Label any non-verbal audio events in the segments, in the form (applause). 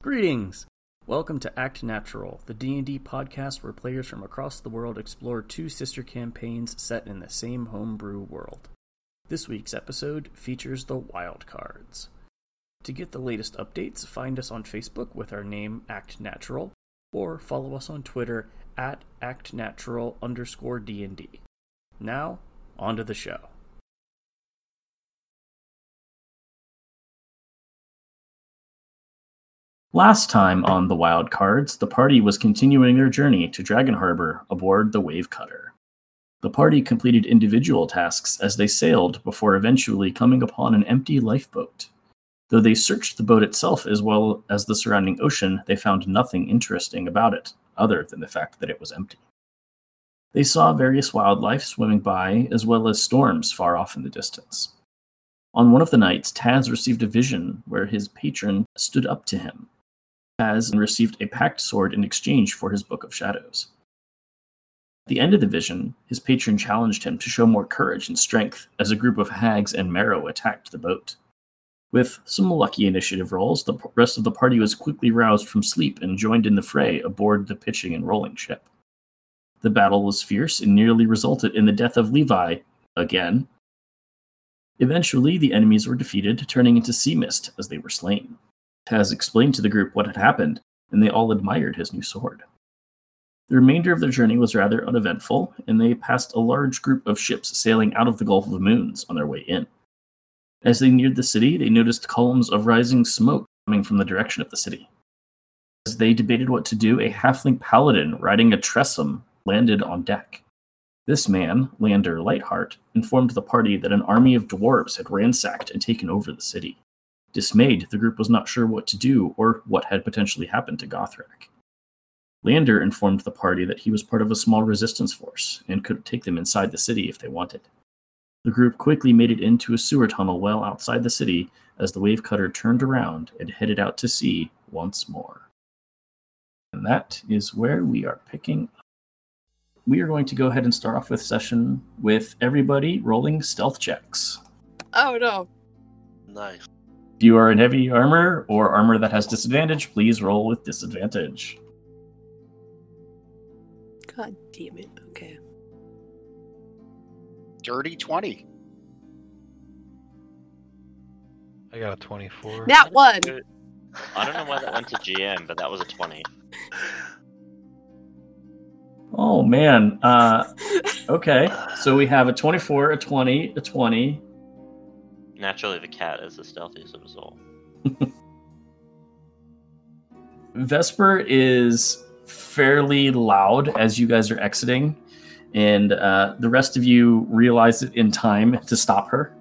Greetings! Welcome to Act Natural, the D&D podcast where players from across the world explore two sister campaigns set in the same homebrew world. This week's episode features the wild cards. To get the latest updates, find us on Facebook with our name Act Natural, or follow us on Twitter at ActNatural underscore D&D. Now, on to the show. Last time on the Wild Cards, the party was continuing their journey to Dragon Harbor aboard the Wave Cutter. The party completed individual tasks as they sailed before eventually coming upon an empty lifeboat. Though they searched the boat itself as well as the surrounding ocean, they found nothing interesting about it, other than the fact that it was empty. They saw various wildlife swimming by, as well as storms far off in the distance. On one of the nights, Taz received a vision where his patron stood up to him has and received a pact sword in exchange for his Book of Shadows. At the end of the vision, his patron challenged him to show more courage and strength as a group of hags and merrow attacked the boat. With some lucky initiative rolls, the rest of the party was quickly roused from sleep and joined in the fray aboard the pitching and rolling ship. The battle was fierce and nearly resulted in the death of Levi again. Eventually, the enemies were defeated, turning into sea mist as they were slain. Taz explained to the group what had happened, and they all admired his new sword. The remainder of their journey was rather uneventful, and they passed a large group of ships sailing out of the Gulf of Moons on their way in. As they neared the city, they noticed columns of rising smoke coming from the direction of the city. As they debated what to do, a halfling paladin riding a tressym landed on deck. This man, Lander Lightheart, informed the party that an army of dwarves had ransacked and taken over the city. Dismayed, the group was not sure what to do or what had potentially happened to Gothrak. Lander informed the party that he was part of a small resistance force and could take them inside the city if they wanted. The group quickly made it into a sewer tunnel well outside the city as the wave cutter turned around and headed out to sea once more. And that is where we are picking up. We are going to go ahead and start off with session with everybody rolling stealth checks. Oh no. Nice. If you are in heavy armor or armor that has disadvantage, please roll with disadvantage. God damn it. Okay. Dirty 20. I got a 24. That one. I don't know why that went to GM, but that was a 20. Oh man. Uh, (laughs) okay, so we have a 24, a 20, a 20. Naturally, the cat is the stealthiest of us all. (laughs) Vesper is fairly loud as you guys are exiting, and uh, the rest of you realize it in time to stop her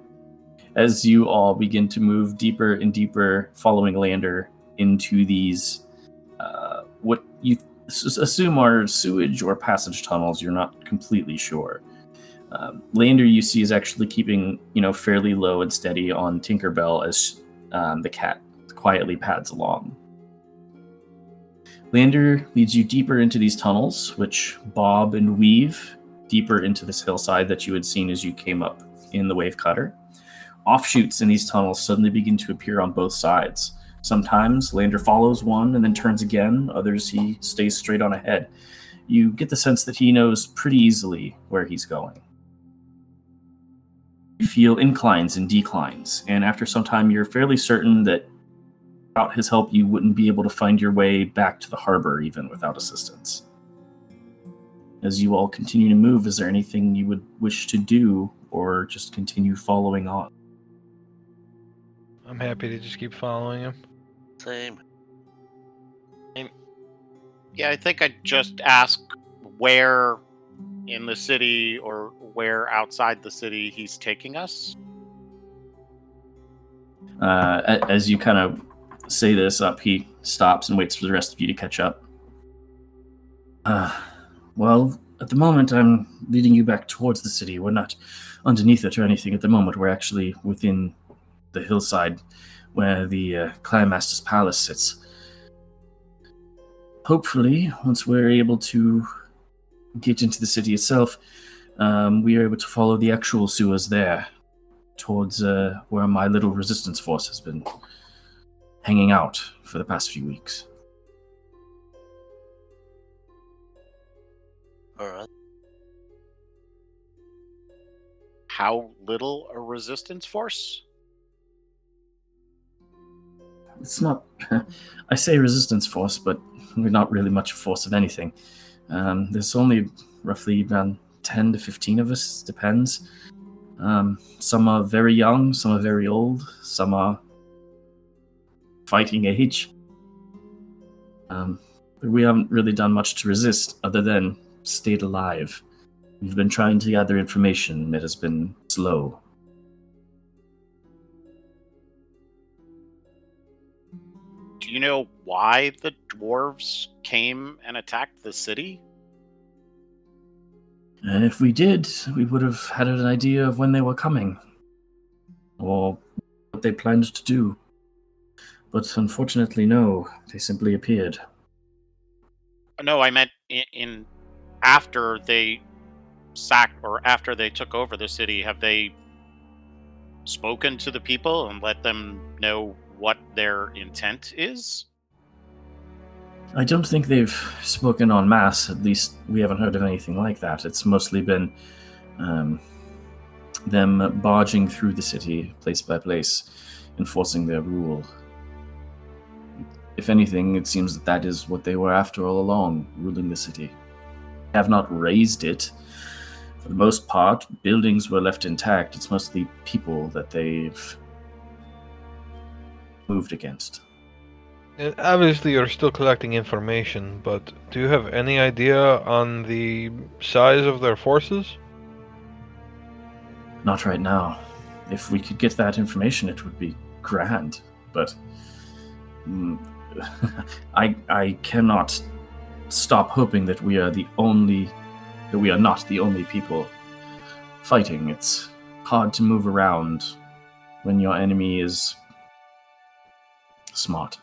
as you all begin to move deeper and deeper, following Lander into these uh, what you assume are sewage or passage tunnels. You're not completely sure. Um, Lander, you see, is actually keeping you know fairly low and steady on Tinkerbell as um, the cat quietly pads along. Lander leads you deeper into these tunnels, which bob and weave deeper into this hillside that you had seen as you came up in the wave cutter. Offshoots in these tunnels suddenly begin to appear on both sides. Sometimes Lander follows one and then turns again, others he stays straight on ahead. You get the sense that he knows pretty easily where he's going. You feel inclines and declines, and after some time, you're fairly certain that without his help, you wouldn't be able to find your way back to the harbor even without assistance. As you all continue to move, is there anything you would wish to do or just continue following on? I'm happy to just keep following him. Same. Same. Yeah, I think I'd just ask where in the city or where outside the city he's taking us. Uh, as you kind of say this up, he stops and waits for the rest of you to catch up. Uh, well, at the moment, I'm leading you back towards the city. We're not underneath it or anything at the moment. We're actually within the hillside where the uh, Clan Master's Palace sits. Hopefully, once we're able to get into the city itself, um, we are able to follow the actual sewers there towards uh, where my little resistance force has been hanging out for the past few weeks. All right. How little a resistance force? It's not. (laughs) I say resistance force, but we're not really much a force of anything. Um, there's only roughly about 10 to 15 of us, depends. Um, some are very young, some are very old, some are fighting age. Um, we haven't really done much to resist other than stayed alive. We've been trying to gather information it has been slow. You know why the dwarves came and attacked the city? And if we did, we would have had an idea of when they were coming, or what they planned to do. But unfortunately, no, they simply appeared. No, I meant in, in after they sacked or after they took over the city. Have they spoken to the people and let them know what their intent is? I don't think they've spoken en masse. At least we haven't heard of anything like that. It's mostly been um, them barging through the city, place by place, enforcing their rule. If anything, it seems that that is what they were after all along, ruling the city. They have not raised it. For the most part, buildings were left intact. It's mostly people that they've moved against. And obviously, you're still collecting information, but do you have any idea on the size of their forces? Not right now. If we could get that information, it would be grand. But mm, (laughs) I I cannot stop hoping that we are the only that we are not the only people fighting. It's hard to move around when your enemy is smart.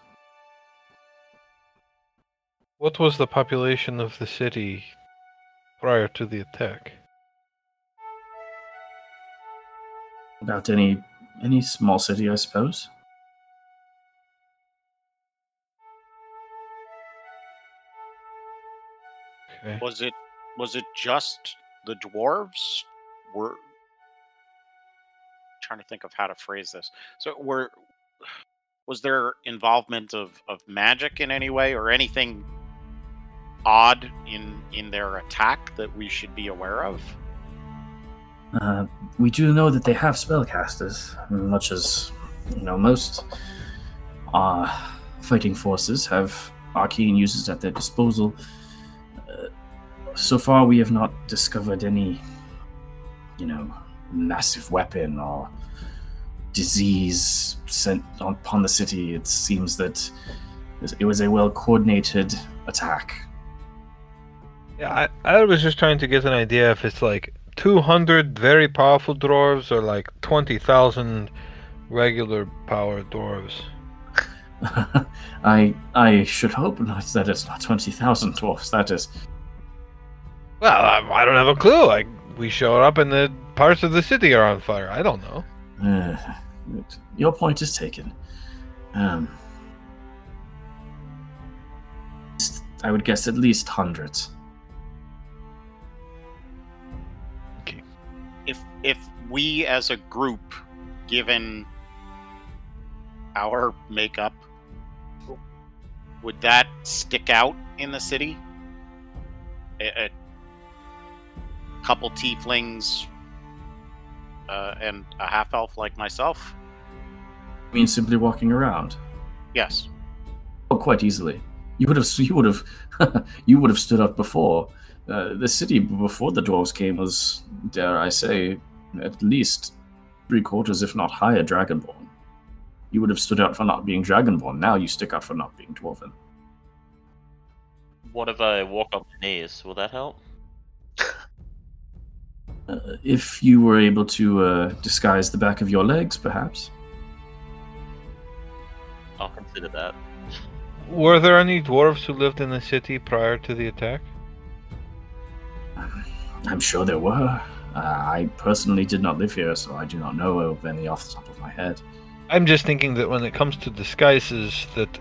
What was the population of the city prior to the attack? About any any small city, I suppose. Okay. Was it was it just the dwarves? Were trying to think of how to phrase this. So were was there involvement of, of magic in any way or anything odd in in their attack that we should be aware of? Uh, we do know that they have spellcasters, much as you know most uh, fighting forces have arcane uses at their disposal. Uh, so far, we have not discovered any, you know, massive weapon or disease sent upon the city. It seems that it was a well coordinated attack. Yeah, I, I was just trying to get an idea if it's like 200 very powerful dwarves or like 20,000 regular power dwarves. (laughs) I I should hope not that it's not twenty thousand dwarves. That is Well, I, I don't have a clue. Like, we showed up and the parts of the city are on fire. I don't know. Uh, your point is taken. Um, I would guess at least hundreds. If if we as a group, given our makeup, would that stick out in the city? A, a couple tieflings uh, and a half elf like myself? I mean, simply walking around. Yes. Oh, quite easily. You would have. (laughs) You would have. (laughs) you would have stood up before. Uh, the city before the dwarves came was, dare I say, at least three quarters, if not higher, dragonborn. You would have stood out for not being dragonborn. Now you stick out for not being dwarven. What if I walk on my knees? Will that help? Uh, if you were able to uh, disguise the back of your legs, perhaps. I'll consider that. Were there any dwarves who lived in the city prior to the attack? I'm sure there were. Uh, I personally did not live here, so I do not know of any off the top of my head. I'm just thinking that when it comes to disguises, that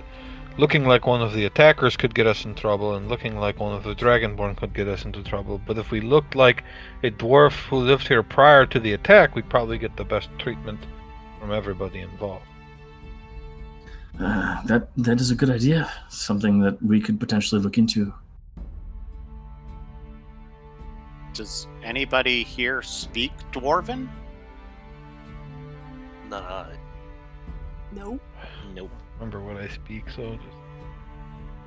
looking like one of the attackers could get us in trouble, and looking like one of the Dragonborn could get us into trouble. But if we looked like a dwarf who lived here prior to the attack, we'd probably get the best treatment from everybody involved. Uh, that that is a good idea. Something that we could potentially look into. Does anybody here speak Dwarven? Not I. No. Nope. Remember what I speak, so just...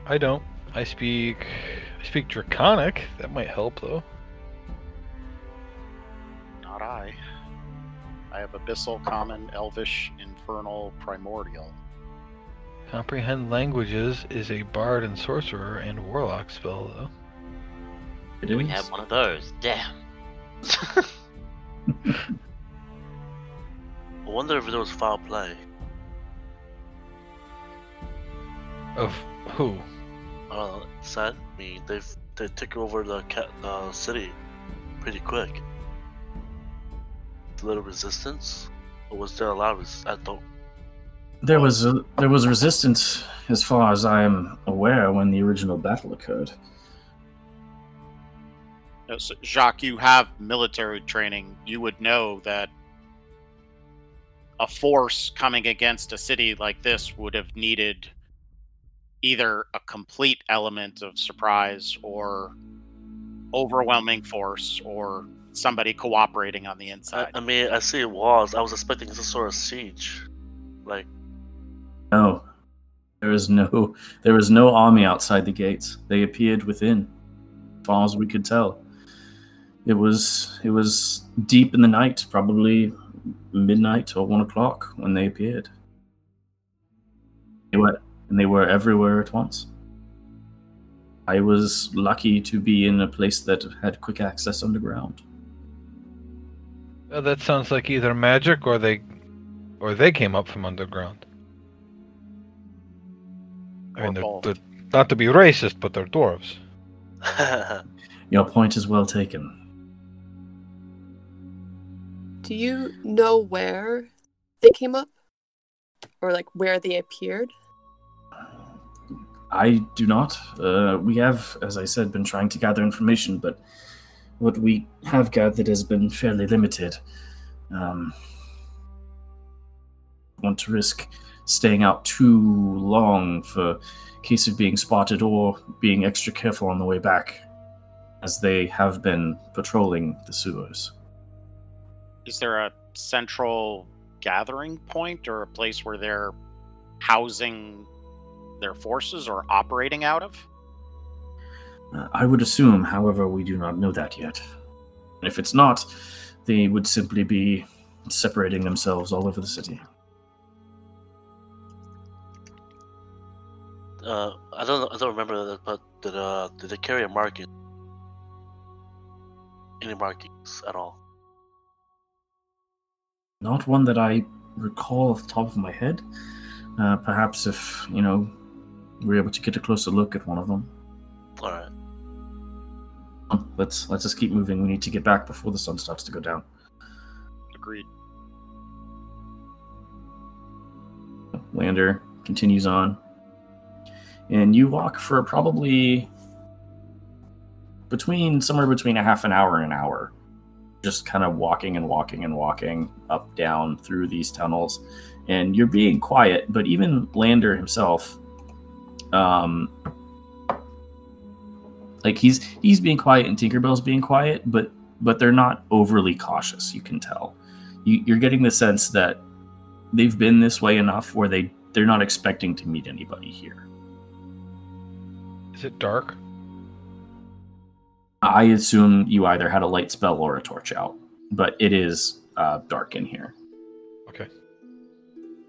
I don't. I speak. I speak Draconic. That might help, though. Not I. I have Abyssal, Common, Elvish, Infernal, Primordial. Comprehend languages is a bard and sorcerer and warlock spell, though. It We is. have one of those. Damn. (laughs) (laughs) I wonder if there was foul play. Of who? I don't know. Sad. I mean, they've they took over the ca- the city pretty quick. A little resistance, or was there a lot of? Res- I don't. There was a, there was resistance, as far as I am aware, when the original battle occurred. Uh, so, Jacques, you have military training. You would know that a force coming against a city like this would have needed either a complete element of surprise or overwhelming force or somebody cooperating on the inside. I mean, I see walls. I was expecting some sort of siege, like No, there is no there was no army outside the gates. They appeared within, as far as we could tell. It was it was deep in the night, probably midnight or one o'clock when they appeared. They were and they were everywhere at once. I was lucky to be in a place that had quick access underground. Uh, that sounds like either magic or they, or they came up from underground. I mean, they're, they're not to be racist, but they're dwarves. (laughs) Your point is well taken. Do you know where they came up? Or like where they appeared? I do not. Uh, we have, as I said, been trying to gather information, but what we have gathered has been fairly limited. Um, want to risk staying out too long for case of being spotted or being extra careful on the way back, as they have been patrolling the sewers. Is there a central gathering point or a place where they're housing their forces are operating out of? Uh, I would assume, however, we do not know that yet. If it's not, they would simply be separating themselves all over the city. uh, I don't. I don't remember that, but did uh did they carry a marking? Any markings at all? Not one that I recall off the top of my head. Uh, perhaps if, you know, we're able to get a closer look at one of them. All right. Um, Let's let's just keep moving. We need to get back before the sun starts to go down. Agreed. Lander continues on. And you walk for probably between somewhere between a half an hour and an hour. Just kind of walking and walking and walking up, down through these tunnels. And you're being quiet, but even Lander himself, um, like he's he's being quiet and Tinkerbell's being quiet, but but they're not overly cautious. You can tell. You, you're getting the sense that they've been this way enough where they they're not expecting to meet anybody here. Is it dark? I assume you either had a light spell or a torch out, but it is uh, dark in here. Okay.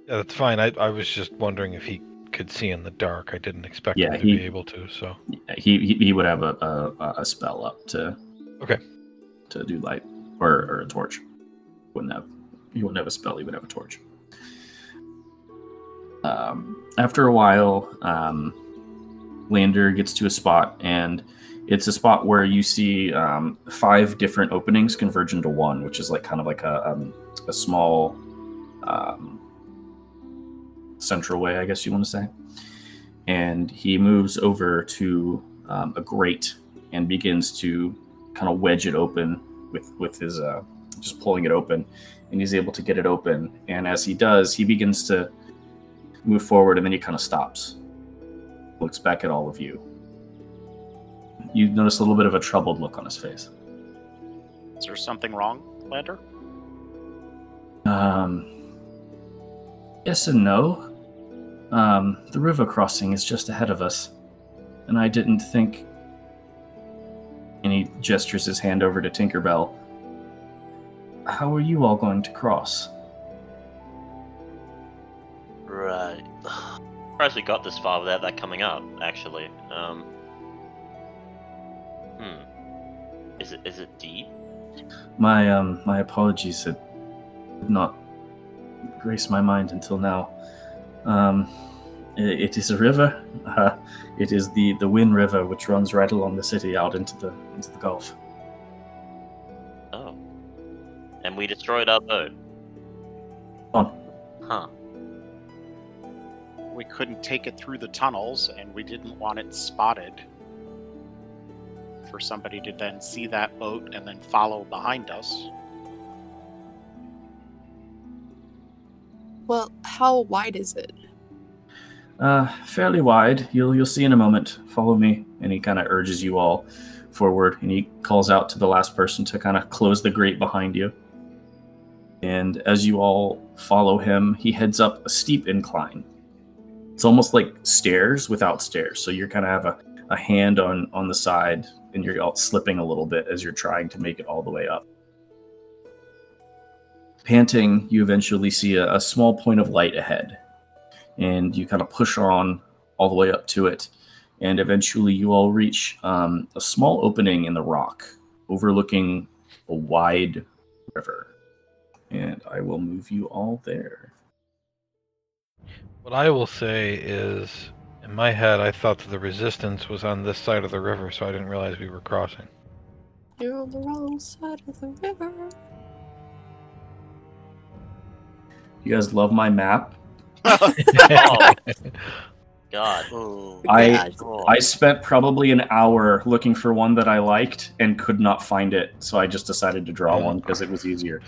Yeah, that's fine. I, I was just wondering if he could see in the dark. I didn't expect Yeah, him to he- be able to. So He he, he would have a, a a spell up to Okay. to do light or, or a torch. Wouldn't have he wouldn't have a spell. He would have a torch. Um, after a while, um, Lander gets to a spot, and it's a spot where you see um, five different openings converge into one, which is like kind of like a um, a small um, central way, I guess you want to say. And he moves over to um, a grate and begins to kind of wedge it open with with his uh, just pulling it open, and he's able to get it open. And as he does, he begins to move forward, and then he kind of stops, looks back at all of you. You notice a little bit of a troubled look on his face. Is there something wrong, Lander? Um, yes and no. Um, the river crossing is just ahead of us, and I didn't think. And he gestures his hand over to Tinkerbell. How are you all going to cross? Right. (sighs) Surprised we got this far without that coming up. Actually, um, hmm, is it is it deep? My um, my apologies had not graced my mind until now. Um, i- it is a river. Uh, it is the the Win River, which runs right along the city out into the into the Gulf. Oh, and we destroyed our boat. On. Huh. We couldn't take it through the tunnels, and we didn't want it spotted for somebody to then see that boat and then follow behind us. Well, how wide is it? Uh, fairly wide. You'll you'll see in a moment. Follow me, and he kind of urges you all forward, and he calls out to the last person to kind of close the grate behind you. And as you all follow him, he heads up a steep incline. It's almost like stairs without stairs. So you're kind of have a, a hand on on the side, and you're all slipping a little bit as you're trying to make it all the way up. Panting, you eventually see a, a small point of light ahead and you kind of push on all the way up to it, and eventually you all reach um, a small opening in the rock overlooking a wide river. And I will move you all there. What I will say is, in my head, I thought that the resistance was on this side of the river, so I didn't realize we were crossing. You're on the wrong side of the river. You guys love my map. Oh, (laughs) (laughs) God. Oh, I- God. I spent probably an hour looking for one that I liked and could not find it, so I just decided to draw one because it was easier.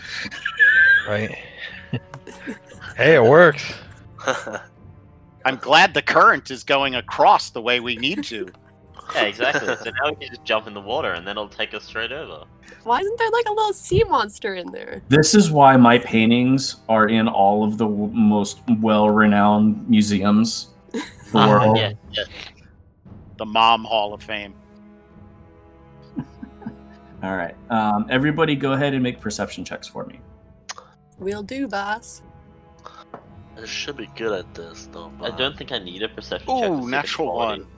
Right? hey, it works. (laughs) I'm glad the current is going across the way we need to. Yeah, exactly. So now we can just jump in the water, and then it'll take us straight over. Why isn't there like a little sea monster in there? This is why my paintings are in all of the w- most well-renowned museums. in (laughs) The Ah, world. yeah, yeah. The Mom Hall of Fame. (laughs) All right. Um, everybody, go ahead and make perception checks for me. We'll do, boss. I should be good at this, though. I don't think I need a perception check. to see Ooh, the natural quality. one.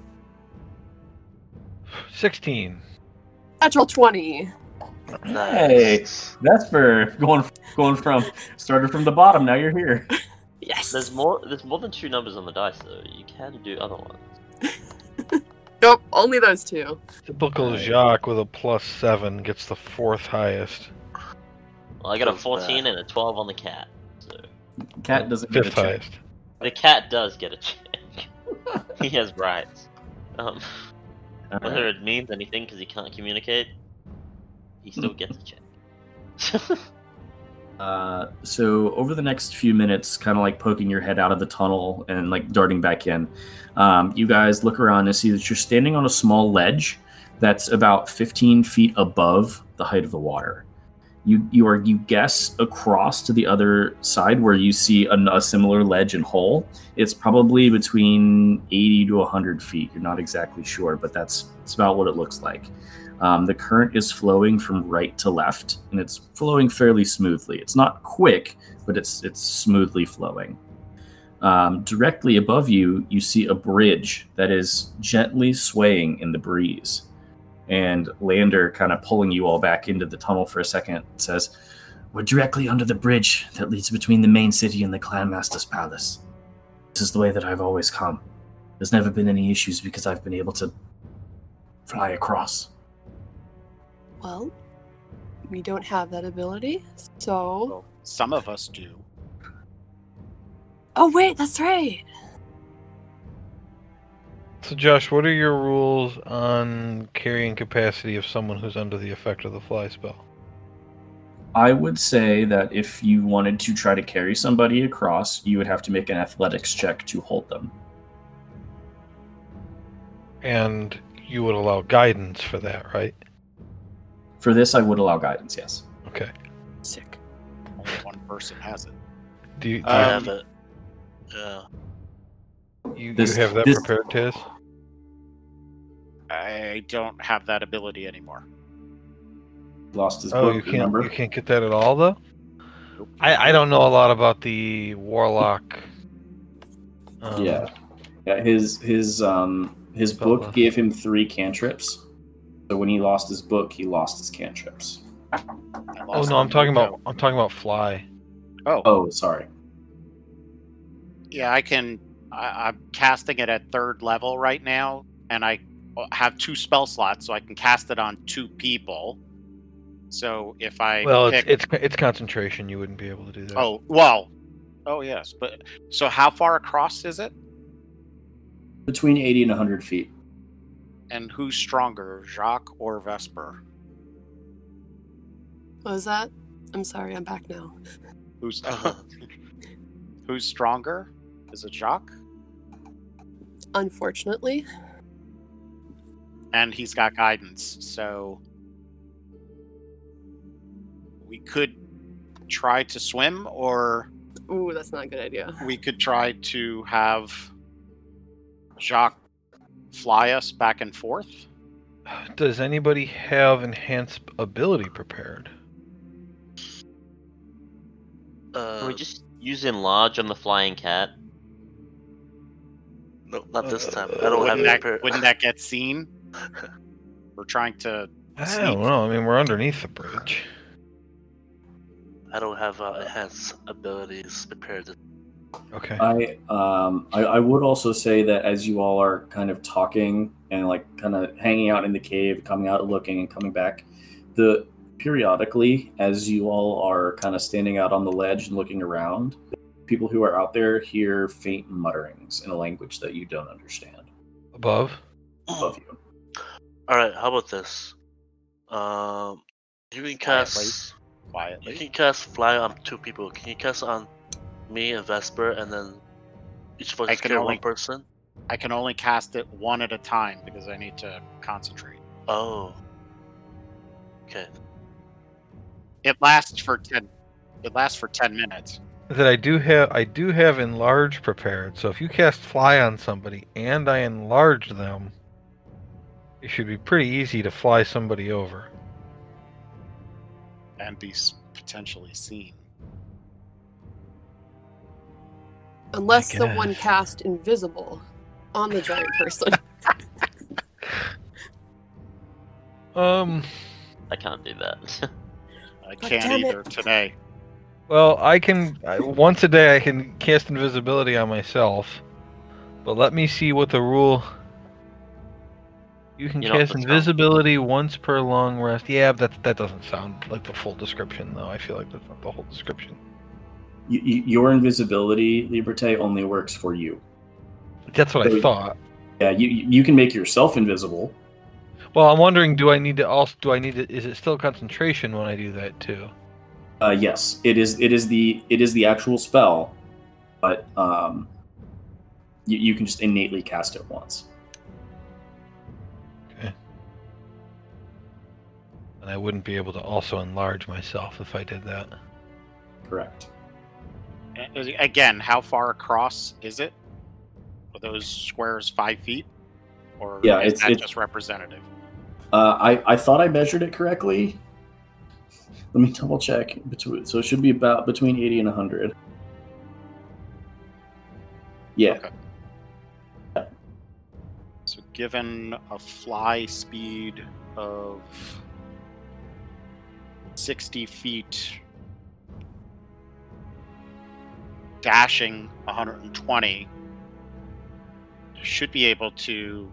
16. Natural 20. Hey, that's for going going from started from the bottom. Now you're here. Yes. There's more. There's more than two numbers on the dice, though. You can do other ones. (laughs) Nope, only those two. Typical Right. Jacques with a plus 7 gets the fourth highest. Well, I got a 14 and a 12 on the cat. So Cat doesn't get a Fifth check. highest. the cat does get a check. (laughs) he has rights. Um, All whether right. it means anything because he can't communicate, he still gets a check. (laughs) Uh, so over the next few minutes, kind of like poking your head out of the tunnel and like darting back in, um, you guys look around and see that you're standing on a small ledge that's about 15 feet above the height of the water. You you are you guess across to the other side where you see a, a similar ledge and hole. It's probably between 80 to 100 feet. You're not exactly sure, but that's that's about what it looks like. Um, the current is flowing from right to left, and it's flowing fairly smoothly. It's not quick, but it's it's smoothly flowing. Um, directly above you, you see a bridge that is gently swaying in the breeze. And Lander, kind of pulling you all back into the tunnel for a second, says, "We're directly under the bridge that leads between the main city and the Clan Master's palace. This is the way that I've always come. There's never been any issues because I've been able to fly across." Well, we don't have that ability, so Some of us do. Oh wait, that's right. So, Josh, what are your rules on carrying capacity of someone who's under the effect of the fly spell? I would say that if you wanted to try to carry somebody across, you would have to make an athletics check to hold them. And you would allow guidance for that, right? For this, I would allow guidance, yes. Okay. Sick. Only one person has it. Do you, do I Um, have it. Yeah. you, this- you have that this- prepared, Tiz? I don't have that ability anymore. Lost his Oh, book, you can't remember? you can't get that at all, though. I, I don't know a lot about the warlock. Um, Yeah. Yeah, his his um his Spell book list. gave him three cantrips. So when he lost his book, he lost his cantrips. I Oh no, I'm talking mojo. about I'm talking about fly. Oh, Oh, sorry. yeah, I can. I, I'm casting it at third level right now, and I Uh, have two spell slots, so I can cast it on two people. So if I Well, it's, pick, it's it's concentration. You wouldn't be able to do that. oh well, oh yes, but so how far across is it, Between 80 and 100 feet. and who's stronger, Jacques or Vesper? What was that? I'm sorry, I'm back now. Who's (laughs) who's stronger? Is it Jacques? Unfortunately, and he's got guidance. So we could try to swim, or ooh, that's not a good idea. we could try to have Jacques fly us back and forth. Does anybody have enhanced ability prepared? Uh, Can we just use enlarge on the flying cat? no, not this time. I don't have Wouldn't it that, wouldn't that get seen? We're trying to. I Sneak. don't know. I mean, we're underneath the bridge. I don't have uh, enhanced abilities prepared. Okay. I um I, I would also say that as you all are kind of talking and like kind of hanging out in the cave, coming out looking and coming back, the periodically as you all are kind of standing out on the ledge and looking around, people who are out there hear faint mutterings in a language that you don't understand Above. above you. All right, how about this? Um, you can cast. You quietly. can cast fly on two people. Can you cast on me and Vesper, and then each of us I just can carry only- one person? I can only cast it one at a time because I need to concentrate. Oh. Okay. It lasts for ten. It lasts for ten minutes. That I do have. I do have enlarge prepared. So if you cast fly on somebody and I enlarge them, it should be pretty easy to fly somebody over. and be potentially seen. Unless someone cast invisible on the giant (laughs) person. Um. I can't do that. (laughs) I can't damn it. either today. Well, I can I, once a day. I can cast invisibility on myself, but let me see what the rule. You can You know, cast that's not- invisibility once per long rest. Yeah, that that doesn't sound like the full description, though. I feel like that's not the whole description. You, you, your invisibility, Liberté, only works for you. That's what I thought. Yeah, you you can make yourself invisible. Well, I'm wondering, do I need to also? Do I need to? Is it still concentration when I do that too? Uh, yes, it is. It is the it is the actual spell, but um, you, you can just innately cast it once. I wouldn't be able to also enlarge myself if I did that. Correct. Again, how far across is it? Are those squares five feet, or Yeah, is it's- that it's- just representative? Uh, I I thought I measured it correctly. Let me double check. Between so it should be about between eighty and hundred. Yeah. Okay. So, given a fly speed of 60 feet, dashing 120, should be able to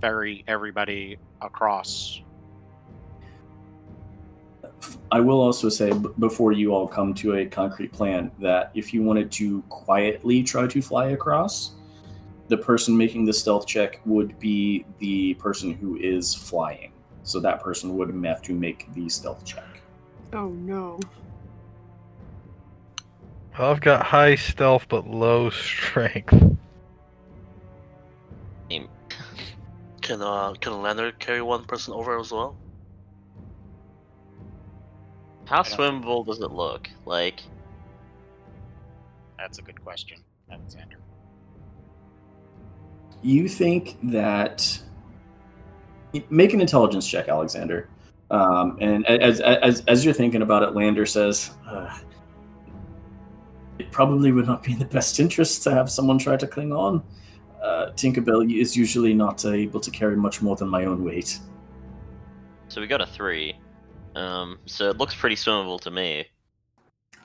ferry everybody across. I will also say before you all come to a concrete plan that if you wanted to quietly try to fly across, the person making the stealth check would be the person who is flying. So that person would have to make the stealth check. Oh no. Well, I've got high stealth but low strength. Can uh can a lander carry one person over as well? How swimmable does it look? Like, That's a good question, Alexander. You think that make an intelligence check, Alexander. Um, and as, as as you're thinking about it, Lander says, uh, "It probably would not be in the best interest to have someone try to cling on. Uh, Tinkerbell is usually not able to carry much more than my own weight. so we got a three. Um, so it looks pretty swimmable to me.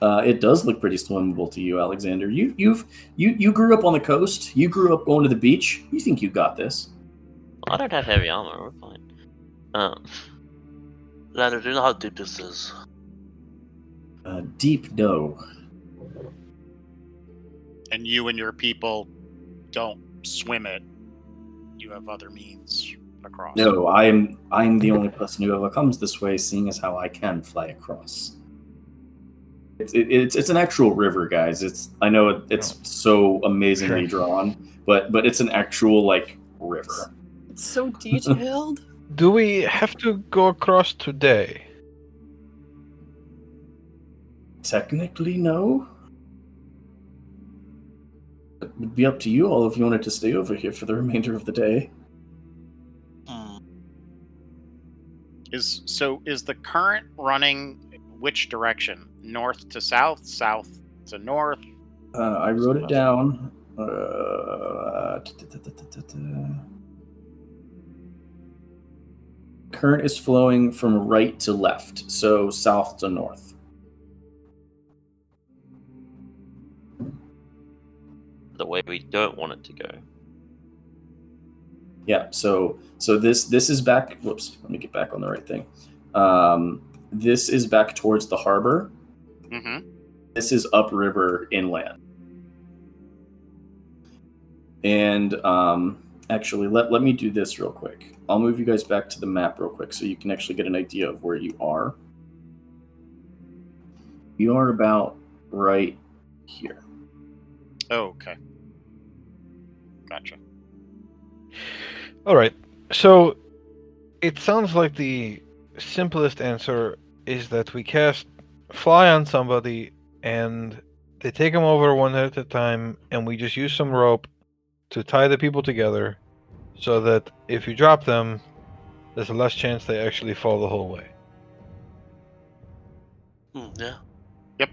Uh, it does look pretty swimmable to you, Alexander. You you've you you grew up on the coast. You grew up going to the beach. You think you got this? Well, I don't have heavy armor. We're fine. Um, Lander, do you know how deep this is? Uh, deep no. And you and your people don't swim it. You have other means across. No, I'm I'm the only person who ever comes this way, seeing as how I can fly across. It's it, it's it's an actual river, guys. It's I know it, it's so amazingly drawn, but but it's an actual like river. It's so detailed. Do we have to go across today? Technically, no. It would be up to you all if you wanted to stay over here for the remainder of the day. Hmm. Is so is the current running which direction? North to south, south to north? Uh, I wrote it down. Uh. Current is flowing from right to left, so south to north. the way we don't want it to go. Yeah. So so this this is back. Whoops. Let me get back on the right thing. Um, this is back towards the harbor. Mm-hmm. This is upriver inland. And um, actually, let, let me do this real quick. I'll move you guys back to the map real quick so you can actually get an idea of where you are. You are about right here. Oh, okay. Gotcha. All right. So it sounds like the simplest answer is that we cast fly on somebody and they take them over one at a time and we just use some rope to tie the people together so that if you drop them there's a less chance they actually fall the whole way. Hmm, yeah. Yep.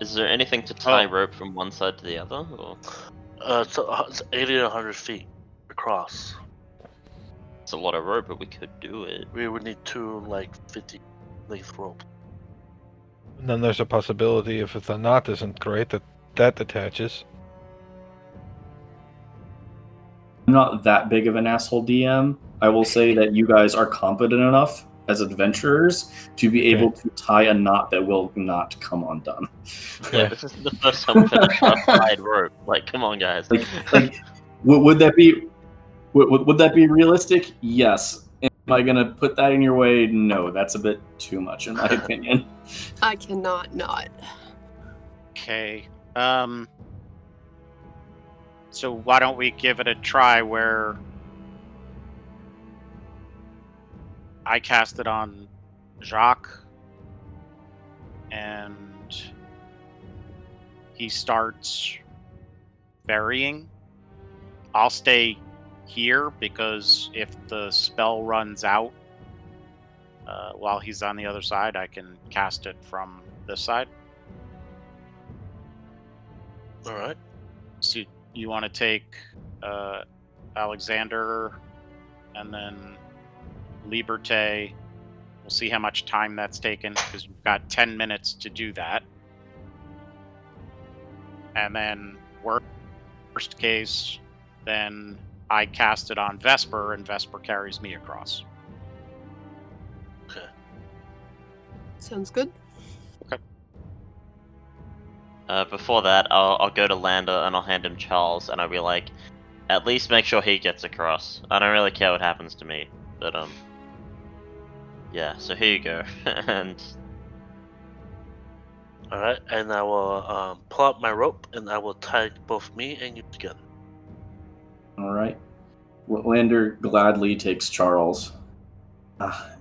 Is there anything to tie Oh. rope from one side to the other? Or Uh, it's, uh, it's 80 to 100 feet across. it's a lot of rope, but we could do it. We would need two, like, 50 length rope. And then there's a possibility if the knot isn't great that that attaches. I'm not that big of an asshole DM. I will say that you guys are competent enough as adventurers to be able to tie a knot that will not come undone. Yeah, Yeah. this is the first time we've had a tied rope. Like, come on, guys. Like, like would, would that be would, would, would that be realistic? Yes. Am I gonna put that in your way? No, that's a bit too much in my (laughs) opinion. I cannot not. Okay. Um. So why don't we give it a try where I cast it on Jacques and he starts burying. I'll stay here because if the spell runs out uh, while he's on the other side, I can cast it from this side. Alright. So you want to take uh, Alexander and then Liberte. We'll see how much time that's taken because you've got 10 minutes to do that. And then, wor- worst case, then I cast it on Vesper and Vesper carries me across. Sounds good. Uh, before that, I'll, I'll go to Lander and I'll hand him Charles, and I'll be like, at least make sure he gets across. I don't really care what happens to me, but um, yeah. So here you go, (laughs) and All right, and I will um, pull out my rope and I will tie both me and you together. All right. Lander gladly takes Charles. Ah,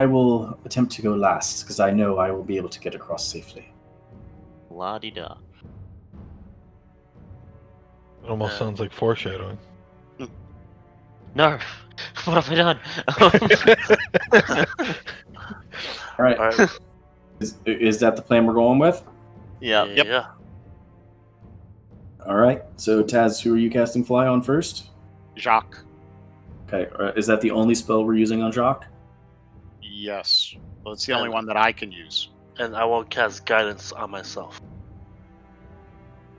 I will attempt to go last because I know I will be able to get across safely. La di da. It almost Uh, sounds like foreshadowing. No, (laughs) what have I done? (laughs) All right. All right. Is, is that the plan we're going with? yeah. Yep. Yeah. All right. So Taz, who are you casting fly on first? Jacques. Okay. uh, Is that the only spell we're using on Jacques? Yes. Well, it's the only one that I can use. And I will cast guidance on myself.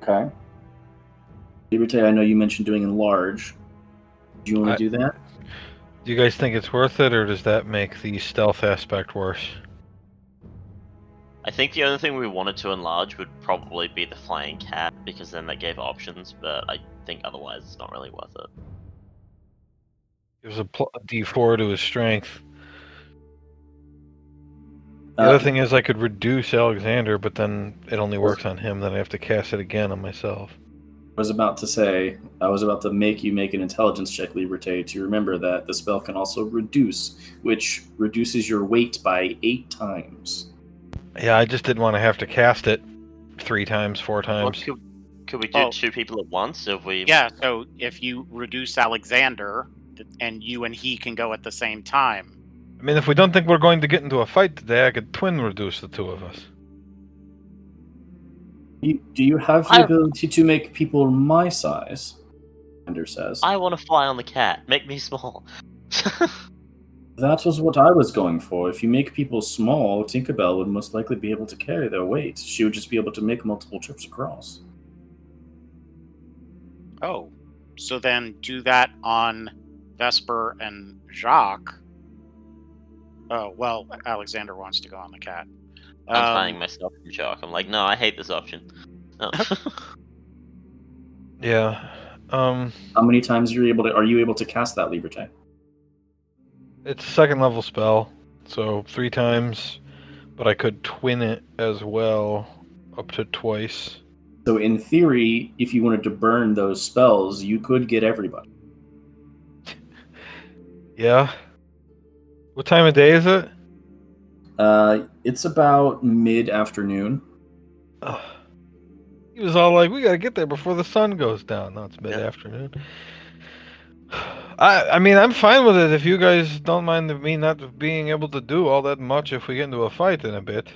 Okay. Liberté, I know you mentioned doing enlarge. Do you want I- to do that? Do you guys think it's worth it, or does that make the stealth aspect worse? I think the only thing we wanted to enlarge would probably be the flying cat because then that gave options, but I think otherwise it's not really worth it. Gives a, pl- a D4 to his strength. The Uh, other thing is I could reduce Alexander, but then it only works on him. Then I have to cast it again on myself. I was about to say, I was about to make you make an intelligence check, Liberté, to remember that the spell can also reduce, which reduces your weight by eight times. Yeah, I just didn't want to have to cast it three times, four Well, times. could, could we do Oh. two people at once if we? Yeah, so if you reduce Alexander, and you and he can go at the same time. I mean, if we don't think we're going to get into a fight today, I could twin reduce the two of us. You, do you have the I- ability to make people my size? Ender says. I want to fly on the cat. Make me (laughs) small. That was what I was going for. If you make people small, Tinkerbell would most likely be able to carry their weight. She would just be able to make multiple trips across. Oh, so then do that on Vesper and Jacques. Oh well, Alexander wants to go on the cat. I'm Um, flying myself from Jock. I'm like, no, I hate this option. No. (laughs) Yeah. Um, How many times are you able to are you able to cast that Liberté? it's a second level spell, so three times, but I could twin it as well, up to twice. So in theory, if you wanted to burn those spells, you could get everybody. (laughs) Yeah. What time of day is it? Uh, it's about mid afternoon. Ugh. He was all like, "We gotta get there before the sun goes down." No, it's mid afternoon. (sighs) I I mean, I'm fine with it if you guys don't mind me not being able to do all that much if we get into a fight in a bit.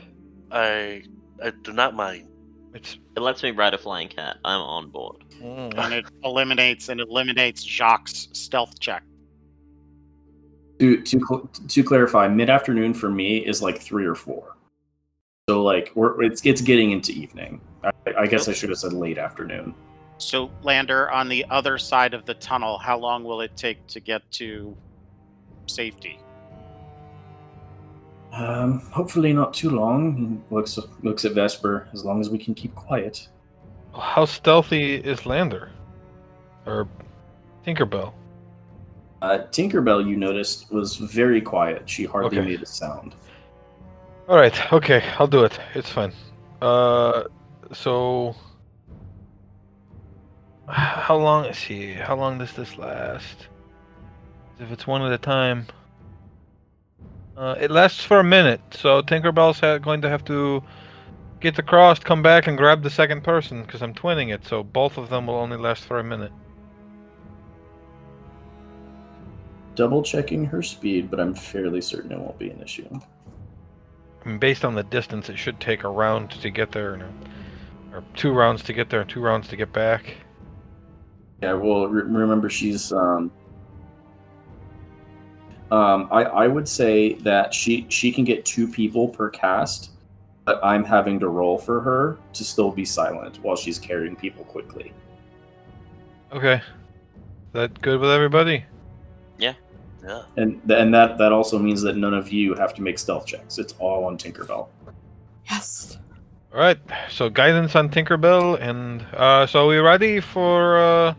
I I do not mind. It's it lets me ride a flying cat. I'm on board. and it (laughs) eliminates and eliminates Jacques' stealth check. To to to clarify, mid afternoon for me is like three or four. So like we're it's it's getting into evening. I, I guess I should have said late afternoon. So, Lander, on the other side of the tunnel, how long will it take to get to safety? Um, hopefully not too long. He looks looks at Vesper. As long as we can keep quiet. how stealthy is Lander or Tinkerbell? Uh, Tinkerbell, you noticed, was very quiet. She hardly Okay. made a sound. All right, okay, I'll do it. It's fine. Uh, so how long is he? How long does this last? If it's one at a time, uh, it lasts for a minute. So Tinkerbell's ha- going to have to get across, come back, and grab the second person because I'm twinning it. So both of them will only last for a minute. Double checking her speed, but I'm fairly certain it won't be an issue. I mean, based on the distance, it should take a round to get there, and a- or two rounds to get there, and two rounds to get back. Yeah, well, re- remember she's um, um, I I would say that she she can get two people per cast, but I'm having to roll for her to still be silent while she's carrying people quickly. Okay. Is That good with everybody? Yeah. And th- and that that also means that none of you have to make stealth checks. It's all on Tinkerbell. Yes. All right. So guidance on Tinkerbell, and uh, so are we ready for uh,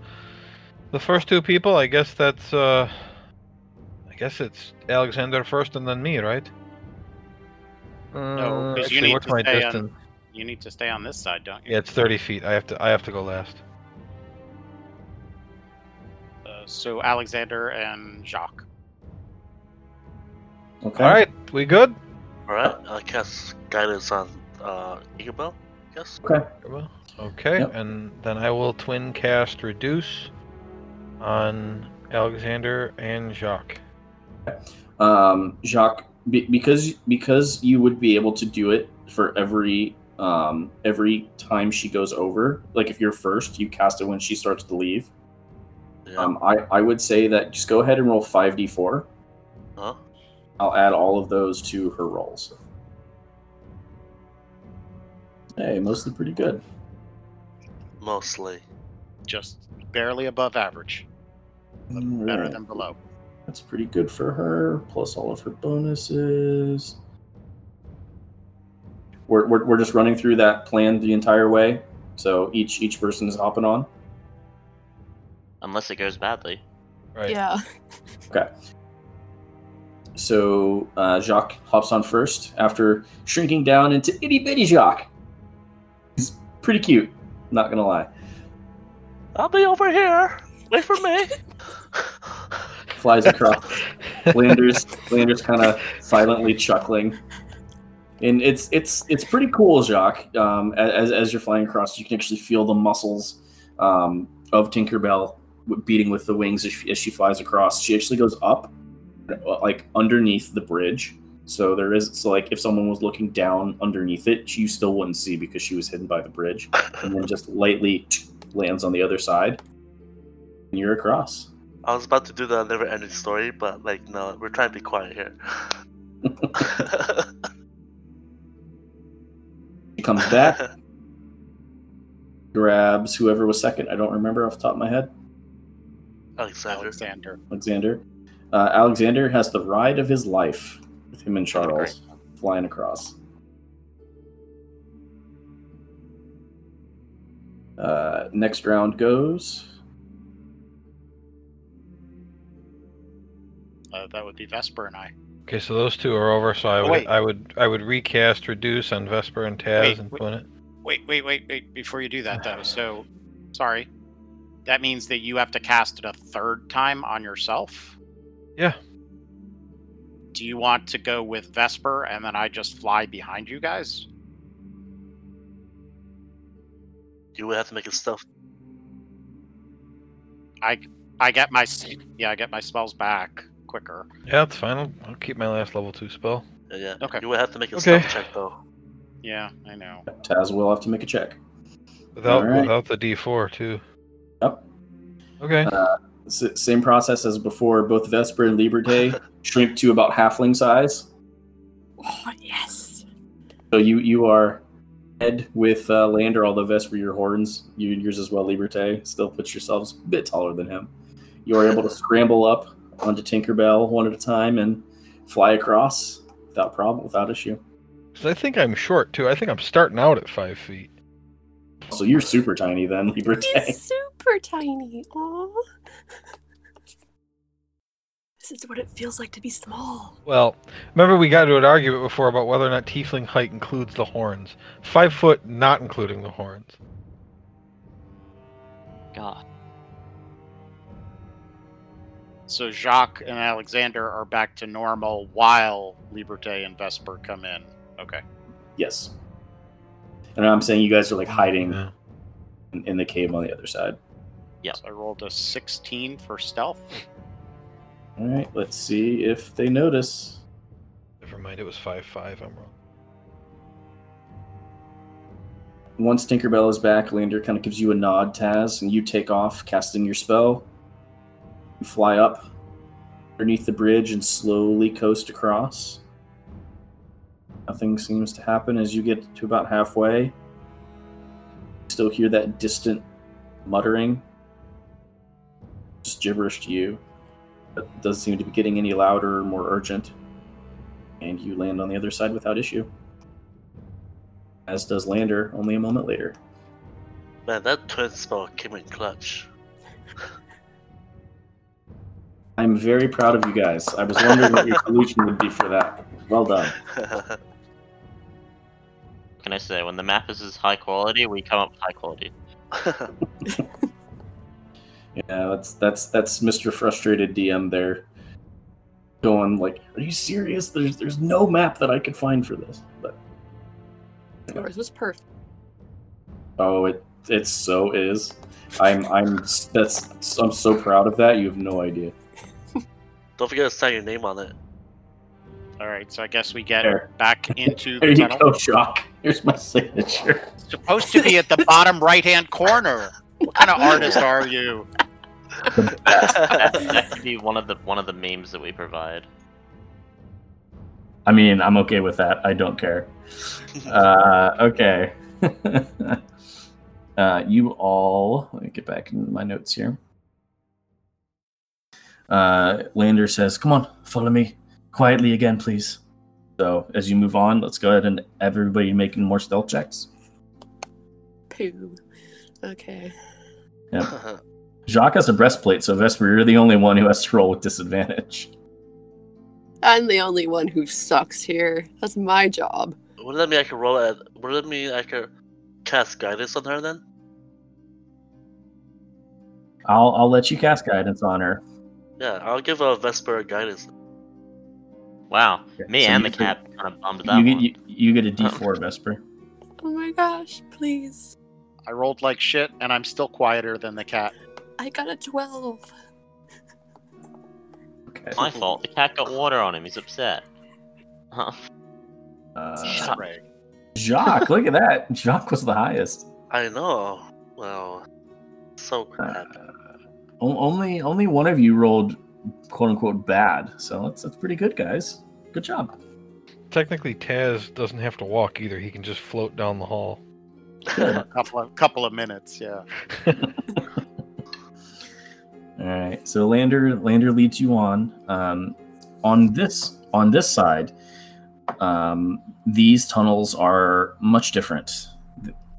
the first two people? I guess that's. Uh, I guess it's Alexander first, and then me, right? No, Uh, 'cause you actually, need what's to my stay on- distance? You need to stay on this side, don't you? Yeah, it's thirty feet. I have to. I have to go last. Uh, so Alexander and Jacques. Okay. All right, we good? Alright, I cast guidance on uh, Tinkerbell, I guess. Okay. Well, Okay, Yep. and then I will twin cast reduce on Alexander and Jacques. um, Jacques, be, because because you would be able to do it for every um, every time she goes over. Like if you're first, you cast it when she starts to leave. Yeah. Um, I I would say that just go ahead and roll five d four. Huh? I'll add all of those to her rolls. Hey, mostly pretty good. Mostly. Just barely above average. Better than below. That's pretty good for her, plus all of her bonuses. We're, we're, we're just running through that plan the entire way, so each each person is hopping on. Unless it goes badly. Right. Yeah. So uh, Jacques hops on first after shrinking down into itty bitty Jacques. He's pretty cute, not gonna lie. I'll be over here. Wait for me. (laughs) Flies across. Landers Landers kind of silently chuckling. And it's it's it's pretty cool, Jacques. Um, as as you're flying across, you can actually feel the muscles um, of Tinkerbell beating with the wings as she, as she flies across. She actually goes up, like underneath the bridge. So there is so like if someone was looking down underneath it, you still wouldn't see because she was hidden by the bridge, and then just lightly (tsk) lands on the other side, and you're across. I was about to do the never ending story, but like no, we're trying to be quiet here. (laughs) She comes back, (laughs) grabs whoever was second. I don't remember off the top of my head. Alexander. Alexander. Alexander. Uh, Alexander has the ride of his life with him and Charles flying across. Uh, next round goes. Uh, that would be Vesper and I. Okay, so those two are over. So I Oh, would, wait. I would, I would recast reduce on Vesper and Taz Wait, and wait. twin it. Wait, wait, wait, wait. Before you do that, though, so sorry. That means that you have to cast it a third time on yourself. Yeah. Do you want to go with Vesper and then I just fly behind you guys? You would have to make it stealth. I I get my yeah I get my spells back quicker. Yeah, that's fine. I'll, I'll keep my last level two spell. Yeah, yeah. Okay. You would have to make a Okay. stealth check though. Yeah, I know. Taz will have to make a check. Without, Alright. without the D4 too. Yep. Okay. S- same process as before. Both Vesper and Liberté (laughs) shrink to about halfling size. Oh, yes. So you you are head with uh, Lander, although Vesper your horns, you yours as well, Liberté. Still puts yourselves a bit taller than him. You are able to (laughs) scramble up onto Tinkerbell one at a time and fly across without problem, without issue. 'Cause I think I'm short too. I think I'm starting out at five feet. So you're super tiny then, Liberté. He's super tiny. Aw. This is what it feels like to be small. Well, remember we got into an argument before about whether or not tiefling height includes the horns. Five foot, not including the horns. God. So Jacques and Alexander are back to normal while Liberté and Vesper come in. Okay. Yes. And I'm saying you guys are like hiding in, in the cave on the other side. Yep. So I rolled a 16 for stealth. All right, let's see if they notice. Never mind, it was five five. I'm wrong. Once Tinkerbell is back, Lander kind of gives you a nod, Taz, and you take off, casting your spell. You fly up underneath the bridge and slowly coast across. Nothing seems to happen as you get to about halfway. Still hear that distant muttering. Just gibberish to you. That doesn't seem to be getting any louder or more urgent. And you land on the other side without issue. As does Lander only a moment later. Man, that twin spell came in clutch. I'm very proud of you guys. I was wondering what your (laughs) solution would be for that. Well done. Can I say when the map is as high quality, we come up with high quality. (laughs) Yeah, that's that's that's Mr. Frustrated DM there. Going like, are you serious? There's there's no map that I could find for this. But Yours was perfect. oh, it it so is. I'm I'm that's I'm so proud of that. You have no idea. (laughs) Don't forget to sign your name on it. All right, so I guess we get There. back (laughs) into There the you tunnel. go, Shock. Here's my signature. It's supposed to be at the bottom right-hand corner. What kind of artist are you? (laughs) that, that could be one of the one of the memes that we provide. I mean, I'm okay with that. I don't care. (laughs) Uh, okay. (laughs) uh, you all, let me get back in my notes here. Uh, Lander says, Come on, follow me quietly again, please. So, as you move on, let's go ahead and everybody making more stealth checks. Poo. Okay. Jacques has a breastplate, so Vesper, you're the only one who has to roll with disadvantage. I'm the only one who sucks here. That's my job. Would that mean I could roll at? Would that mean I could cast guidance on her then? I'll, I'll let you cast guidance on her. Yeah, I'll give uh, a Vesper guidance. Wow, Okay, me so and the cat kind of bummed that You get, one. you, you get a d4, (laughs) Vesper. Oh my gosh, please. I rolled like shit, and I'm still quieter than the cat. I got a 12. Okay. My fault. The cat got water on him. He's upset. Huh. Uh, Jacques, look at that. Jacques was the highest. I know. Well, so Uh, crap. o- only only one of you rolled quote unquote bad, so that's that's pretty good, guys. Good job. Technically, Taz doesn't have to walk either. He can just float down the hall. a (laughs) couple of couple of minutes, yeah. (laughs) All right, so Lander Lander leads you on. Um, on this on this side, um, these tunnels are much different.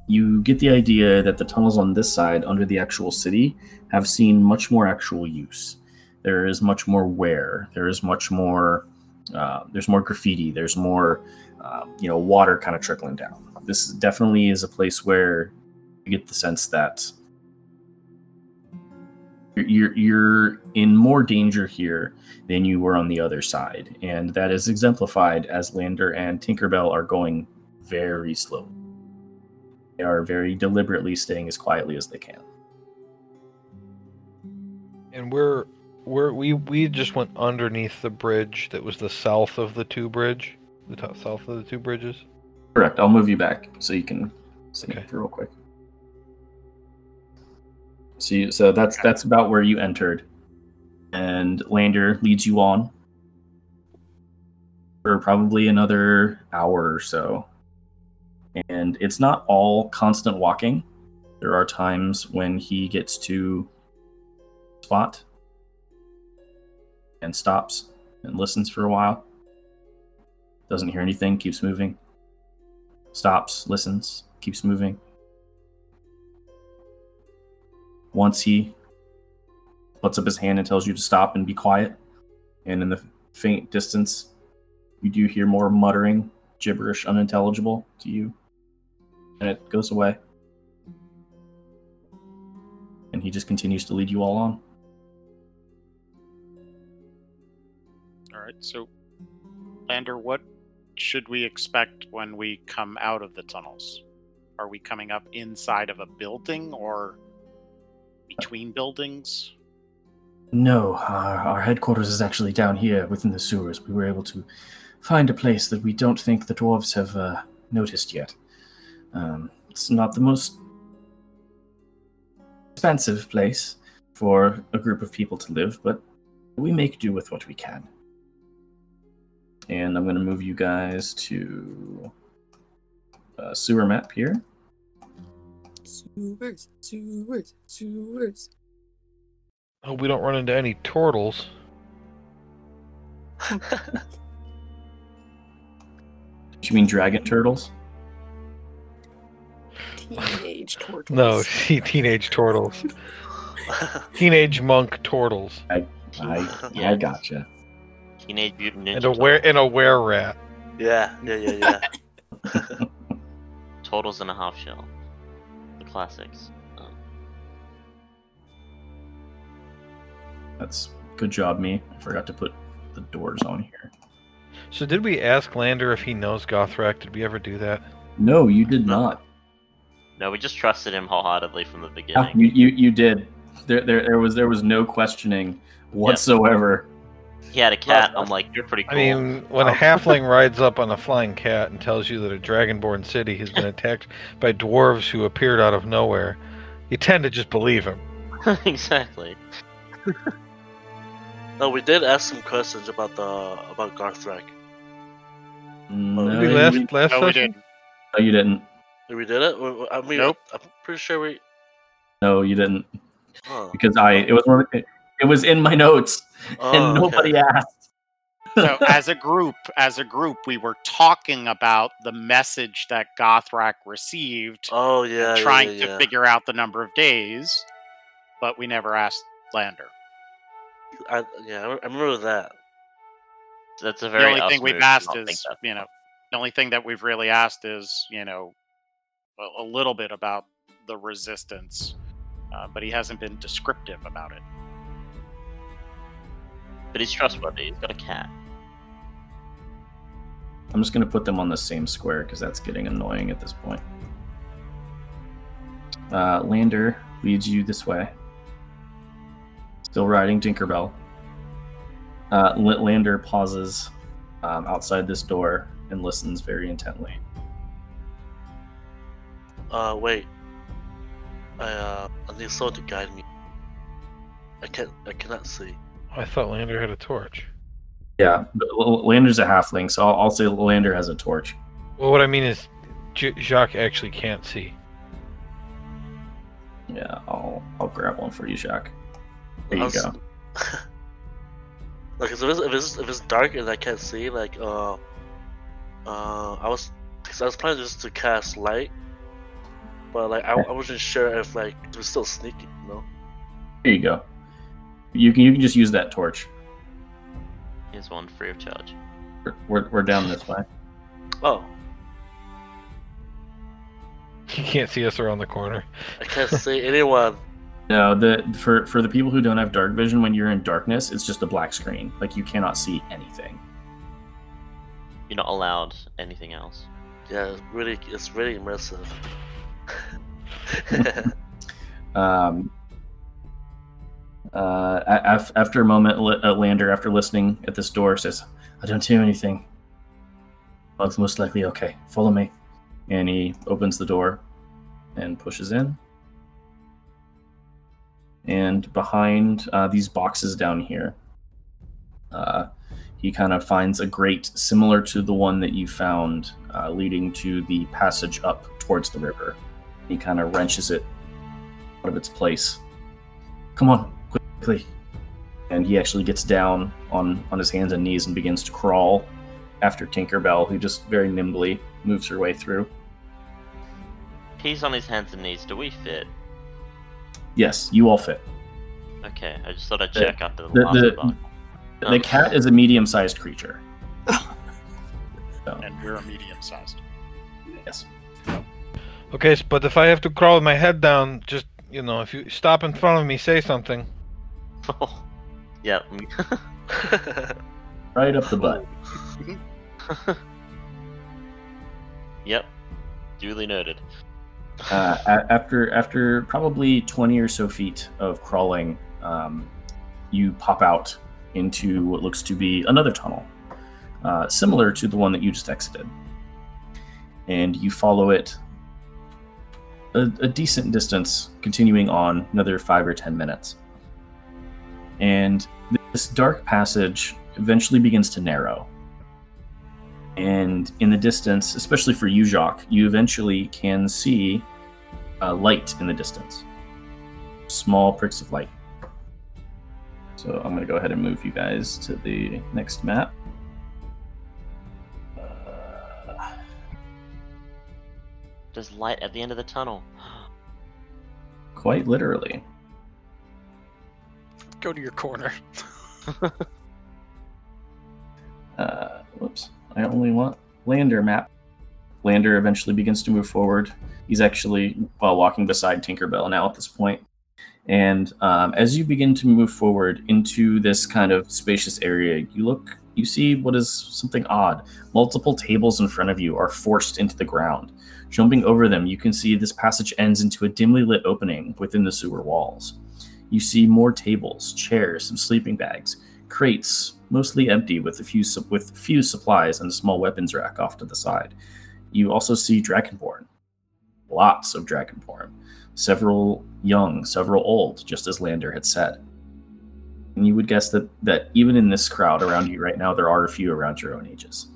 You get the idea that the tunnels on this side, under the actual city, have seen much more actual use. There is much more wear. There is much more. Uh, there's more graffiti. There's more, uh, you know, water kind of trickling down. This definitely is a place where you get the sense that you're you're in more danger here than you were on the other side, and that is exemplified as Lander and Tinkerbell are going very slow. They are very deliberately staying as quietly as they can. And we're we're we we just went underneath the bridge that was the south of the two bridge, the top, south of the two bridges. Correct. I'll move you back so you can see Okay. real quick. So, you, so that's that's about where you entered, and Lander leads you on for probably another hour or so. And it's not all constant walking. There are times when he gets to spot and stops and listens for a while. Doesn't hear anything, keeps moving stops, listens, keeps moving. Once he puts up his hand and tells you to stop and be quiet, and in the faint distance, you do hear more muttering, gibberish, unintelligible to you, and it goes away. And he just continues to lead you all on. All right, so Lander, what should we expect when we come out of the tunnels? Are we coming up inside of a building or between buildings? No, our, our headquarters is actually down here within the sewers. We were able to find a place that we don't think the dwarves have uh, noticed yet. Um, it's not the most expensive place for a group of people to live, but we make do with what we can. And I'm going to move you guys to sewer map here. Sewers, sewers, sewers. Oh, we don't run into any turtles. Do you mean dragon turtles? Teenage (laughs) turtles. No, see, (laughs) teenage turtles. (laughs) Teenage monk turtles. I Yeah. I gotcha. Teenage Mutant Ninja And a were Turtles. and a were rat. yeah, yeah, yeah, yeah. Turtles in a half shell. The classics. Um, That's good job, me. I forgot to put the doors on here. So did we ask Lander if he knows Gothrak? Did we ever do that? No, you did not. no, we just trusted him wholeheartedly from the Yeah, beginning. you, you you did. There, there there was there was no questioning whatsoever. He had a cat. I'm like, you're pretty cool. I mean, when a oh. halfling (laughs) rides up on a flying cat and tells you that a dragonborn city has been attacked by dwarves who appeared out of nowhere, you tend to just believe him. (laughs) exactly. (laughs) no, we did ask some questions about the about Gothrak. No, Did we you, last didn't. last No, we session? didn't. no, you didn't. We did it. We- we- I mean, Nope. I'm pretty sure we. No, you didn't. Oh, Because I it was one of the- it was in my notes oh, and nobody okay. asked. So as a (laughs) group, as a group, we were talking about the message that Gothrak received, Oh yeah, and yeah, trying yeah, to figure out the number of days, but we never asked Lander. I, yeah, I remember that. That's a The very. only thing we've asked is, you know, the only thing that we've really asked is, you know, a, a little bit about the resistance, uh, but he hasn't been descriptive about it. But he's trustworthy. He's got a cat. I'm just gonna put them on the same square because that's getting annoying at this point. Uh, Lander leads you this way. Still riding Tinkerbell. Uh, Lander pauses um, outside this door and listens very intently. Uh, wait. I uh, I need someone to guide me. I can't. I cannot see. I thought Lander had a torch. Yeah, but Lander's a halfling, so I'll, I'll say Lander has a torch. Well, what I mean is, J- Jacques actually can't see. Yeah, I'll I'll grab one for you, Jacques. There you I was- go. (laughs) like, if it's, if it's if it's dark and I can't see, like, uh, uh, I was, cause I was planning just to cast light, but like I, I wasn't sure if like it was still sneaky, you know. There you go. You can you can just use that torch. Here's one free of charge. We're- We're, we're down this way. Oh, You can't see us around the corner. I can't see anyone. (laughs) No, the for for the people who don't have dark vision, when you're in darkness, it's just a black screen. Like you cannot see anything. You're not allowed anything else. Yeah, it's really, it's really immersive. (laughs) Um, uh, af- after a moment, Lander, after listening at this door, says, "I don't hear anything. Well, most likely okay. Follow me." And he opens the door and pushes in. And behind uh, these boxes down here, uh, he kind of finds a grate similar to the one that you found, uh, leading to the passage up towards the river. He kind of wrenches it out of its place. Come on, quickly. And he actually gets down on, on his hands and knees and begins to crawl after Tinkerbell, who just very nimbly moves her way through. He's on his hands and knees. Do we fit? Yes, you all fit. Okay, I just thought I'd The- check after the, the- last the- one. The Um, cat is a medium sized creature. (laughs) So, And we're a medium sized. yes. Okay, s- but if I have to crawl with my head down, just you know, if you stop in front of me, say something. Yeah. (laughs) Right up the butt. (laughs) yep. Duly noted. uh, a- after after probably 20 or so feet of crawling um, you pop out into what looks to be another tunnel uh, similar to the one that you just exited and you follow it a, a decent distance continuing on another five or ten minutes and this dark passage eventually begins to narrow and in the distance, especially for you, Jacques, you eventually can see a light in the distance. Small pricks of light. So I'm going to go ahead and move you guys to the next map. Uh, There's light at the end of the tunnel. (gasps) quite literally. Go to your corner. (laughs) Uh, whoops. I only want Lander map. Lander eventually begins to move forward. He's actually while walking beside Tinkerbell now at this point. And um, as you begin to move forward into this kind of spacious area, you look, you see what is something odd. Multiple tables in front of you are forced into the ground. Jumping over them, you can see this passage ends into a dimly lit opening within the sewer walls. You see more tables, chairs, some sleeping bags, crates, mostly empty, with a few su- with few supplies and a small weapons rack off to the side. You also see Dragonborn, lots of Dragonborn, several young, several old, just as Lander had said. And you would guess that that even in this crowd around you right now, there are a few around your own ages.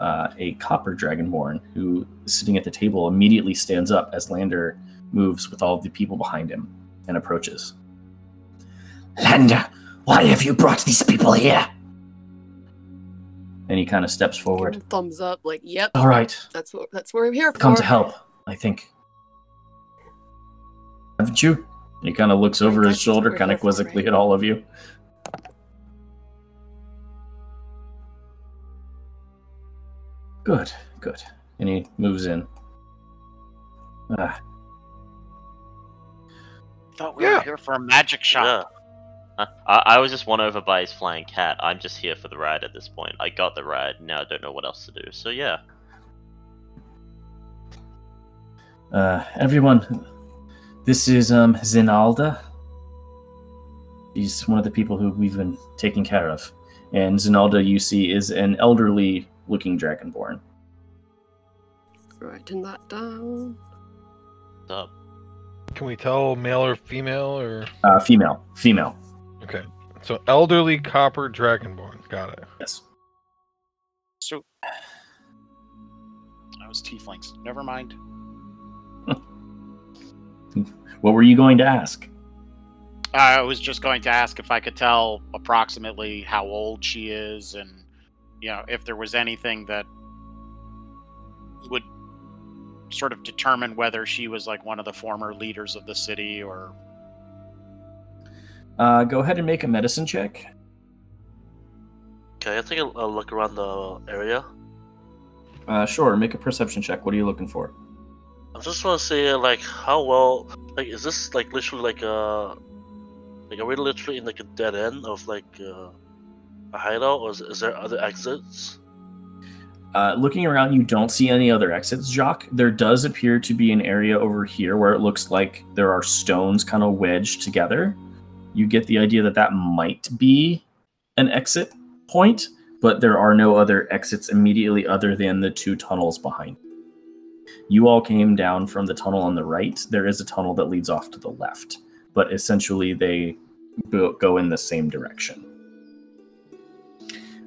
Uh, a copper dragonborn who sitting at the table immediately stands up as Lander moves with all the people behind him and approaches. Lander, why have you brought these people here? And he kind of steps forward. thumbs up, like, yep, All right, that's what that's what we're here for. come to help, I think. Haven't you? And he kind of looks over his shoulder, kind of quizzically at all of you. Good, good. And he moves in. Ah, Thought we Yeah. were here for a magic shop. Yeah. Uh, I, I was just won over by his flying cat. I'm just here for the ride at this point. I got the ride. Now I don't know what else to do. So yeah. uh, everyone, this is um Zinalda. She's one of the people who we've been taking care of. And Zinalda, you see, is an elderly looking dragonborn. Writing that down. What's up? Can we tell male or female or Uh, female. Female. okay? So elderly copper dragonborn. Got it. Yes. So I was tieflings. Never mind. (laughs) What were you going to ask? I was just going to ask if I could tell approximately how old she is, and you know if there was anything that would sort of determine whether she was like one of the former leaders of the city or Uh, go ahead and make a medicine check. Okay, I think I'll, I'll look around the area. Uh, sure. Make a perception check. What are you looking for? I just want to see like how well like is this like literally like a like are we literally in like a dead end of like uh, a hideout or is, is there other exits? Uh, looking around, you don't see any other exits, Jacques. There does appear to be an area over here where it looks like there are stones kind of wedged together. You get the idea that that might be an exit point, but there are no other exits immediately other than the two tunnels behind. You all came down from the tunnel on the right. There is a tunnel that leads off to the left, but essentially they go in the same direction.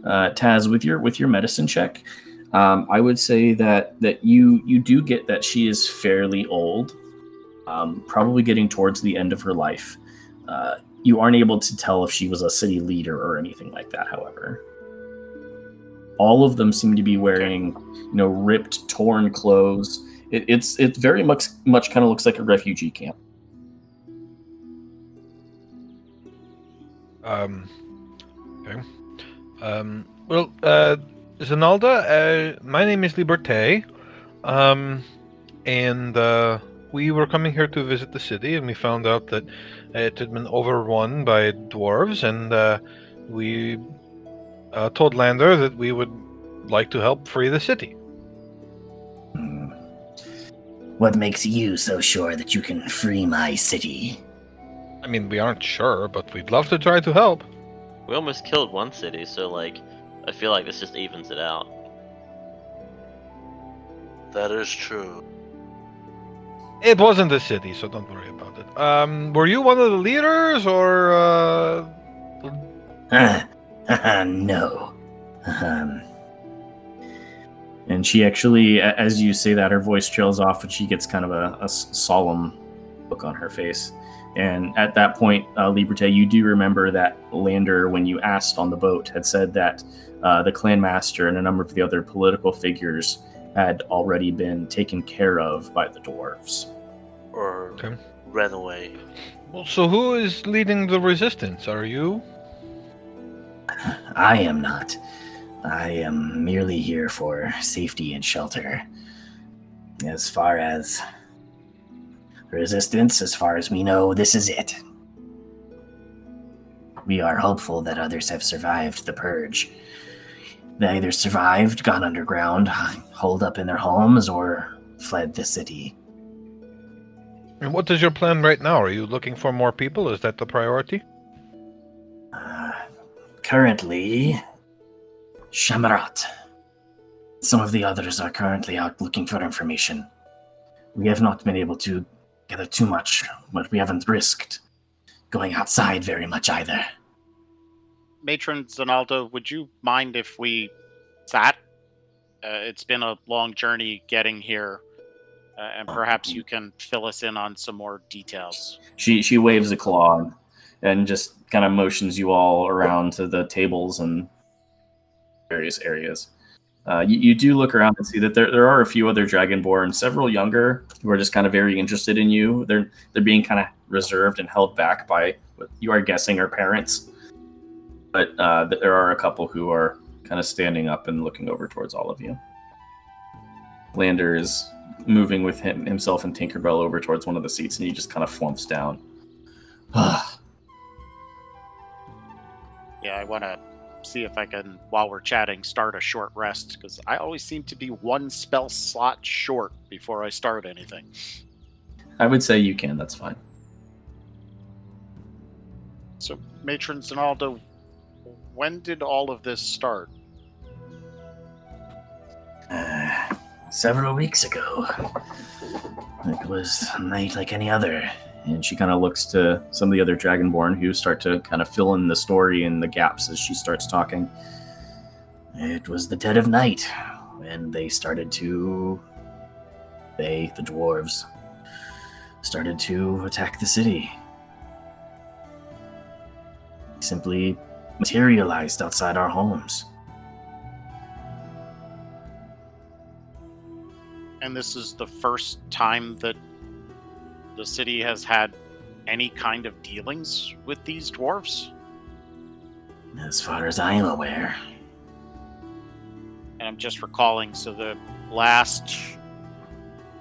Uh, Taz, with your with your medicine check, um, I would say that that you you do get that she is fairly old, um, probably getting towards the end of her life. Uh, you aren't able to tell if she was a city leader or anything like that. However, all of them seem to be wearing you know ripped, torn clothes. It, it's it very much much kind of looks like a refugee camp. Um, okay. Um, well, uh, Zenalda, uh, my name is Liberté. Um, and uh, we were coming here to visit the city, and we found out that it had been overrun by dwarves, and uh, we uh, told Lander that we would like to help free the city. Hmm. What makes you so sure that you can free my city? I mean, we aren't sure, but we'd love to try to help. We almost killed one city, so like, I feel like this just evens it out. That is true. It wasn't the city, so don't worry about it. Um, were you one of the leaders, or uh, Uh, (laughs) no. Um, And she actually, as you say that, her voice trails off and she gets kind of a solemn look on her face. And at that point, uh, Liberté, you do remember that Lander, when you asked on the boat, had said that uh, the clan master and a number of the other political figures had already been taken care of by the dwarves. Or Okay. ran away. Well, so who is leading the resistance? Are you? (sighs) I am not. I am merely here for safety and shelter. As far as resistance, as far as we know, this is it. We are hopeful that others have survived the purge. They either survived, gone underground, holed up in their homes, or fled the city. And what is your plan right now? Are you looking for more people? Is that the priority? Uh, currently, Shamarat. Some of the others are currently out looking for information. We have not been able to gather too much, but we haven't risked going outside very much either. Matron Zonaldo, would you mind if we sat? Uh, it's been a long journey getting here, uh, and perhaps you can fill us in on some more details. She she waves a claw and, and just kind of motions you all around to the tables and various areas. Uh, you, you do look around and see that there, there are a few other dragonborn, several younger, who are just kind of very interested in you. They're they're being kind of reserved and held back by what you are guessing are parents. But uh, there are a couple who are kind of standing up and looking over towards all of you. Lander is moving with him himself and Tinkerbell over towards one of the seats, and he just kind of flumps down. (sighs) Yeah, I want to see if I can, while we're chatting, start a short rest because I always seem to be one spell slot short before I start anything. I would say you can. That's fine. So, matrons Matron Zonaldo, when did all of this start? Uh, several weeks ago. It was a night like any other. And she kind of looks to some of the other Dragonborn who start to kind of fill in the story and the gaps as she starts talking. It was the dead of night when they started to. They, the dwarves, started to attack the city. Simply materialized outside our homes. And this is the first time that the city has had any kind of dealings with these dwarfs? As far as I am aware, And I'm just recalling, so the last.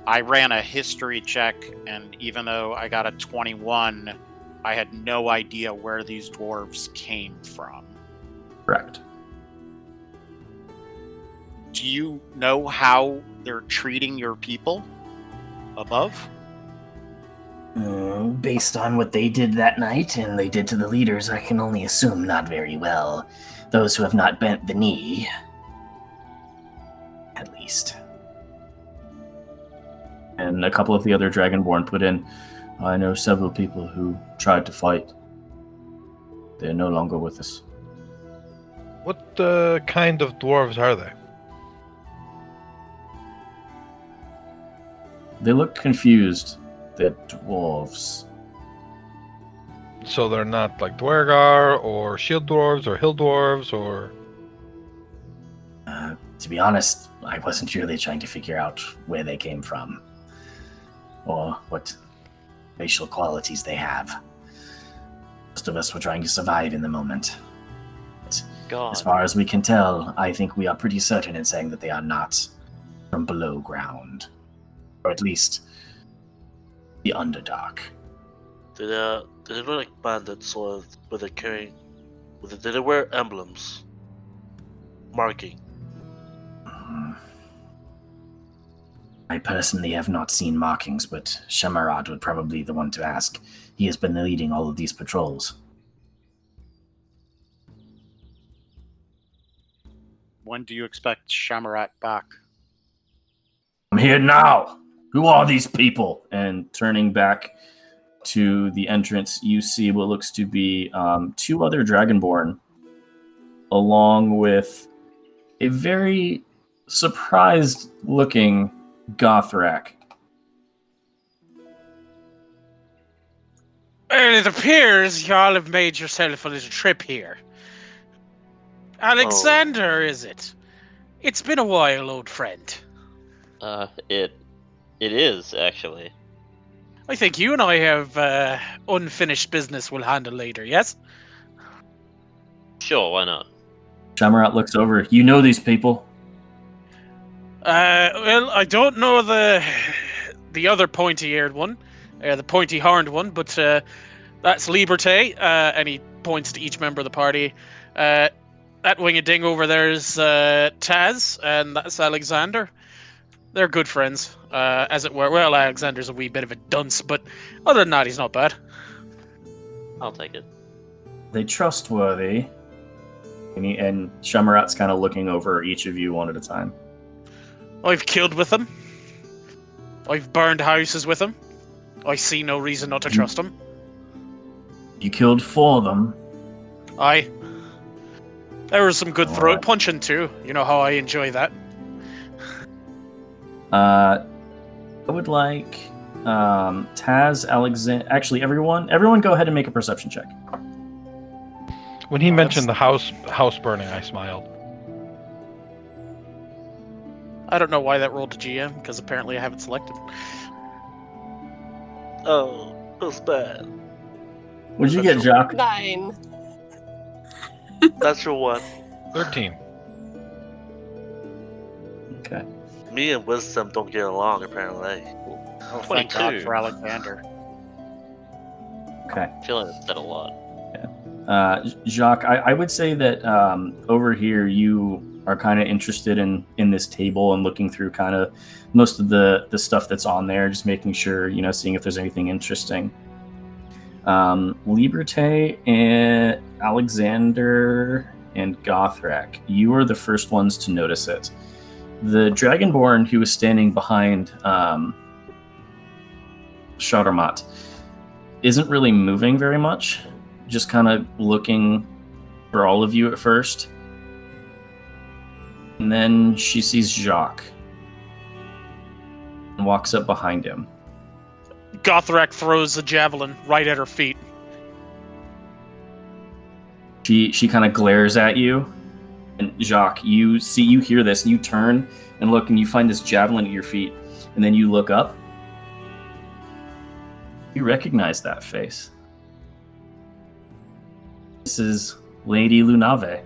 I ran a history check, and even though I got a 21, I had no idea where these dwarves came from. Correct. Do you know how they're treating your people above? Uh, based on what they did that night and they did to the leaders, I can only assume not very well. Those who have not bent the knee. At least. And a couple of the other Dragonborn put in, I know several people who tried to fight. They're no longer with us. What uh, kind of dwarves are they? They look confused. They're dwarves. So they're not like Duergar or Shield Dwarves or Hill Dwarves or. Uh, to be honest, I wasn't really trying to figure out where they came from. Or what racial qualities they have. Most of us were trying to survive in the moment. God. As far as we can tell, I think we are pretty certain in saying that they are not from below ground. Or at least the Underdark. Did uh did they look like bandits or were they carrying were they, did they wear emblems? Marking. Hmm. I personally have not seen markings, but Shamarat would probably be the one to ask. He has been leading all of these patrols. When do you expect Shamarat back? I'm here now. Who are these people? And turning back to the entrance, you see what looks to be um, two other Dragonborn, along with a very surprised looking Gothrak. Well, it appears y'all have made yourself a little trip here. Alexander, is it? It's been a while, old friend. Uh, it, it is actually. I think you and I have uh, unfinished business we'll handle later, yes? Sure, why not? Shamarat looks over. You know these people. Uh, well, I don't know the the other pointy-eared one, uh, the pointy-horned one, but uh, that's Liberté, uh, and he points to each member of the party. Uh, that winged ding over there is uh, Taz, and that's Alexander. They're good friends, uh, as it were. Well, Alexander's a wee bit of a dunce, but other than that, he's not bad. I'll take it. They trustworthy. And, he, and Shamarat's kind of looking over each of you one at a time. I've killed with them. I've burned houses with them. I see no reason not to trust them. You killed four of them. Aye. There was some good throat Alright. punching too. You know how I enjoy that. Uh, I would like um, Taz, Alexander. Actually, everyone, everyone, go ahead and make a perception check. When he Oh, mentioned the house house burning, I smiled. I don't know why that rolled to GM because apparently I haven't selected. Oh, that's bad. What'd you get, Jock? Nine. That's your one. Thirteen. Okay. Me and Wisdom don't get along, apparently. Oh, thank God 22. for Alexander. Okay. I feel like that said a lot. Uh, Jacques, I, I would say that um, over here you are kind of interested in in this table and looking through kind of most of the the stuff that's on there, just making sure you know, seeing if there's anything interesting. Um, Liberté and Alexander and Gothrak, you are the first ones to notice it. The Dragonborn who was standing behind um, Shamarat isn't really moving very much just kind of looking for all of you at first. And then she sees Jacques and walks up behind him. Gothrak throws a javelin right at her feet. She she kind of glares at you, and Jacques, you see you hear this, and you turn and look, and you find this javelin at your feet, and then you look up. You recognize that face. This is Lady Lunave.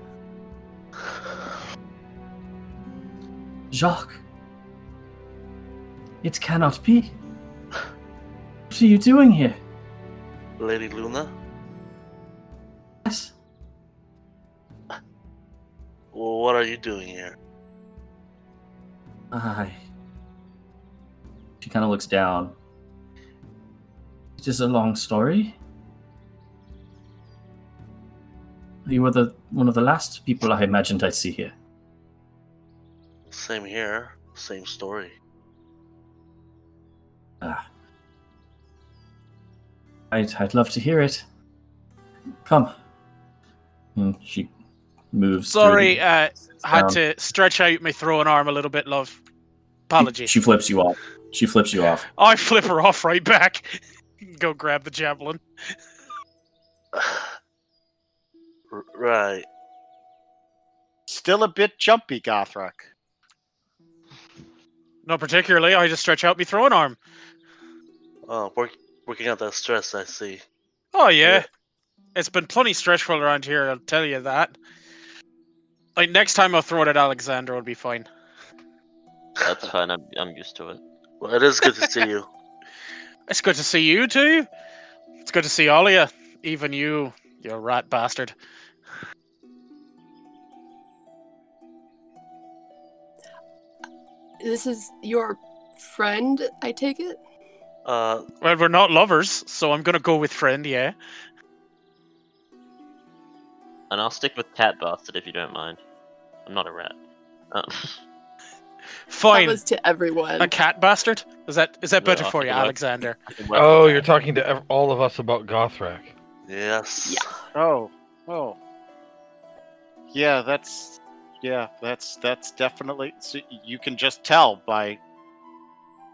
Jacques, it cannot be. What are you doing here? Lady Luna? Yes. Well, what are you doing here? I. She kind of looks down. It is a long story. You were the one of the last people I imagined I'd see here. Same here. Same story. Ah. I'd, I'd love to hear it. Come. And she moves. Sorry, the- uh, had down. to stretch out my throwing arm a little bit, love. Apologies. She flips you off. She flips you off. I flip her off right back. (laughs) Go grab the javelin. (sighs) R- right. Still a bit jumpy, Gothrak. Not particularly. I just stretch out my throwing arm. Oh, work, working out that stress, I see. Oh yeah. Yeah. It's been plenty stressful around here, I'll tell you that. Like next time I'll throw it at Alexander it'll be fine. That's fine. (laughs) I'm I'm used to it. Well, it is good to see you. (laughs) It's good to see you too. It's good to see all of you. Even you, you rat bastard. This is your friend, I take it? Uh, Well, we're not lovers, so I'm gonna go with friend, yeah. And I'll stick with cat bastard if you don't mind. I'm not a rat. Uh, (laughs) Fine. That was to everyone. A cat bastard? Is that is that No, better for you, I think it was. Alexander? Oh, you're talking to ev- all of us about Gothrak. yes. Yeah. Oh, oh. Yeah, that's yeah, that's that's definitely so you can just tell by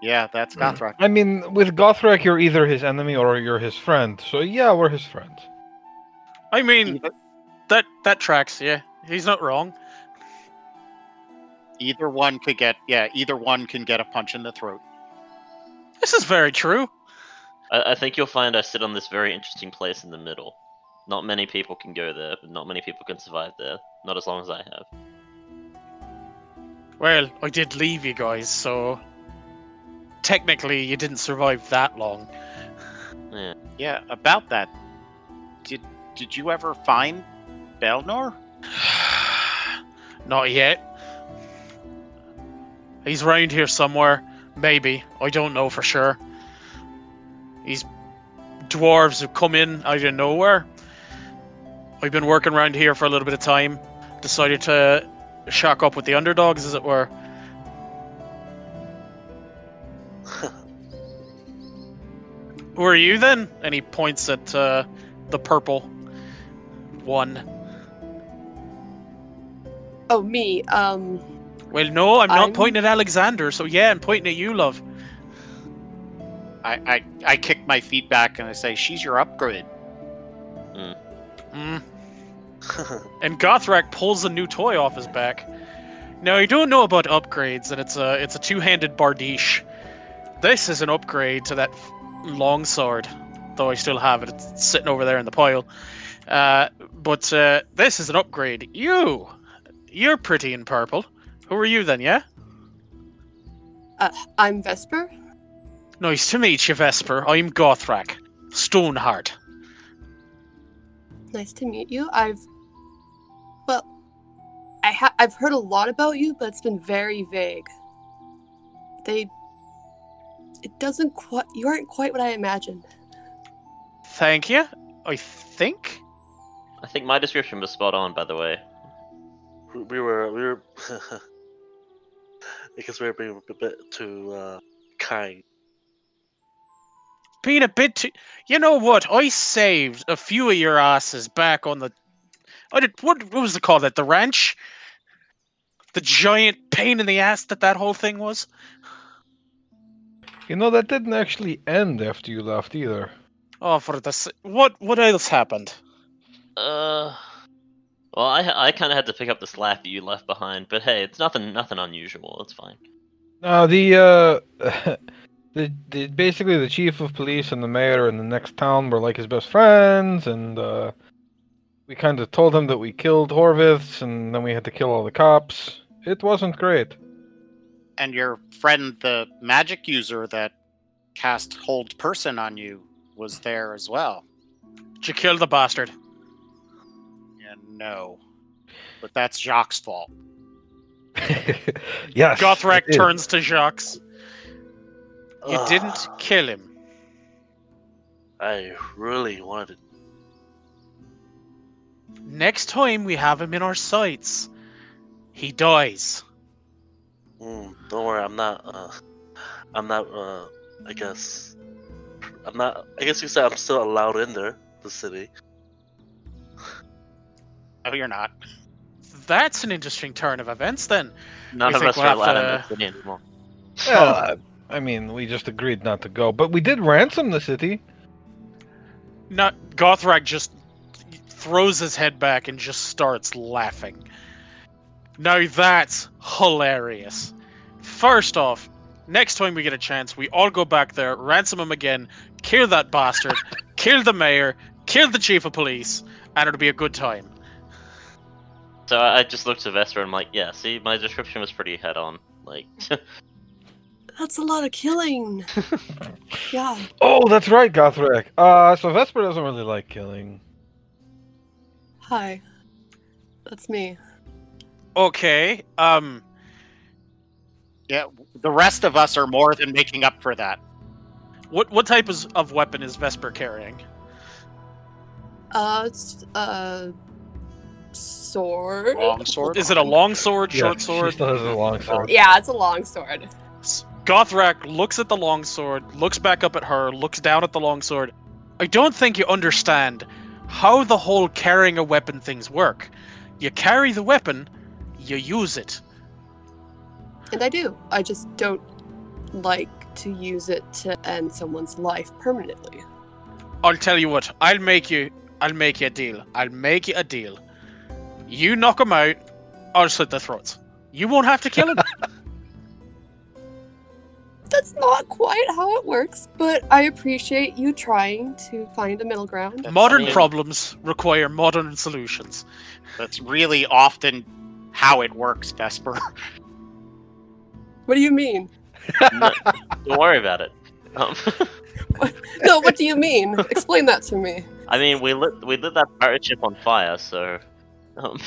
Yeah, that's Mm. Gothrak. I mean, with Gothrak, you're either his enemy or you're his friend. So yeah, we're his friends. I mean, Either, that that tracks. Yeah, he's not wrong. either one could get yeah, either one can get a punch in the throat. This is very true. I, I think you'll find I sit on this very interesting place in the middle. Not many people can go there, but not many people can survive there. Not as long as I have. Well, I did leave you guys, so technically you didn't survive that long. Yeah. Yeah, about that. Did did you ever find Belnor? (sighs) Not yet. He's round here somewhere. Maybe. I don't know for sure. These dwarves have come in out of nowhere. I've been working around here for a little bit of time. Decided to shock up with the underdogs, as it were. (laughs) Who are you then? And he points at uh, the purple one. Oh, me. Um, Well, no, I'm not I'm- pointing at Alexander, so yeah, I'm pointing at you, love. I, I I kick my feet back and I say, "She's your upgrade." Mm. (laughs) And Gothrak pulls a new toy off his back. Now you don't know about upgrades, and it's a it's a two-handed bardiche. This is an upgrade to that f- longsword, though I still have it. It's sitting over there in the pile. Uh, but uh, this is an upgrade. You, you're pretty in purple. Who are you then? Yeah. I'm Vesper. Nice to meet you, Vesper. I'm Gothrak, Stoneheart. Nice to meet you. I've, I ha- I've heard a lot about you, but it's been very vague. They, it doesn't quite. You aren't quite what I imagined. Thank you. I think. I think my description was spot on, by the way. we we were we were (laughs) because we were being a bit too uh, kind. Being a bit too. You know what? I saved a few of your asses back on the. I did. What, what was it called? That the ranch. The giant pain in the ass that that whole thing was. You know that didn't actually end after you left either. Oh, for the what? What else happened? Uh, well, I I kind of had to pick up the slack that you left behind, but hey, it's nothing nothing unusual. It's fine. Uh, the uh, (laughs) the, the basically the chief of police and the mayor in the next town were like his best friends, and uh, we kind of told him that we killed Horvitz, and then we had to kill all the cops. It wasn't great. And your friend, the magic user that cast hold person on you, was there as well. Did you kill the bastard? Yeah, no, but that's Jacques' fault. (laughs) yes. Gothrak it is. turns to Jacques. You Ugh, didn't kill him. I really wanted. Next time we have him in our sights, he dies. Mm, don't worry, I'm not. Uh, I'm not. Uh, I guess. I'm not. I guess you said I'm still allowed in there, the city. No, you're not. That's an interesting turn of events, then. None You of think us we'll are allowed to- in the city anymore. Well, I, I mean, we just agreed not to go, but we did ransom the city. Not Gothrak just throws his head back and just starts laughing. Now that's hilarious. First off, next time we get a chance, we all go back there, ransom him again, kill that bastard, (laughs) kill the mayor, kill the chief of police, and it'll be a good time. So I I just looked at Vesper and I'm like, yeah, see, my description was pretty head on. Like, (laughs) That's a lot of killing. (laughs) yeah. Oh, that's right, Gothrak. Uh, so Vesper doesn't really like killing. Hi. That's me. Okay, um, Yeah, the rest of us are more than making up for that. what what type is, of weapon is Vesper carrying? Uh, it's uh, sword. Long sword. Is it a long sword, Yeah, short She sword? still has a long sword. Yeah, it's a long sword. Gothrak looks at the longsword, looks back up at her, looks down at the longsword. I don't think you understand how the whole carrying a weapon things work. You carry the weapon, you use it. And I do. I just don't like to use it to end someone's life permanently. I'll tell you what. I'll make you. I'll make you a deal. I'll make you a deal. You knock him out. I'll slit their throats. You won't have to kill him. (laughs) That's not quite how it works, but I appreciate you trying to find a middle ground. That's- modern I mean, problems require modern solutions. That's really often how it works, Vesper. (laughs) What do you mean? No, don't worry about it. Um, (laughs) No, what do you mean? Explain that to me. (laughs) I mean, we lit we lit that pirate ship on fire, so um,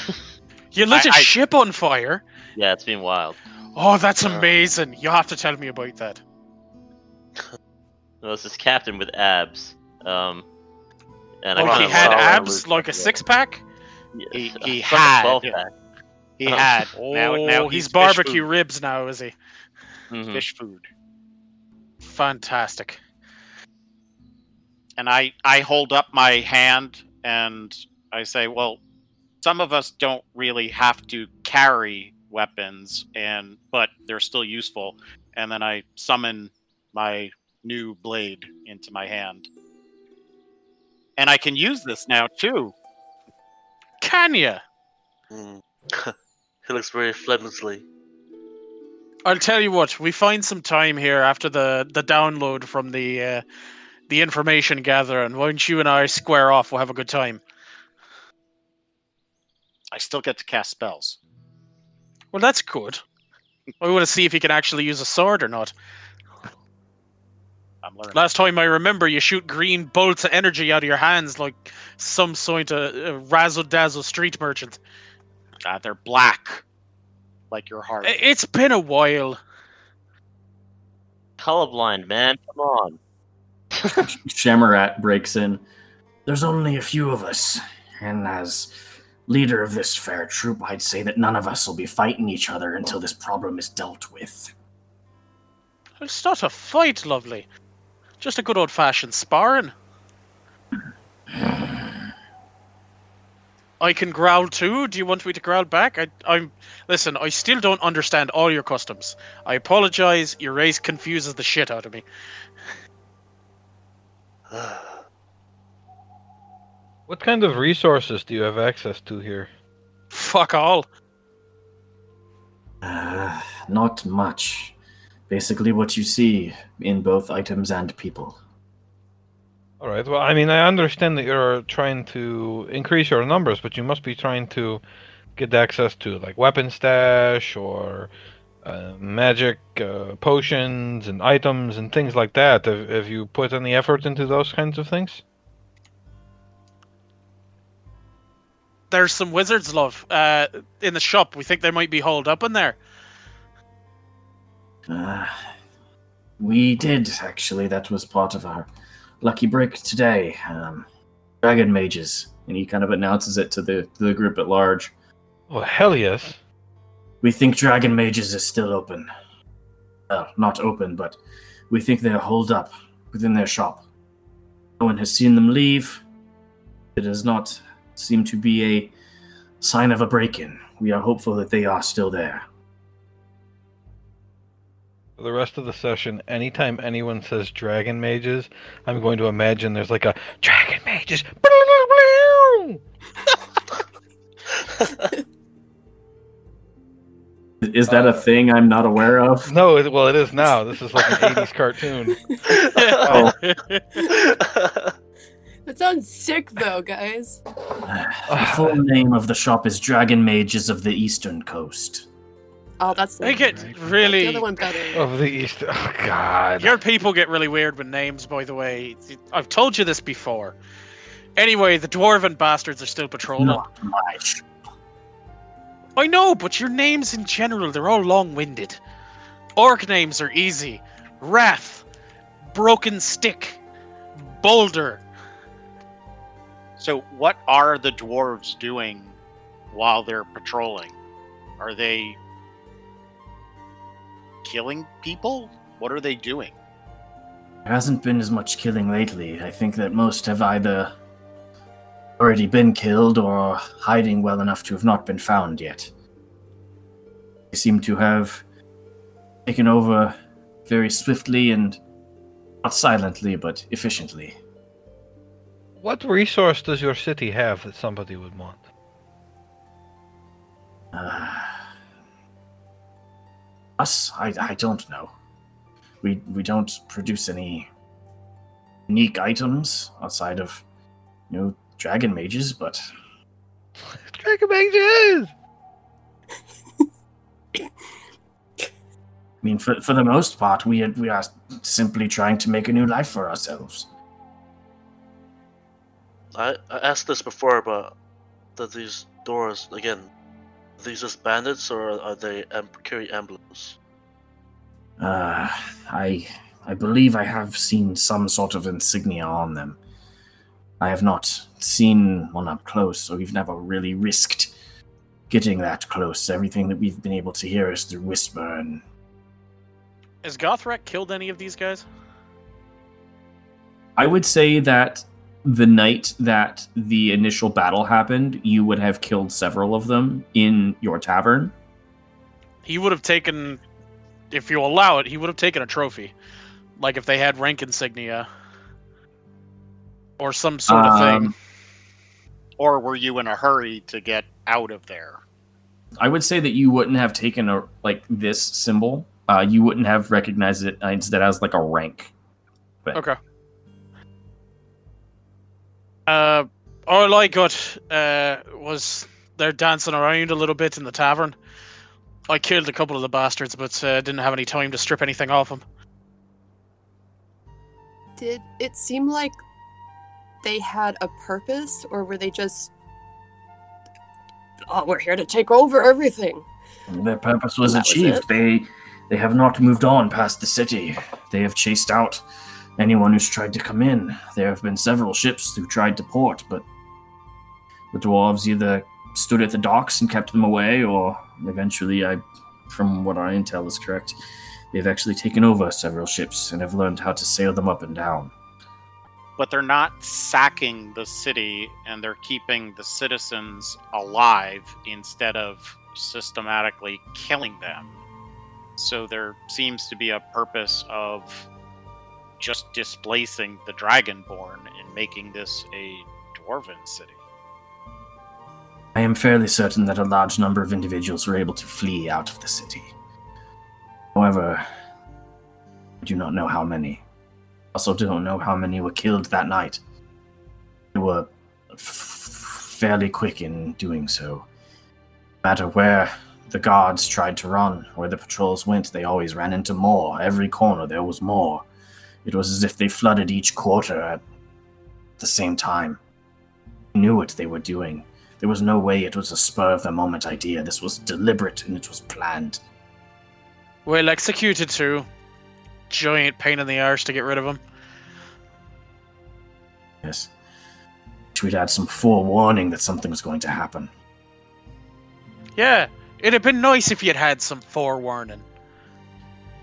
You lit I- a I- ship on fire. yeah, it's been wild. Oh, that's Uh. amazing. You have to tell me about that. (laughs) There was this captain with abs, um, and I Like he kinda had saw him abs, like a six pack. Yeah, He- he had. 12 pack. He Oh. had. Oh, now, now he's, fish barbecue food. ribs now, is he? Mhm. Fish food. Fantastic. and I I hold up my hand and I say, "Well, some of us don't really have to carry weapons, and but they're still useful." And then I summon my new blade into my hand, and I can use this now too. Can you? Mm. he looks very flemingly. I'll tell you what. We find some time here after the the download from the uh, the information gatherer, and why don't you and I square off? We'll have a good time. I still get to cast spells. Well, that's good. I want to see if he can actually use a sword or not. I'm learning. Last time I remember, you shoot green bolts of energy out of your hands like some sort of uh, razzle dazzle street merchant. Uh, they're black, like your heart. It's been a while. Colorblind, man, come on. (laughs) Shamarat breaks in. There's only a few of us, and as leader of this fair troop, I'd say that none of us will be fighting each other until this problem is dealt with. It's not a fight, lovely. Just a good old fashioned sparring. I can growl too. Do you want me to growl back? I, I'm. Listen, I still don't understand all your customs. I apologize. Your race confuses the shit out of me. (sighs) (sighs) (sighs) What kind of resources do you have access to here? Fuck all. Uh, not much. Basically, what you see in both items and people. All right. Well, I mean, I understand that you're trying to increase your numbers, but you must be trying to get access to like weapon stash or uh, magic uh, potions and items and things like that. Have, have you put any effort into those kinds of things? There's some wizards, love, uh, in the shop. We think they might be holed up in there. Uh, we did, actually. That was part of our lucky break today. Um, dragon mages. And he kind of announces it to the, to the group at large. Oh hell yes! We think Dragon Mages is still open. Well, not open, but we think they're holed up within their shop. No one has seen them leave. It does not seem to be a sign of a break in. We are hopeful that they are still there. For the rest of the session, anytime anyone says dragon mages, I'm going to imagine there's like a dragon mages. (laughs) Is that a thing I'm not aware of? No, it, well, it is now. This is like an 80s (laughs) cartoon. (laughs) Oh. That sounds sick, though, guys. the full name of the shop is Dragon Mages of the Eastern Coast. Oh, that's They get the really. other one better. Of the East. Oh, God. Your people get really weird with names, by the way. I've told you this before. Anyway, the dwarven bastards are still patrolling. Not my. I know, but your names in general, they're all long winded. Orc names are easy Wrath, Broken Stick, Boulder. So, what are the dwarves doing while they're patrolling? Are they killing people? What are they doing? There hasn't been as much killing lately. I think that most have either already been killed or hiding well enough to have not been found yet. They seem to have taken over very swiftly and not silently, but efficiently. What resource does your city have that somebody would want? Uh, (sighs) us? I, I don't know. We we don't produce any unique items outside of you know dragon mages, but (laughs) Dragon mages! I mean, for, for the most part, we are, we are simply trying to make a new life for ourselves. I, I asked this before, but that these doors again, are these just bandits or are they em- carry emblems? Uh, I I believe I have seen some sort of insignia on them. I have not seen one up close, so we've never really risked getting that close. Everything that we've been able to hear is through whisper and Has Gothrak killed any of these guys? I would say that the night that the initial battle happened, you would have killed several of them in your tavern. He would have taken, if you allow it, he would have taken a trophy. Like if they had rank insignia. Or some sort of thing. Um, Or were you in a hurry to get out of there? I would say that you wouldn't have taken a like this symbol. Uh, you wouldn't have recognized it uh, instead as like a rank. Okay. Uh, all I got uh, was they're dancing around a little bit in the tavern. I killed a couple of the bastards, but uh, didn't have any time to strip anything off them. Did it seem like they had a purpose, or were they just. Oh, we're here to take over everything. their purpose was That was achieved. it. they they have not moved on past the city. They have chased out anyone who's tried to come in. There have been several ships who tried to port, but the dwarves either stood at the docks and kept them away, or eventually, I, from what our intel is correct, they've actually taken over several ships and have learned how to sail them up and down. But they're not sacking the city and they're keeping the citizens alive instead of systematically killing them. So there seems to be a purpose of just displacing the Dragonborn and making this a dwarven city. I am fairly certain that a large number of individuals were able to flee out of the city. However, I do not know how many. Also, don't know how many were killed that night. They were f- fairly quick in doing so. No matter where the guards tried to run, where the patrols went, they always ran into more. Every corner there was more. It was as if they flooded each quarter at the same time. They knew what they were doing. There was no way it was a spur of the moment idea. This was deliberate and it was planned. Well executed too. Giant pain in the arse to get rid of him. Yes. Wish we'd had some forewarning that something was going to happen. Yeah, it'd have been nice if you'd had some forewarning.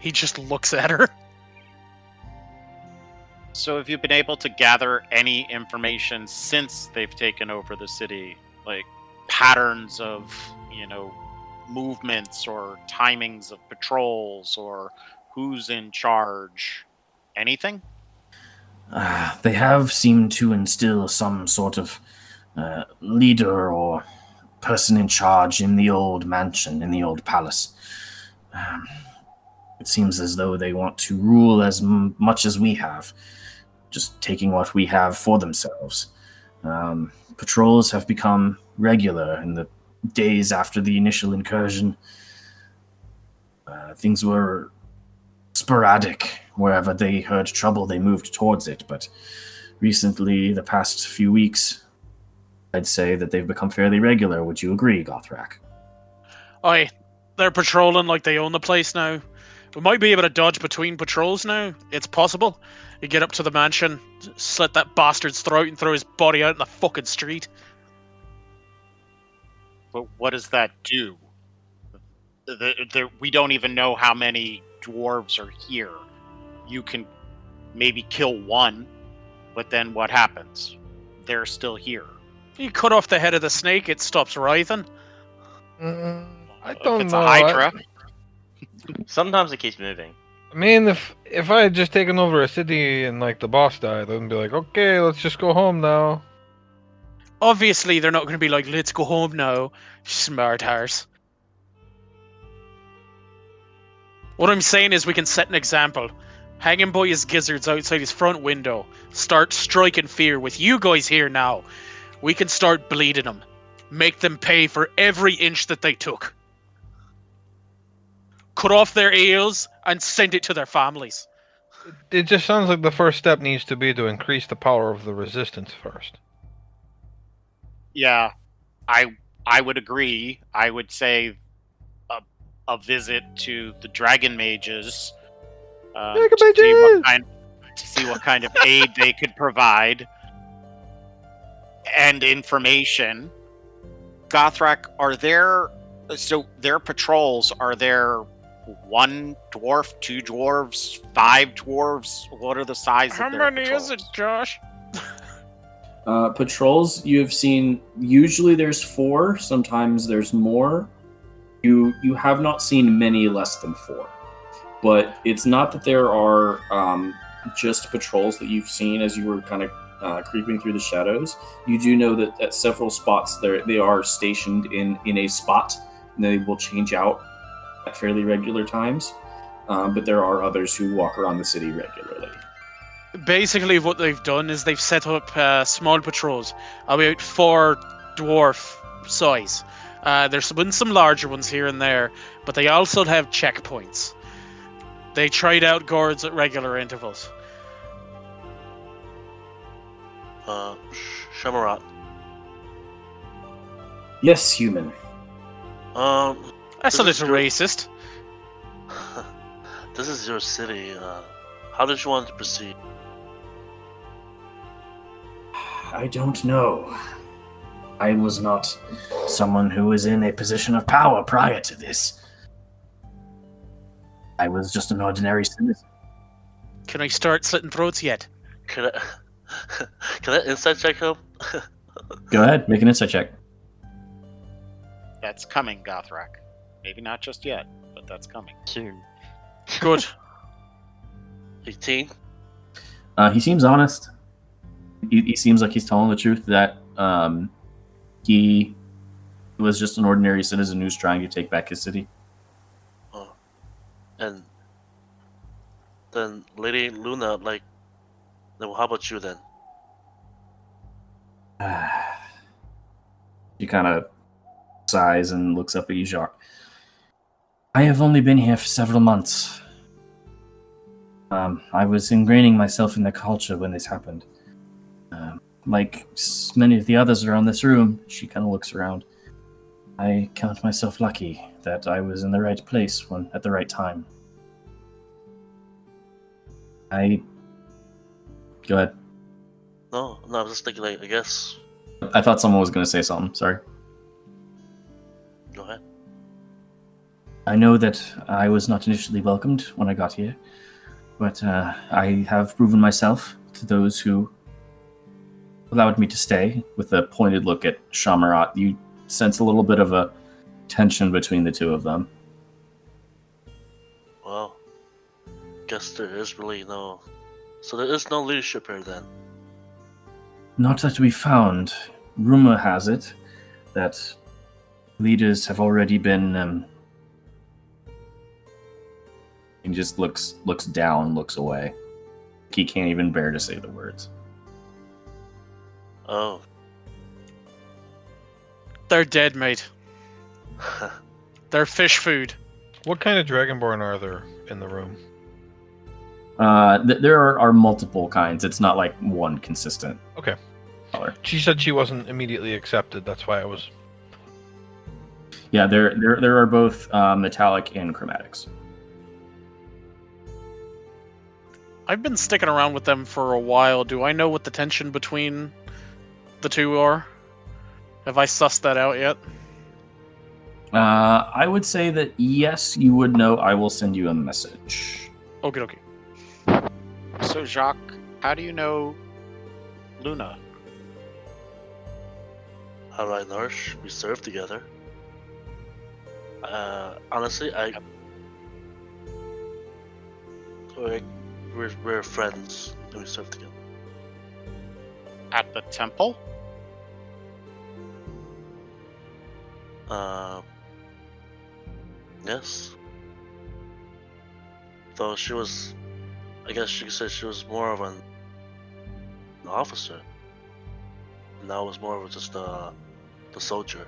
He just looks at her. (laughs) So have you been able to gather any information since they've taken over the city? Like patterns of, you know, movements or timings of patrols or who's in charge? Anything? Uh, they have seemed to instill some sort of uh, leader or person in charge in the old mansion, in the old palace. Um, it seems as though they want to rule as m- much as we have, just taking what we have for themselves. Um, patrols have become regular in the days after the initial incursion. Uh, things were sporadic. Wherever they heard trouble, they moved towards it. But recently, the past few weeks, I'd say that they've become fairly regular. Would you agree, Gothrak? Aye, they're patrolling like they own the place now. We might be able to dodge between patrols now. It's possible. You get up to the mansion, slit that bastard's throat, and throw his body out in the fucking street. But what does that do? The, the, we don't even know how many dwarves are here. You can maybe kill one, but then what happens? They're still here. You cut off the head of the snake, it stops writhing. Mm, I don't it's know. a I- Hydra. Sometimes it keeps moving. I mean, if if I had just taken over a city and like the boss died, I'd be like, okay, let's just go home now. Obviously, they're not going to be like, let's go home now, smart arse. What I'm saying is, we can set an example. Hang him by his gizzards outside his front window. Start striking fear with you guys here now. We can start bleeding them. Make them pay for every inch that they took. Cut off their ears and send it to their families. It just sounds like the first step needs to be to increase the power of the resistance first. Yeah, I I would agree. I would say a, a visit to the dragon mages, uh, Dragon to, see what kind, to see what kind of aid they could provide and information. Gothrak, are there so their patrols? Are there one dwarf, two dwarves, five dwarves? What are the size How of their many is it. Josh? (laughs) Uh, patrols you have seen. Usually there's four. Sometimes there's more. You you have not seen many less than four. But it's not that there are um, just patrols that you've seen as you were kind of uh, creeping through the shadows. You do know that at several spots there they are stationed in in a spot. And they will change out at fairly regular times. Um, but there are others who walk around the city regularly. Basically, what they've done is they've set up uh, small patrols, about four dwarf size. Uh, there's been some larger ones here and there, but they also have checkpoints. They trade out guards at regular intervals. Uh, Shamarat. Yes, human. Um, That's a This is little true. racist. (laughs) this is your city. Uh, how did you want to proceed? I don't know. I was not someone who was in a position of power prior to this. I was just an ordinary citizen. Can I start slitting throats yet? Can I, (laughs) can I insight check him? (laughs) Go ahead, make an insight check. That's coming, Gothrak. Maybe not just yet, but that's coming. Soon. Good. (laughs) 18. Uh, he seems honest. He, he seems like he's telling the truth that um, he was just an ordinary citizen who's trying to take back his city. Oh. And then Lady Luna, like, then how about you then? (sighs) He kind of sighs and looks up at you, Jacques. I have only been here for several months. Um, I was ingraining myself in the culture when this happened. Um, like many of the others around this room, she kind of looks around. I count myself lucky that I was in the right place when at the right time. I go ahead. No, no, I was just thinking, like, I guess. I thought someone was going to say something. Sorry. Go ahead. I know that I was not initially welcomed when I got here, but uh, I have proven myself to those who allowed me to stay. With a pointed look at Shamarat, you sense a little bit of a tension between the two of them. Well, guess there is really no. So there is no leadership here then. Not that we found. Rumor has it that leaders have already been. Um, he just looks looks down, looks away. He can't even bear to say the words. Oh. They're dead, mate. (laughs) They're fish food. What kind of dragonborn are there in the room? Uh, th- there are, are multiple kinds. It's not like one consistent Okay. color. She said she wasn't immediately accepted. That's why I was. Yeah, there there there are both uh, metallic and chromatics. I've been sticking around with them for a while. Do I know what the tension between the two are? Have I sussed that out yet? Uh, I would say that yes, you would know. I will send you a message. Okay, okay. So, Jacques, how do you know Luna? How do I know her? We served together. Uh, honestly, I. Like, we're, we're friends and we serve together. At the temple? Uh, yes. Though she was, I guess you could say she was more of an, an officer. And I was more of just a, a soldier.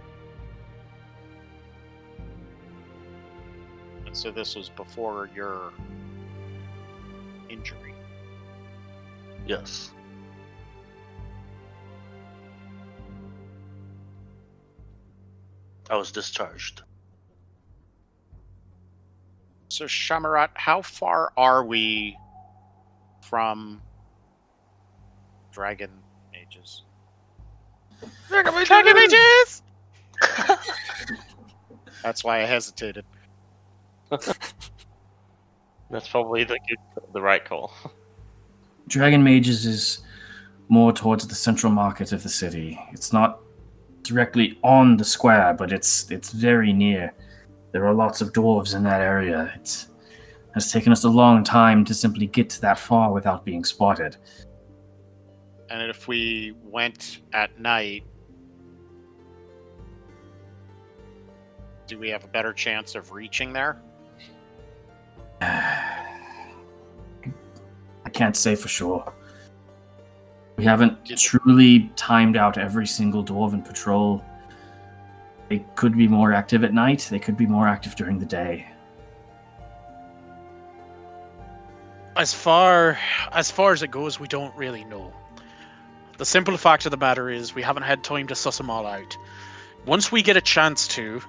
And so this was before your injury. Yes. I was discharged. So Shamarat, how far are we from Dragon Ages? Dragon Mages! That's why I hesitated. (laughs) That's probably the good, the right call. (laughs) Dragon Mages is more towards the central market of the city. It's not directly on the square, but it's it's very near. There are lots of dwarves in that area. It has taken us a long time to simply get that far without being spotted. And if we went at night, do we have a better chance of reaching there? I can't say for sure. We haven't truly timed out every single dwarven patrol. They could be more active at night, they could be more active during the day. As far as far as it goes, we don't really know. The simple fact of the matter is we haven't had time to suss them all out. Once we get a chance to,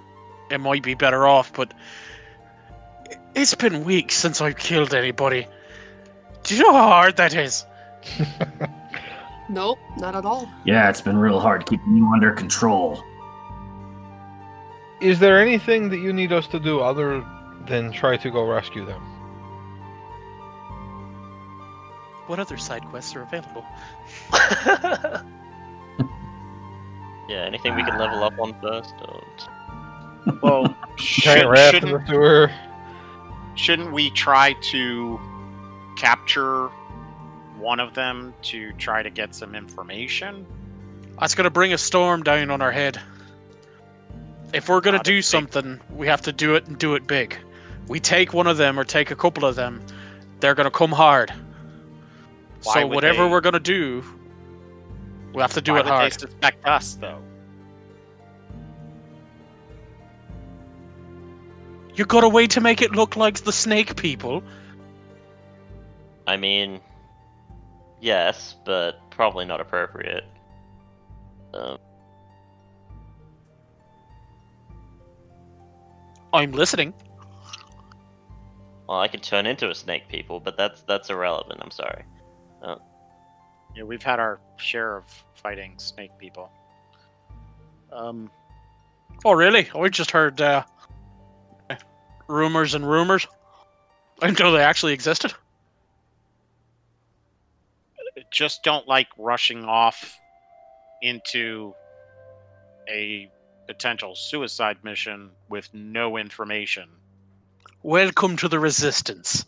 it might be better off, but it's been weeks since I've killed anybody. Do you know how hard that is? (laughs) Nope, not at all. Yeah, it's been real hard keeping you under control. Is there anything that you need us to do other than try to go rescue them? What other side quests are available? (laughs) Yeah, anything we can level up on first? Or... Well, Giant should, rat in shouldn't, the sewer. Shouldn't we try to capture one of them to try to get some information? That's gonna bring a storm down on our head. If we're gonna Not a do big- something, we have to do it and do it big. We take one of them or take a couple of them, they're gonna come hard. Why so whatever they- we're gonna do, we have to do Why it would hard. they suspect us, though? You got a way to make it look like the snake people. I mean, yes, but probably not appropriate. Um, I'm listening. well, I could turn into a snake people, but that's that's irrelevant. I'm sorry. Yeah, we've had our share of fighting snake people. Um, Oh really? I just heard uh, rumors and rumors. I didn't know they actually existed. just don't like rushing off into a potential suicide mission with no information. Welcome to the resistance.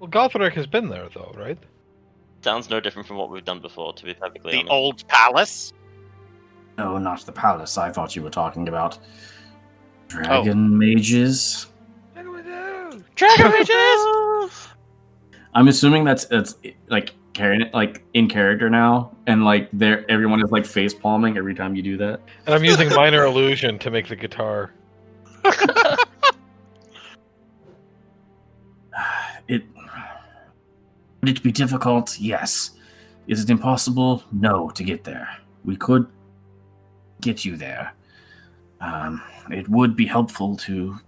Well, Gothrak has been there, though, right? Sounds no different from what we've done before, to be perfectly The honest. old palace? No, not the palace. I thought you were talking about Oh. dragon mages. Dragon Mages! (laughs) I'm assuming that's it's like carrying it like in character now, and like there everyone is like face palming every time you do that. And I'm using minor illusion to make the guitar. (sighs) It would it be difficult? Yes. Is it impossible? No. To get there, we could get you there. Um, it would be helpful to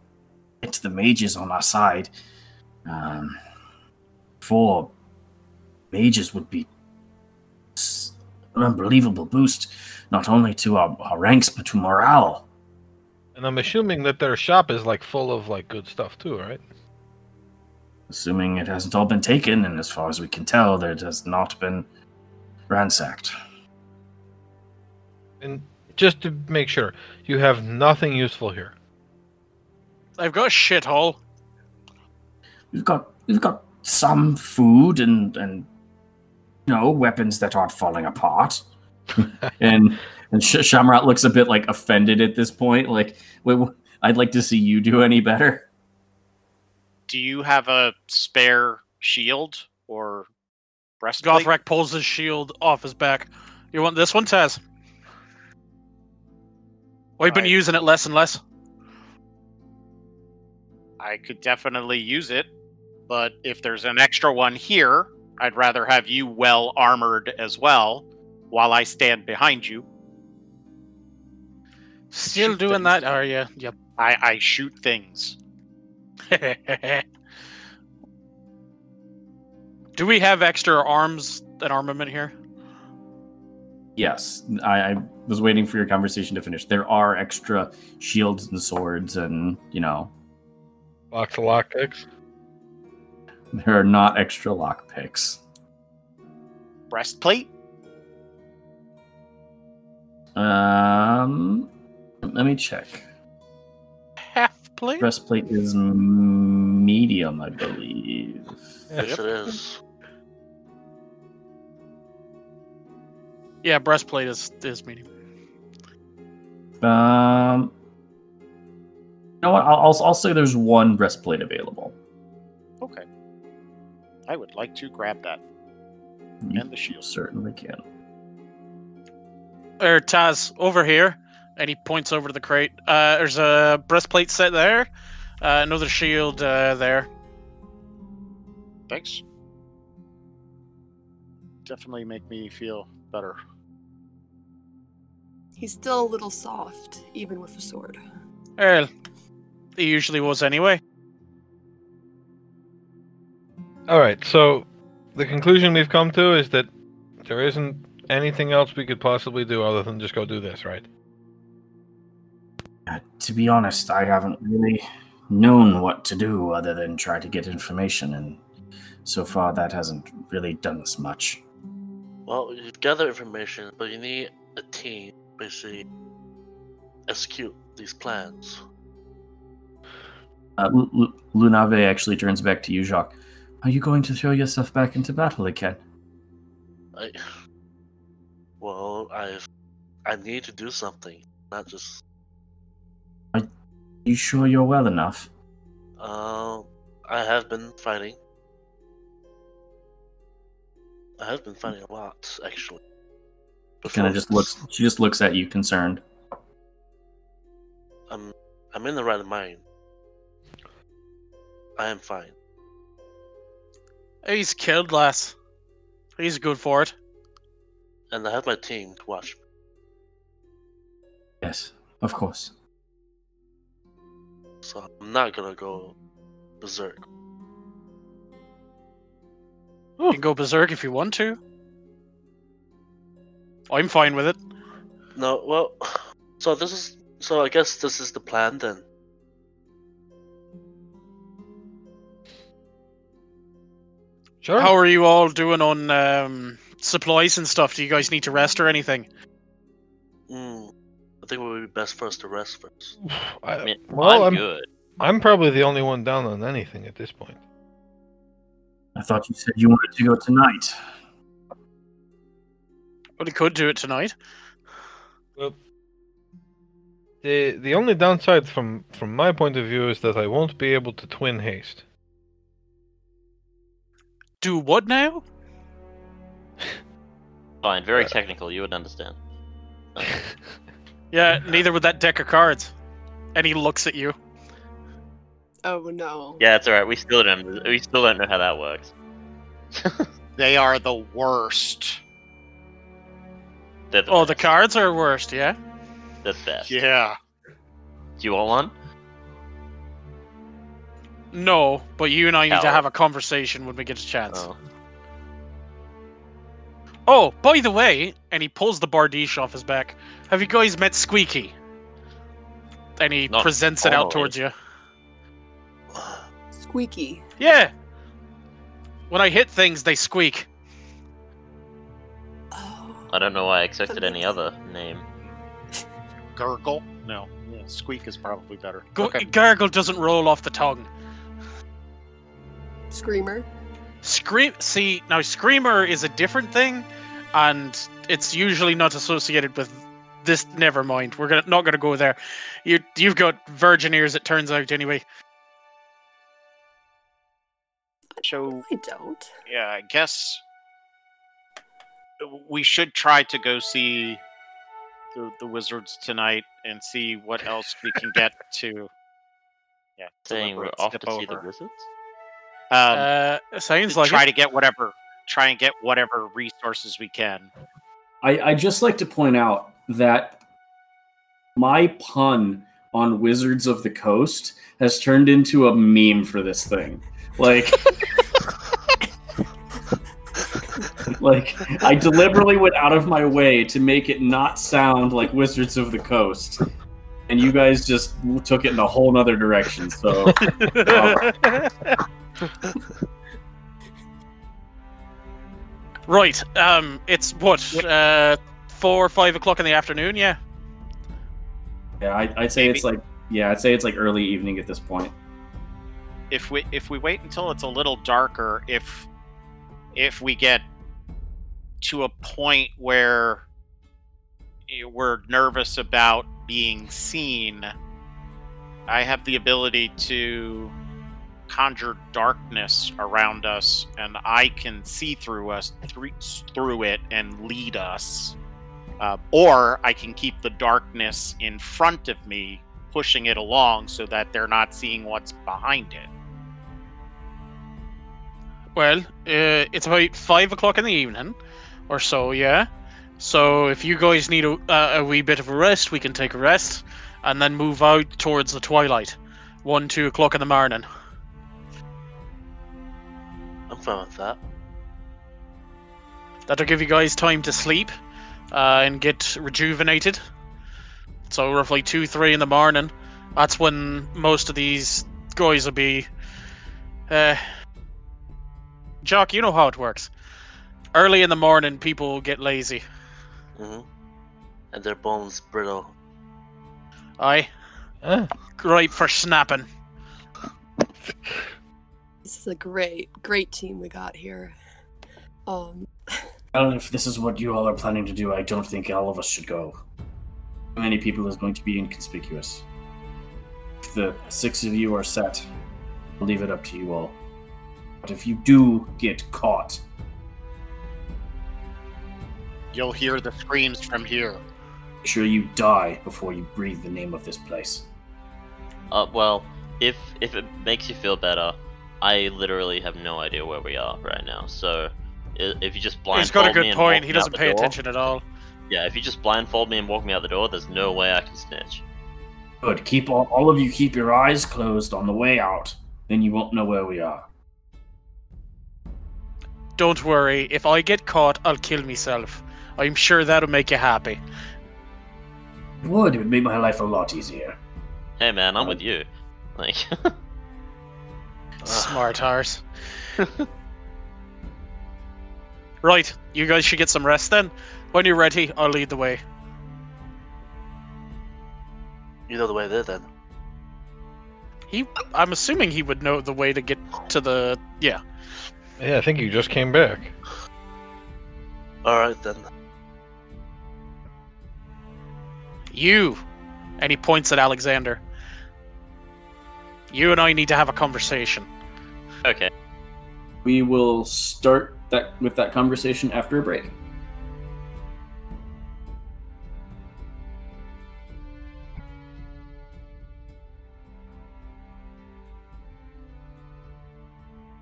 get the mages on our side. Um, four mages would be an unbelievable boost, not only to our, our ranks but to morale. And I'm assuming that their shop is like full of like good stuff too, right? Assuming it hasn't all been taken, and as far as we can tell, there has not been ransacked. And just to make sure, you have nothing useful here. I've got a shithole. We've got we've got some food and and you know weapons that aren't falling apart. (laughs) and and Sh- Shamarat looks a bit like offended at this point. Like, wait, I'd like to see you do any better. Do you have a spare shield or breastplate? Gothrak pulls his shield off his back. You want this one, Taz? We've been Right. using it less and less. I could definitely use it, but if there's an extra one here, I'd rather have you well armored as well while I stand behind you. Still Shoot doing things. that, are you? Yep. I, I shoot things. (laughs) Do we have extra arms and armament here? Yes, I, I was waiting for your conversation to finish. There are extra shields and swords, and you know Box of lockpicks. there are not extra lockpicks. Breastplate? Um, let me check. Half plate? Breastplate is medium, I believe. Yes, it is. Yeah, breastplate is is medium. Um, you know what? I'll, I'll, I'll say there's one breastplate available. Okay. I would like to grab that. You And the shield. certainly can. Er, Taz, over here, and he points over to the crate. Uh, there's a breastplate set there, uh, another shield uh, there. Thanks. Definitely make me feel better. He's still a little soft, even with the sword. Well, he usually was anyway. All right. So the conclusion we've come to is that there isn't anything else we could possibly do other than just go do this, right? Uh, to be honest, I haven't really known what to do other than try to get information, and so far that hasn't really done us much. Well, you gather information, but you need a team to basically execute these plans. Uh, Lu- Lunave actually turns back to you, Jacques. Are you going to throw yourself back into battle again? I, well, I, I need to do something, not just. Are you sure you're well enough? Uh, I have been fighting. I have been fighting a lot, actually. Kind of just looks. She just looks at you, concerned. I'm, I'm in the right mind. I am fine. He's killed less. He's good for it. And I have my team to watch. Yes, of course. So I'm not gonna go berserk. You can go berserk if you want to. I'm fine with it. No, well, so this is so I guess this is the plan then. Sure. How are you all doing on um, supplies and stuff? Do you guys need to rest or anything? Hmm. I think it would be best for us to rest first. (sighs) I, I mean, well, I'm, I'm, good. I'm probably the only one down on anything at this point. I thought you said you wanted to go tonight. But he could do it tonight. Well, The the only downside from from my point of view is that I won't be able to twin haste. Do what now? (laughs) Fine, very Uh, technical. You would understand. (laughs) Yeah, neither would that deck of cards. And he looks at you. Oh no. Yeah, it's alright. We still don't. We still don't know how that works. (laughs) They are the worst. They're the Oh, the cards are worst, yeah? They're the best. Yeah. Do you want one? No, but you and I need to have a conversation when we get a chance. Oh. Oh, by the way, and he pulls the bardiche off his back. Have you guys met Squeaky? And he Not presents it out towards you. Squeaky. Yeah. When I hit things, they squeak. I don't know why I expected any other name. (laughs) Gurgle? No. Yeah, squeak is probably better. Go- okay. Gargle doesn't roll off the tongue. Screamer. Scream. See now, screamer is a different thing, and it's usually not associated with this. Never mind. We're gonna not gonna go there. You you've got virgin ears. It turns out anyway. So I don't. yeah, I guess we should try to go see the, the wizards tonight and see what else we can get (laughs) to. Yeah, Saying we're off skip to see the wizards. Um, Uh, sounds like try it. to get whatever, try and get whatever resources we can. I I just like to point out that my pun on Wizards of the Coast has turned into a meme for this thing. Like (laughs) like I deliberately went out of my way to make it not sound like Wizards of the Coast. And you guys just took it in a whole nother direction. So (laughs) right. Um, it's what uh four or five o'clock in the afternoon. Yeah. yeah, I, I'd say it's like yeah, I'd say it's like early evening at this point. If we if we wait until it's a little darker, if if we get to a point where we're nervous about being seen, I have the ability to conjure darkness around us, and I can see through us through it and lead us. Uh, or I can keep the darkness in front of me, pushing it along so that they're not seeing what's behind it. Well, uh, it's about five o'clock in the evening, or so. Yeah. So if you guys need a, uh, a wee bit of a rest, we can take a rest, and then move out towards the twilight, one, two o'clock in the morning. I'm fine with that. That'll give you guys time to sleep, uh, and get rejuvenated. So roughly two, three in the morning. That's when most of these guys will be. Uh, Jock, you know how it works. Early in the morning, people get lazy. hmm And their bones brittle. Aye, right for snapping. This is a great, great team we got here. Um, (laughs) Well, if this is what you all are planning to do, I don't think all of us should go. Too many people is going to be inconspicuous. If the six of you are set, I'll leave it up to you all. But if you do get caught, You'll hear the screams from here. make sure you die before you breathe the name of this place. Uh, well, if if it makes you feel better, I literally have no idea where we are right now. So if you just blindfold me, He's got a me good and point. walk He me out doesn't the pay door- attention at all. Yeah, if you just blindfold me and walk me out the door, there's no way I can snitch. Good. Keep all, all of you keep your eyes closed on the way out. Then you won't know where we are. Don't worry. If I get caught, I'll kill myself. I'm sure that'll make you happy. It would. It would make my life a lot easier. Hey man, I'm with um, you. Like, (laughs) Smart arse. (laughs) right, you guys should get some rest then. When you're ready, I'll lead the way. You know the way there then. He, I'm assuming he would know the way to get to the. Yeah. yeah, I think you just came back. Alright then. You, and he points at Alexander. You and I need to have a conversation. okay, We will start that with that conversation after a break.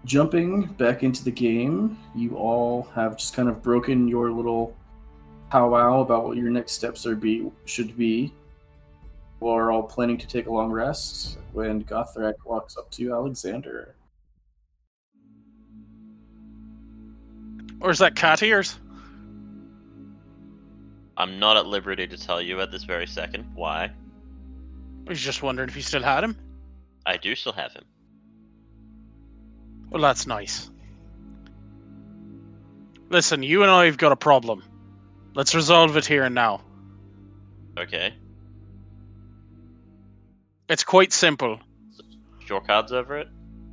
Jumping back into the game, you all have just kind of broken your little powwow about what your next steps are be should be. You are all planning to take a long rest when Gothrak walks up to Alexander. Or is that cat ears? I'm not at liberty to tell you at this very second why. I was just wondering if you still had him. I do still have him. Well, that's nice. Listen, you and I have got a problem. Let's resolve it here and now. Okay, It's quite simple. Your cards over it.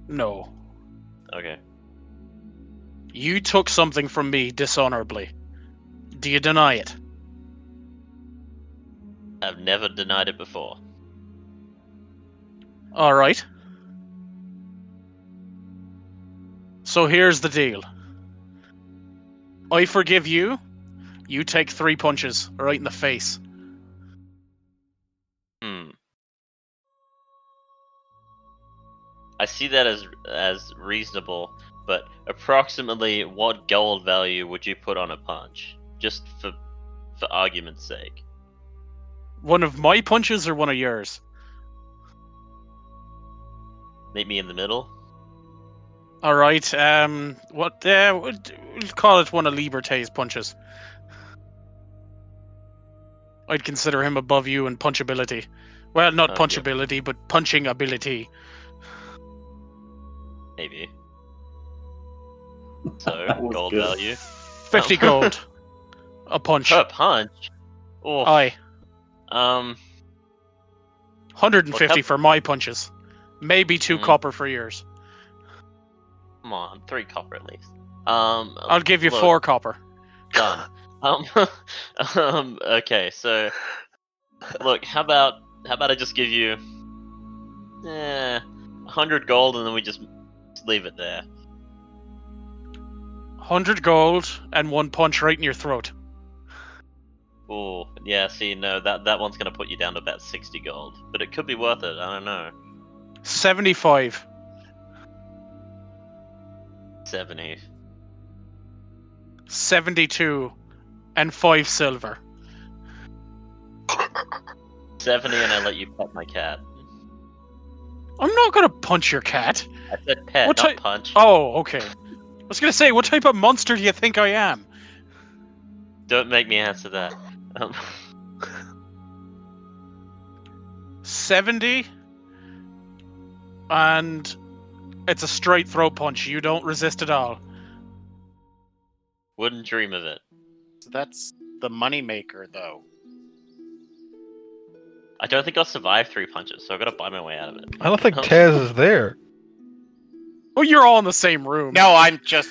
No. Okay. You took something from me dishonorably. Do you deny it? I've never denied it before. All right. So here's the deal. I forgive you. You take three punches right in the face. Hmm. I see that as as reasonable, but approximately what gold value would you put on a punch? Just for for argument's sake. One of my punches or one of yours? Meet me in the middle. All right. Um, what? Uh, we'll call it one of Liberte's punches. I'd consider him above you in punchability. Well, not Okay. punchability, but punching ability. Maybe. (laughs) So gold good. value Fifty gold. A punch. per punch. Oh, Aye. um, 150 Well, cap- for my punches. Maybe two Mhm. copper for yours. come on, three copper at least. Um, I'll give you look, four copper. Done. Um, (laughs) um, okay, so look, how about how about I just give you, eh, hundred gold, and then we just leave it there. 100 gold and one punch right in your throat. Oh, yeah. See, no, that that one's gonna put you down to about sixty gold, but it could be worth it. I don't know. 75. Seventy. 72 and 5 silver. Seventy, and I let you pet my cat. I'm not gonna punch your cat. I said pet, What not punch. Oh, okay. I was gonna say, what type of monster do you think I am? Don't make me answer that. Um, 70 and it's a straight throat punch. You don't resist at all. wouldn't dream of it. So that's the moneymaker, though. I don't think I'll survive three punches, so I've got to buy my way out of it. I don't think. Taz is there. Oh, you're all in the same room. No, I'm just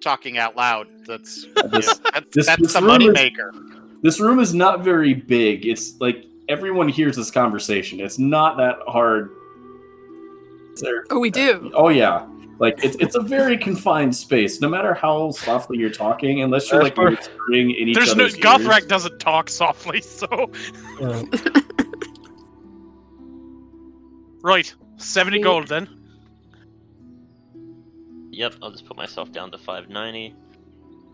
talking out loud. That's (laughs) This- yeah, that's, this- that's this the moneymaker. This room is not very big. It's like everyone hears this conversation. It's not that hard. There- Oh, we do. Oh yeah, like it's it's a very confined space. No matter how softly you're talking, unless you're like whispering in each There's no other's ears. Gothrak doesn't talk softly, so (laughs) right. 70 Sweet. gold then. Yep, I'll just put myself down to 590.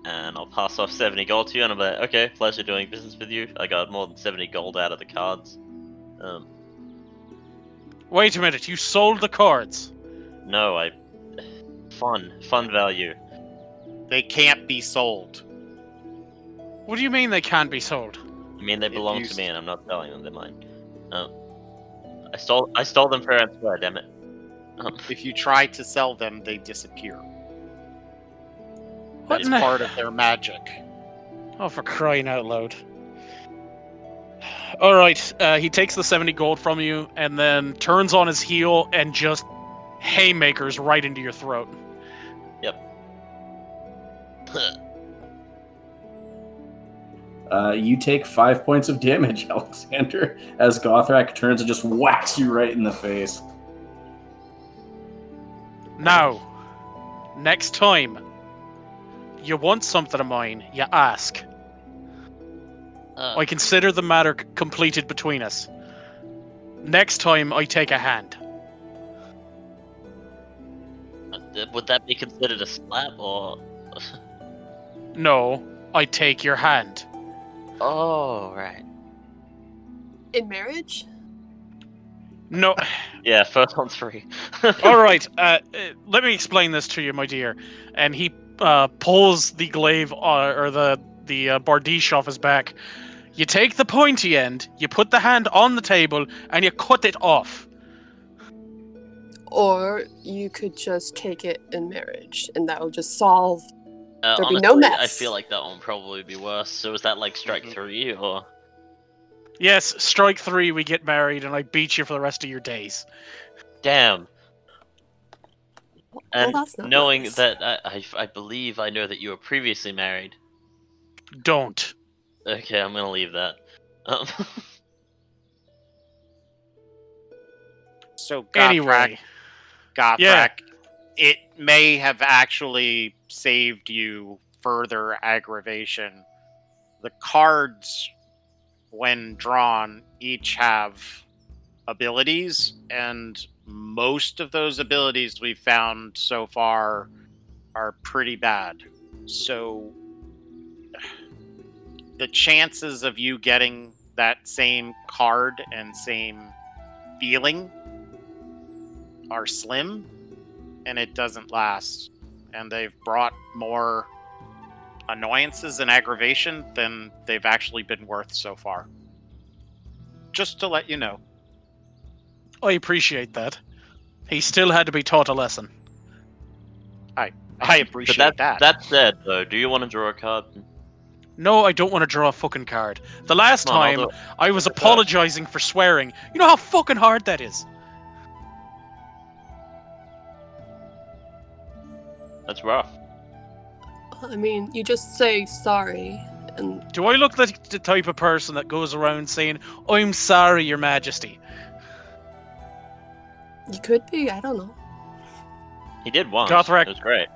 And I'll pass off 70 gold to you, and I'm like, okay, pleasure doing business with you. I got more than 70 gold out of the cards. Um, Wait a minute, you sold the cards. no, I. Fun. Fun value. They can't be sold. What do you mean they can't be sold? I mean, they If belong to s- me, and I'm not selling them, they're mine. Um, I stole I stole them fair and square, damn it. Um, If you try to sell them, they disappear. What That's in the- part of their magic. Oh, for crying out loud. (sighs) All right, uh, he takes the 70 gold from you and then turns on his heel and just haymakers right into your throat. Uh, you take five points of damage, (laughs) Alexander, as Gothrak turns and just whacks you right in the face. Now, next time you want something of mine, you ask. uh, I consider the matter c- completed between us. Next time, I take a hand. uh, would that be considered a slap or? (laughs) No, I take your hand. Oh right. In marriage? No. Yeah, first one's free. (laughs) All right. Uh, uh, let me explain this to you, my dear. And he uh, pulls the glaive uh, or the the uh, bardiche off his back. You take the pointy end, you put the hand on the table, and you cut it off. Or you could just take it in marriage, and that will just solve. Uh, There'd be honestly, no I feel like that one would probably be worse. So is that like strike Mhm. three or? Yes, strike three, we get married, and I beat you for the rest of your days. Damn. Well, And that's not knowing nice. that I, I, I believe I know that you were previously married. Don't. Okay, I'm gonna leave that. Um, So (laughs) Gothrak, Anyway, Gothrak, Yeah. it may have actually saved you further aggravation. The cards, when drawn, each have abilities, and most of those abilities we've found so far are pretty bad. So (sighs) the chances of you getting that same card and same feeling are slim and it doesn't last. And they've brought more annoyances and aggravation than they've actually been worth so far. Just to let you know. I appreciate that. He still had to be taught a lesson. I but appreciate that, that. that said, though, do you want to draw a card? No, I don't want to draw a fucking card. The last Come on, time do. I was apologizing for swearing. You know how fucking hard that is. That's rough. I mean, you just say sorry, and Do I look like the type of person that goes around saying, I'm sorry, Your Majesty? you could be. I don't know. He did once. Gothrak- It was great.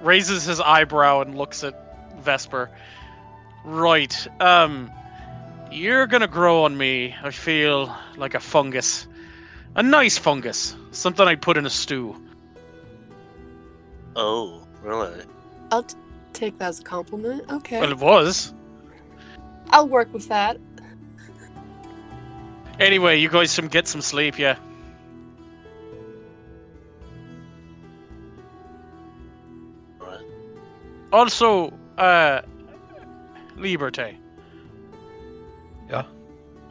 Raises his eyebrow and looks at Vesper. Right. Um, you're gonna grow on me. I feel like a fungus. A nice fungus. Something I'd put in a stew. Oh, really? I'll t- take that as a compliment. Okay. Well, it was. I'll work with that. Anyway, you guys some get some sleep, yeah. Right. Also, uh, Liberté. Yeah?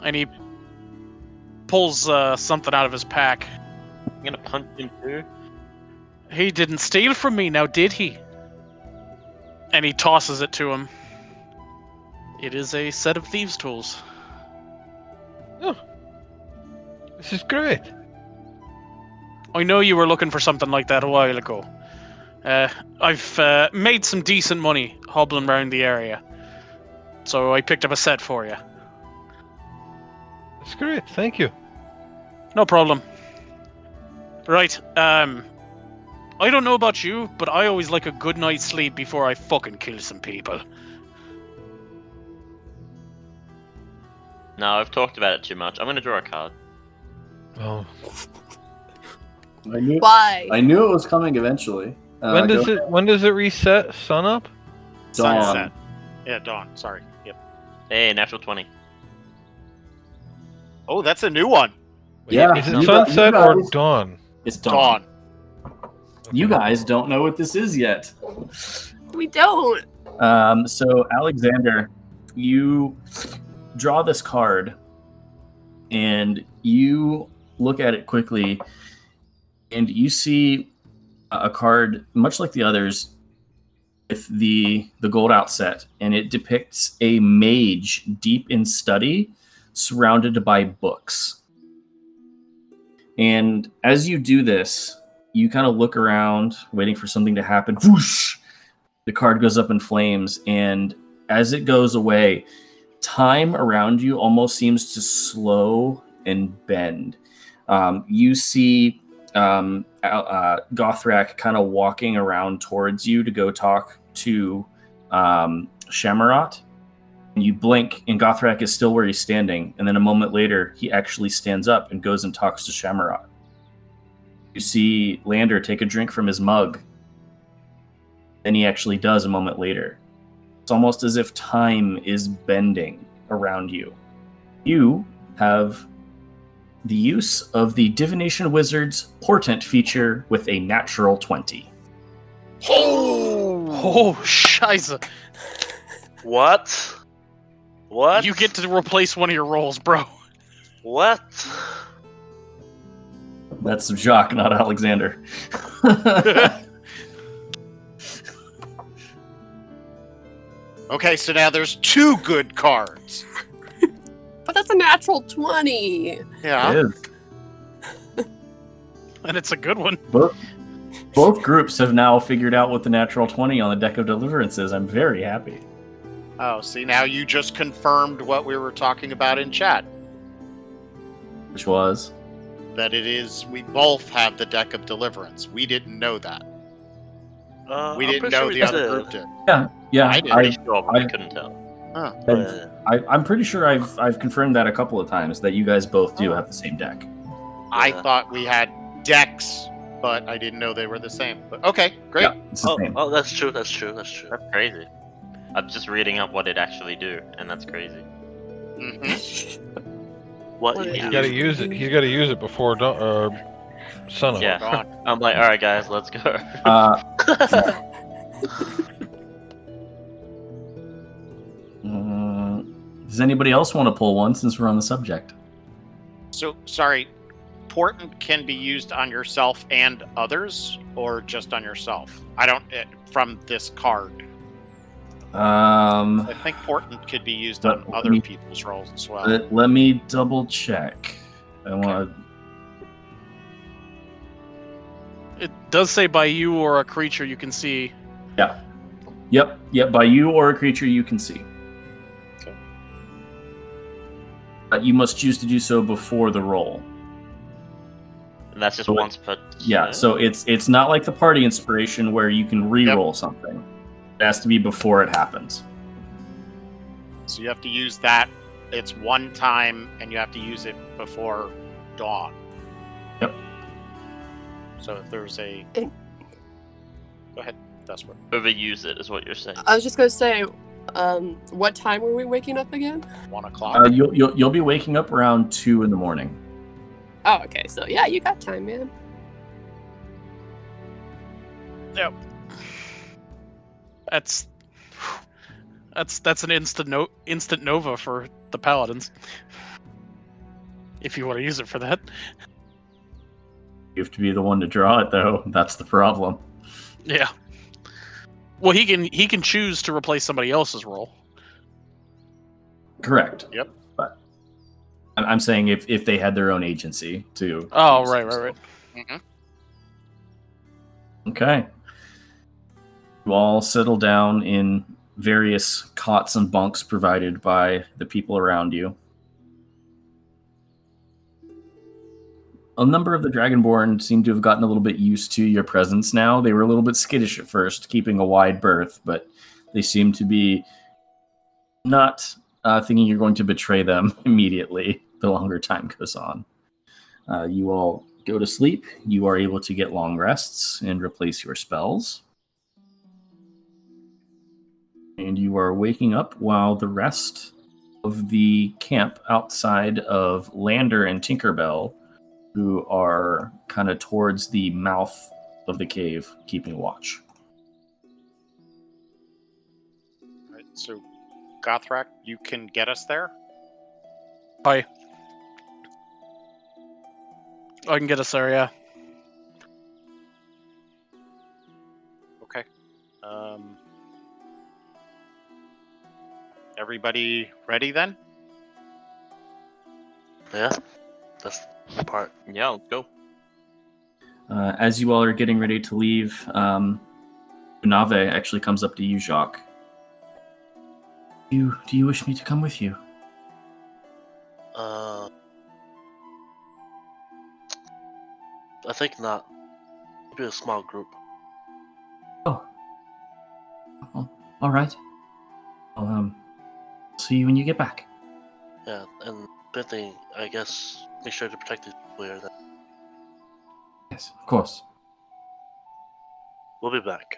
And he pulls uh, something out of his pack. I'm gonna punch him too. He didn't steal from me, now did he? And he tosses it to him. It is a set of thieves' tools. Oh. This is great. I know you were looking for something like that a while ago. Uh, I've uh, made some decent money hobbling around the area. So I picked up a set for you. That's great. Thank you. No problem. Right, um. I don't know about you, but I always like a good night's sleep before I fucking kill some people. No, I've talked about it too much. I'm gonna draw a card. Oh, I knew, Why? I knew it was coming eventually. Uh, when does go- it? When does it reset? Sun up? Dawn. Sunset. Yeah, dawn. Sorry. Yep. Hey, natural twenty. Oh, that's a new one. Yeah, Is it you got- you sunset or dawn? It's dawn. Dawn. You guys don't know what this is yet. we don't. Um, so Alexander, you draw this card, and you look at it quickly, and you see a card much like the others with the the gold outset, and it depicts a mage deep in study, surrounded by books. And as you do this, you kind of look around, waiting for something to happen. Whoosh! The card goes up in flames, and as it goes away, time around you almost seems to slow and bend. Um, you see um, uh, Gothrak kind of walking around towards you to go talk to um, Shamarat. And you blink, and Gothrak is still where he's standing. And then a moment later, he actually stands up and goes and talks to Shamarat. You see Lander take a drink from his mug. Then he actually does a moment later. It's almost as if time is bending around you. You have the use of the Divination Wizard's Portent feature with a natural 20. Oh, oh scheiße. What? What? You get to replace one of your rolls, bro. What? That's Jacques, not Alexander. (laughs) Okay, so now there's two good cards. (laughs) But that's a natural 20. Yeah. It is. (laughs) And it's a good one. Both, Both groups have now figured out what the natural 20 on the deck of deliverance is. I'm very happy. Oh, see, now you just confirmed what we were talking about in chat. Which was That it is, we both have the deck of deliverance. We didn't know that. Uh, We I'm didn't know sure we the other did. group did. yeah, yeah. I did. I, sure, I I- couldn't tell. I've- Uh, I, I'm pretty sure I've I've confirmed that a couple of times that you guys both do have the same deck. I Yeah. thought we had decks, but I didn't know they were the same. But okay, great. Yeah, oh, oh, that's true. That's true. That's true. That's crazy. I'm just reading up what it actually do, and that's crazy. hmm (laughs) What? Well, you. He's got to use it. He's got to use it before da- uh, sun up. Yeah. God. (laughs) I'm like, all right, guys, let's go. Uh, (laughs) mm, does anybody else want to pull one since we're on the subject? So sorry, portent can be used on yourself and others, or just on yourself. I don't eh, from this card. Um, I think portent could be used on other me- people's rolls as well. let, let me double check. I want to. It does say by you or a creature you can see. Yeah. Yep, yep. By you or a creature you can see. Okay. But you must choose to do so before the roll. and that's just So once per. Yeah, so it's it's not like the party inspiration where you can re-roll something. It has to be before it happens. So you have to use that. It's one time, and you have to use it before dawn. Yep. So if there's a, And- go ahead, Desperate. overuse it is what you're saying. I was just gonna say, um, what time were we waking up again? One o'clock. Uh, you'll, you'll you'll be waking up around two in the morning. Oh, okay. So yeah, you got time, man. That's that's that's an instant no instant nova for the paladins. If you want to use it for that. You have to be the one to draw it, though. That's the problem. Yeah. Well, he can he can choose to replace somebody else's roll. Correct. Yep. But I'm saying if if they had their own agency to. Oh, right, right, right. Mhm. Okay. You all settle down in various cots and bunks provided by the people around you. A number of the Dragonborn seem to have gotten a little bit used to your presence now. They were a little bit skittish at first, keeping a wide berth, but they seem to be not uh, thinking you're going to betray them (laughs) immediately the longer time goes on. Uh, you all go to sleep. You are able to get long rests and replace your spells. And you are waking up while the rest of the camp outside of Lander and Tinkerbell, who are kind of towards the mouth of the cave, keeping watch. Right, so, Gothrak, you can get us there. Hi. I can get us there, yeah. Okay. Um, everybody ready then? Yeah, that's the part. Yeah, let's go. Uh, as you all are getting ready to leave, um, Nave actually comes up to you, Jacques. You, do you wish me to come with you? Uh, I think not. Maybe a small group. Oh. oh all right. I'll um, see you when you get back. Yeah, and good thing, I guess, make sure to protect here. Then Yes, of course. we'll be back.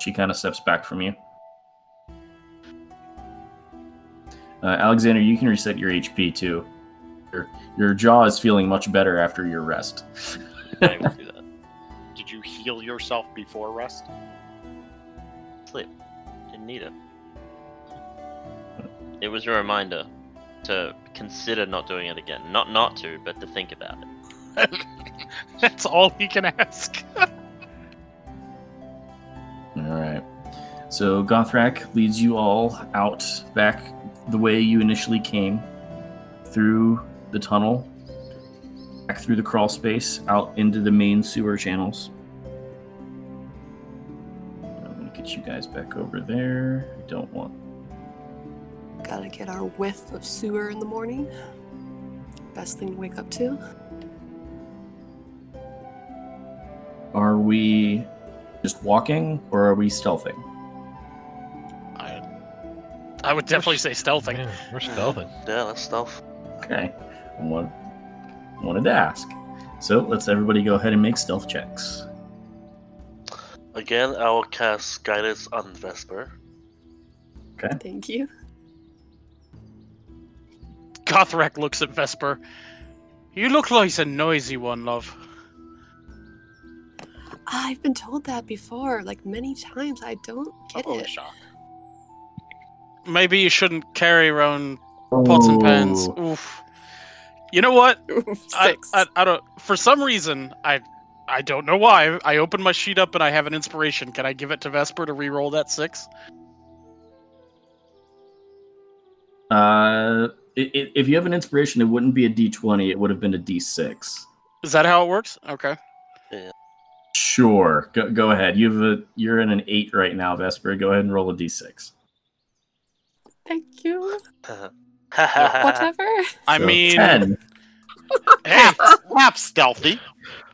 She kind of steps back from you. Uh, Alexander, you can reset your HP too. Your your jaw is feeling much better after your rest. (laughs) I will (laughs) do that. Did you heal yourself before rest? Sleep. Didn't need it. It was a reminder to consider not doing it again. Not not to, but to think about it. (laughs) That's all he can ask. (laughs) All right. So Gothrak leads you all out back the way you initially came, through the tunnel, back back through the crawl space out into the main sewer channels. I'm gonna get you guys back over there. I don't want. Gotta get our whiff of sewer in the morning. Best thing to wake up to. Are we just walking or are we stealthing? I, I would definitely say stealthing. Yeah, we're stealthing. Yeah, that's stealth. Okay. I want, wanted to ask. So let's everybody go ahead and make stealth checks. Again, I will cast guidance on Vesper. Okay. Thank you. Gothrak looks at Vesper. You look like a noisy one, love. I've been told that before, like many times. I don't get Holy it. shock. Maybe you shouldn't carry around pots and pans. Oof. You know what? (laughs) I, I, I don't. For some reason, I I don't know why. I open my sheet up and I have an inspiration. Can I give it to Vesper to re-roll that six? Uh, i i if you have an inspiration, it wouldn't be a d20. It would have been a d6. Is that how it works? Okay. Sure. Go, go ahead. You have a you're in an eight right now, Vesper. Go ahead and roll a d6. Thank you. Whatever. (laughs) Whatever. I So, mean, ten. (laughs) hey, Half stealthy.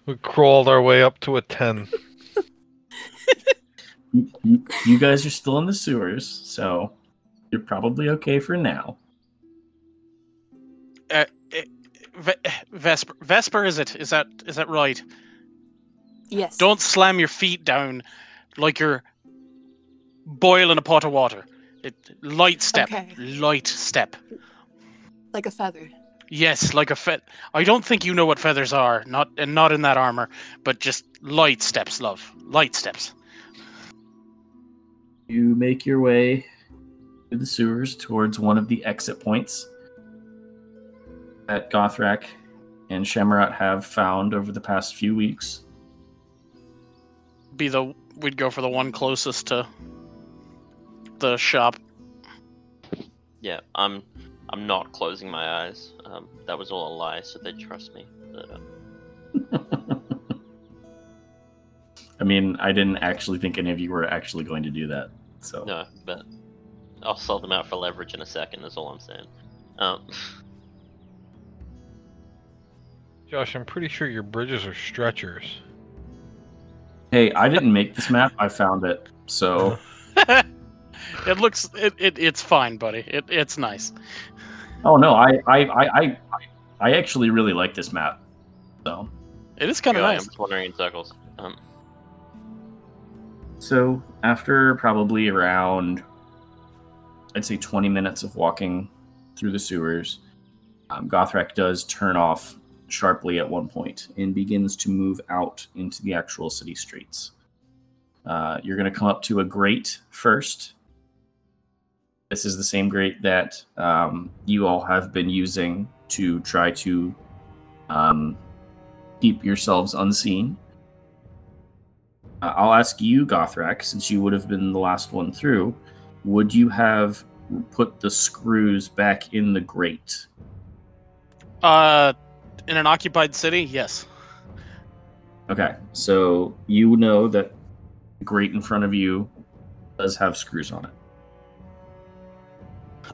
We crawled our way up to a 10. (laughs) You- you, you guys are still in the sewers, so you're probably okay for now. Vesper. Vesper, is it? Is that is that right? Yes. Don't slam your feet down like you're boiling a pot of water. It, light step. Okay. Light step. like a feather. Yes, like a fe- I don't think you know what feathers are, not and not in that armor, but just light steps, love. Light steps. You make your way through the sewers towards one of the exit points that Gothrak and Shamarat have found over the past few weeks. Be the we'd go for the one closest to the shop. Yeah, I'm I'm not closing my eyes. Um, that was all a lie, so they trust me. But, uh, (laughs) I mean, I didn't actually think any of you were actually going to do that. So no, but I'll sell them out for leverage in a second. That's all I'm saying. Um, (laughs) Josh, I'm pretty sure your bridges are stretchers. hey, I didn't make this map. I found it. So (laughs) it looks it, it it's fine, buddy. It it's nice. oh no, I I I I, I actually really like this map. So It is kind of nice. I'm just wandering in circles. Um, So after probably around, I'd say 20 minutes of walking through the sewers, um, Gothrak does turn off sharply at one point and begins to move out into the actual city streets. Uh, you're going to come up to a grate first. This is the same grate that um, you all have been using to try to um, keep yourselves unseen. Uh, I'll ask you, Gothrak, since you would have been the last one through. Would you have put the screws back in the grate? Uh, in an occupied city, yes. Okay, so you know that the grate in front of you does have screws on it.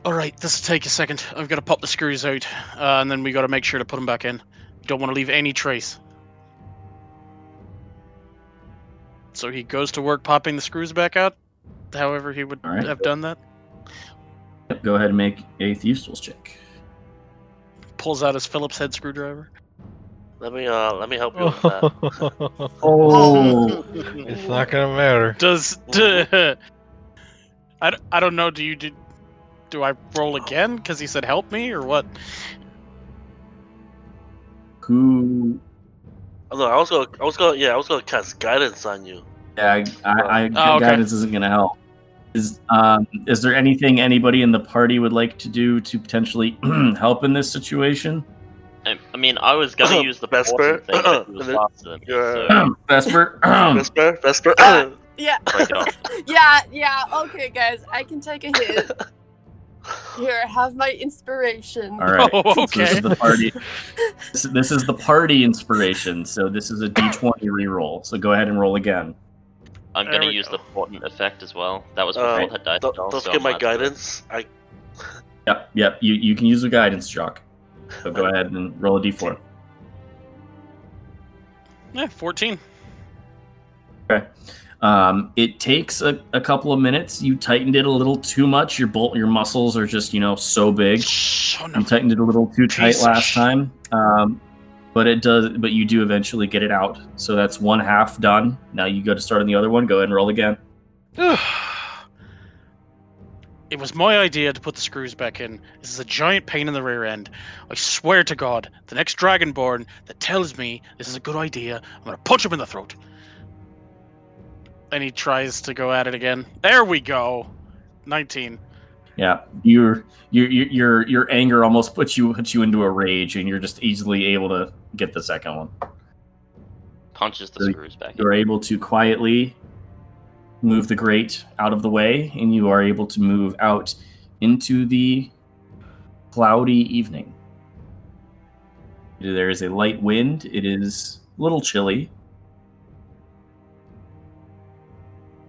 All right, this will take a second. I've got to pop the screws out, uh, and then we got to make sure to put them back in. Don't want to leave any trace. So he goes to work popping the screws back out. However, he would right. have done that. Go ahead and make a thieves tools check. Pulls out his Phillips head screwdriver. Let me uh let me help you with that. (laughs) Oh, it's not gonna matter. Does (laughs) (laughs) I, I don't know. Do you do? Do I roll again? Because he said help me or what? who? Oh, no, I was gonna I was gonna yeah I was gonna cast guidance on you. Yeah, I, I, I Oh, okay. guidance isn't going to help. Is um, is there anything anybody in the party would like to do to potentially (clears throat) help in this situation? I, I mean, I was gonna (clears throat) use the Vesper. portal thing, but was then faster than so (clears throat) Vesper. Vesper, Vesper. Yeah. (laughs) break it off. (laughs) yeah, yeah. Okay, guys, I can take a hit. (laughs) Here, I have my inspiration. All right. Oh, So this is okay. the party. This, this is the party inspiration. So this is a D20 reroll. So go ahead and roll again. I'm There gonna use go. the portent effect as well. That was Uh, before the dice Don't, roll, don't so forget I my might as guidance. I Yep, yep. You you can use the guidance, Jock. So go ahead and roll a D4. Yeah, 14. Okay. Um, it takes a, a couple of minutes. You tightened it a little too much. Your bolt, your muscles are just you know so big. Son You tightened it a little too tight Piece last time. Um, but it does. But you do eventually get it out. So that's one half done. Now you go to start on the other one. Go ahead and roll again. (sighs) It was my idea to put the screws back in. This is a giant pain in the rear end. I swear to God, the next Dragonborn that tells me this is a good idea, I'm gonna punch him in the throat. And he tries to go at it again. There we go. 19. Yeah, your your your your your anger almost puts you puts you into a rage, and you're just easily able to get the second one. Punches the Really? screws back. You're able to quietly move the grate out of the way, and you are able to move out into the cloudy evening. There is a light wind. It is a little chilly.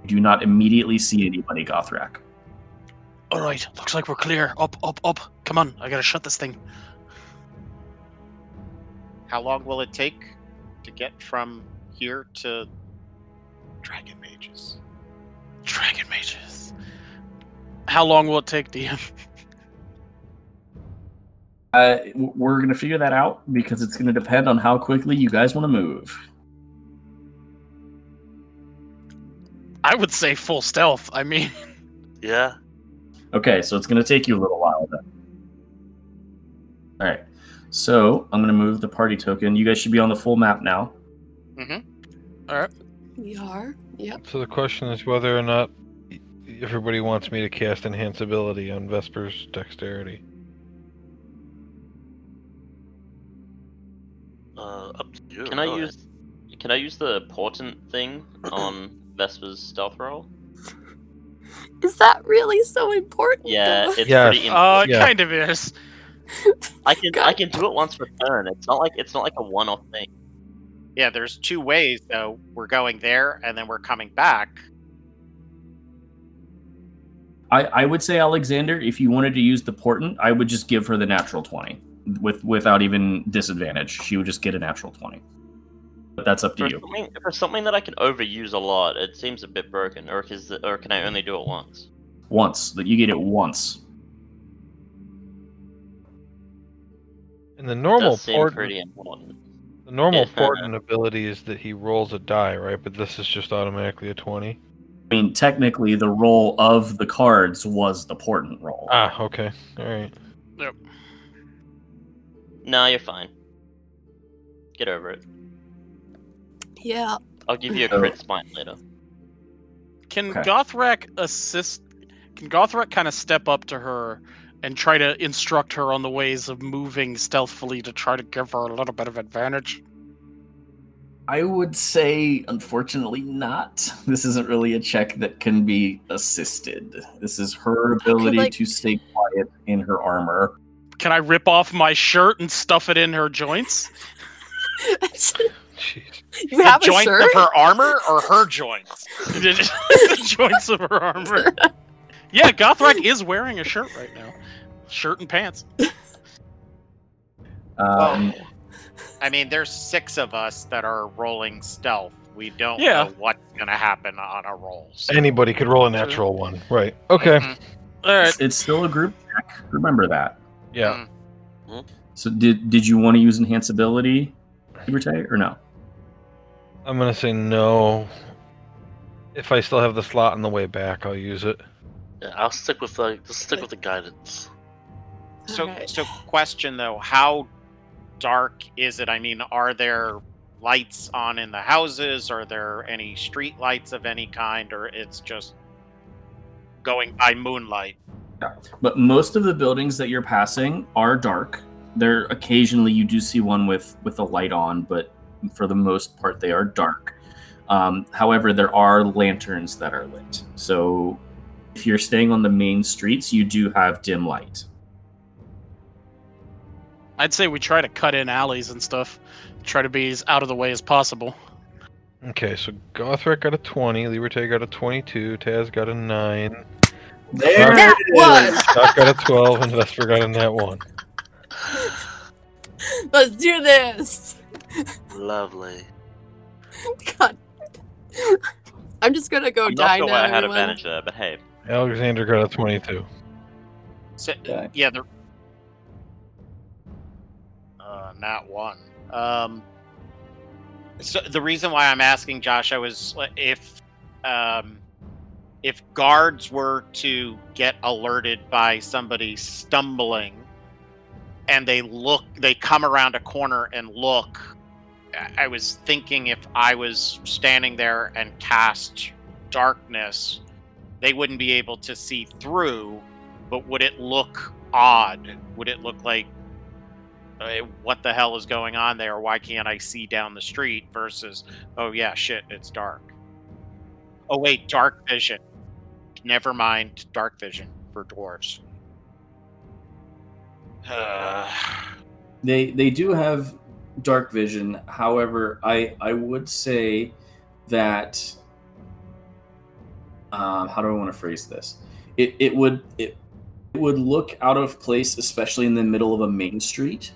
You do not immediately see anybody, Gothrak. All right, looks like we're clear. Up, up, up. Come on, I gotta shut this thing. How long will it take to get from here to Dragon Mages? Dragon mages. How long will it take, DM? (laughs) Uh, we're going to figure that out because it's going to depend on how quickly you guys want to move. I would say full stealth. I mean, yeah. Okay, so it's going to take you a little while then. All right. So I'm going to move the party token. You guys should be on the full map now. All right, we are. Yep. So the question is whether or not everybody wants me to cast enhance ability on Vesper's dexterity. Uh, up to you. Can I ahead. use? Can I use the portent thing (clears throat) on Vesper's stealth roll? Is that really so important? Yeah, though? it's Yes. pretty. uh, it Yeah. kind of is. I can I can (laughs) do it once per turn. It's not like it's not like a one-off thing. Yeah, there's two ways though. We're going there and then we're coming back. I, I would say, Alexander, if you wanted to use the portent, I would just give her the natural 20 with without even disadvantage. She would just get a natural 20. But that's up to For you. something, for something that I can overuse a lot, it seems a bit broken. Or is it, or can I only do it once? Once. That you get it once. And the normal Does seem portent, pretty important. the normal Yeah. portent ability is that he rolls a die, right? But this is just automatically a twenty. I mean, technically, the roll of the cards was the portent roll. Ah, okay, all right. Nah, you're fine. Get over it. Yeah. I'll give you a crit spine later. Can Okay. Gothrak assist? Can Gothrak kind of step up to her and try to instruct her on the ways of moving stealthily to try to give her a little bit of advantage? I would say, unfortunately, not. This isn't really a check that can be assisted. This is her ability like- to stay quiet in her armor. Can I rip off my shirt and stuff it in her joints? (laughs) You have the a joints shirt? of her armor or her joints? (laughs) the joints of her armor. (laughs) Yeah, Gothrak is wearing a shirt right now. Shirt and pants. (laughs) Um, I mean, there's six of us that are rolling stealth. We don't Yeah. know what's gonna happen on a roll. so- Anybody could roll a natural one, right? Okay, Mhm. All right. it's, it's still a group check. Remember that. yeah. So, did did you want to use enhance ability, or no? I'm gonna say no. If I still have the slot on the way back, I'll use it. Yeah, I'll stick with the just stick with the guidance. So, Alright. so question though, how dark is it? I mean, are there lights on in the houses? Are there any street lights of any kind, or it's just going by moonlight? Yeah. But most of the buildings that you're passing are dark. There occasionally you do see one with with a light on, but for the most part they are dark. Um, however, there are lanterns that are lit. So If you're staying on the main streets, you do have dim light. I'd say we try to cut in alleys and stuff. Try to be as out of the way as possible. Okay, so Gothrak got a 20, Liberté got a 22, Taz got a 9, There That it. Doc got a 12, and Vesper got a net 1. (laughs) Let's do this. Lovely. God. I'm just gonna go I'm die not sure now. why I had everyone. advantage there, but hey. Alexander got a 22. So, yeah, the not one. Um, so the reason why I'm asking Josh, I was if um, if guards were to get alerted by somebody stumbling, and they look, they come around a corner and look. I was thinking if I was standing there and cast darkness, they wouldn't be able to see through but would it look odd? Would it look like uh, what the hell is going on there? Why can't I see down the street? Versus, oh yeah, shit, it's dark. Oh wait, dark vision. Never mind, dark vision for dwarves. (sighs) They they do have dark vision. However, I I would say that um, how do I want to phrase this? It it would it, it would look out of place, especially in the middle of a main street.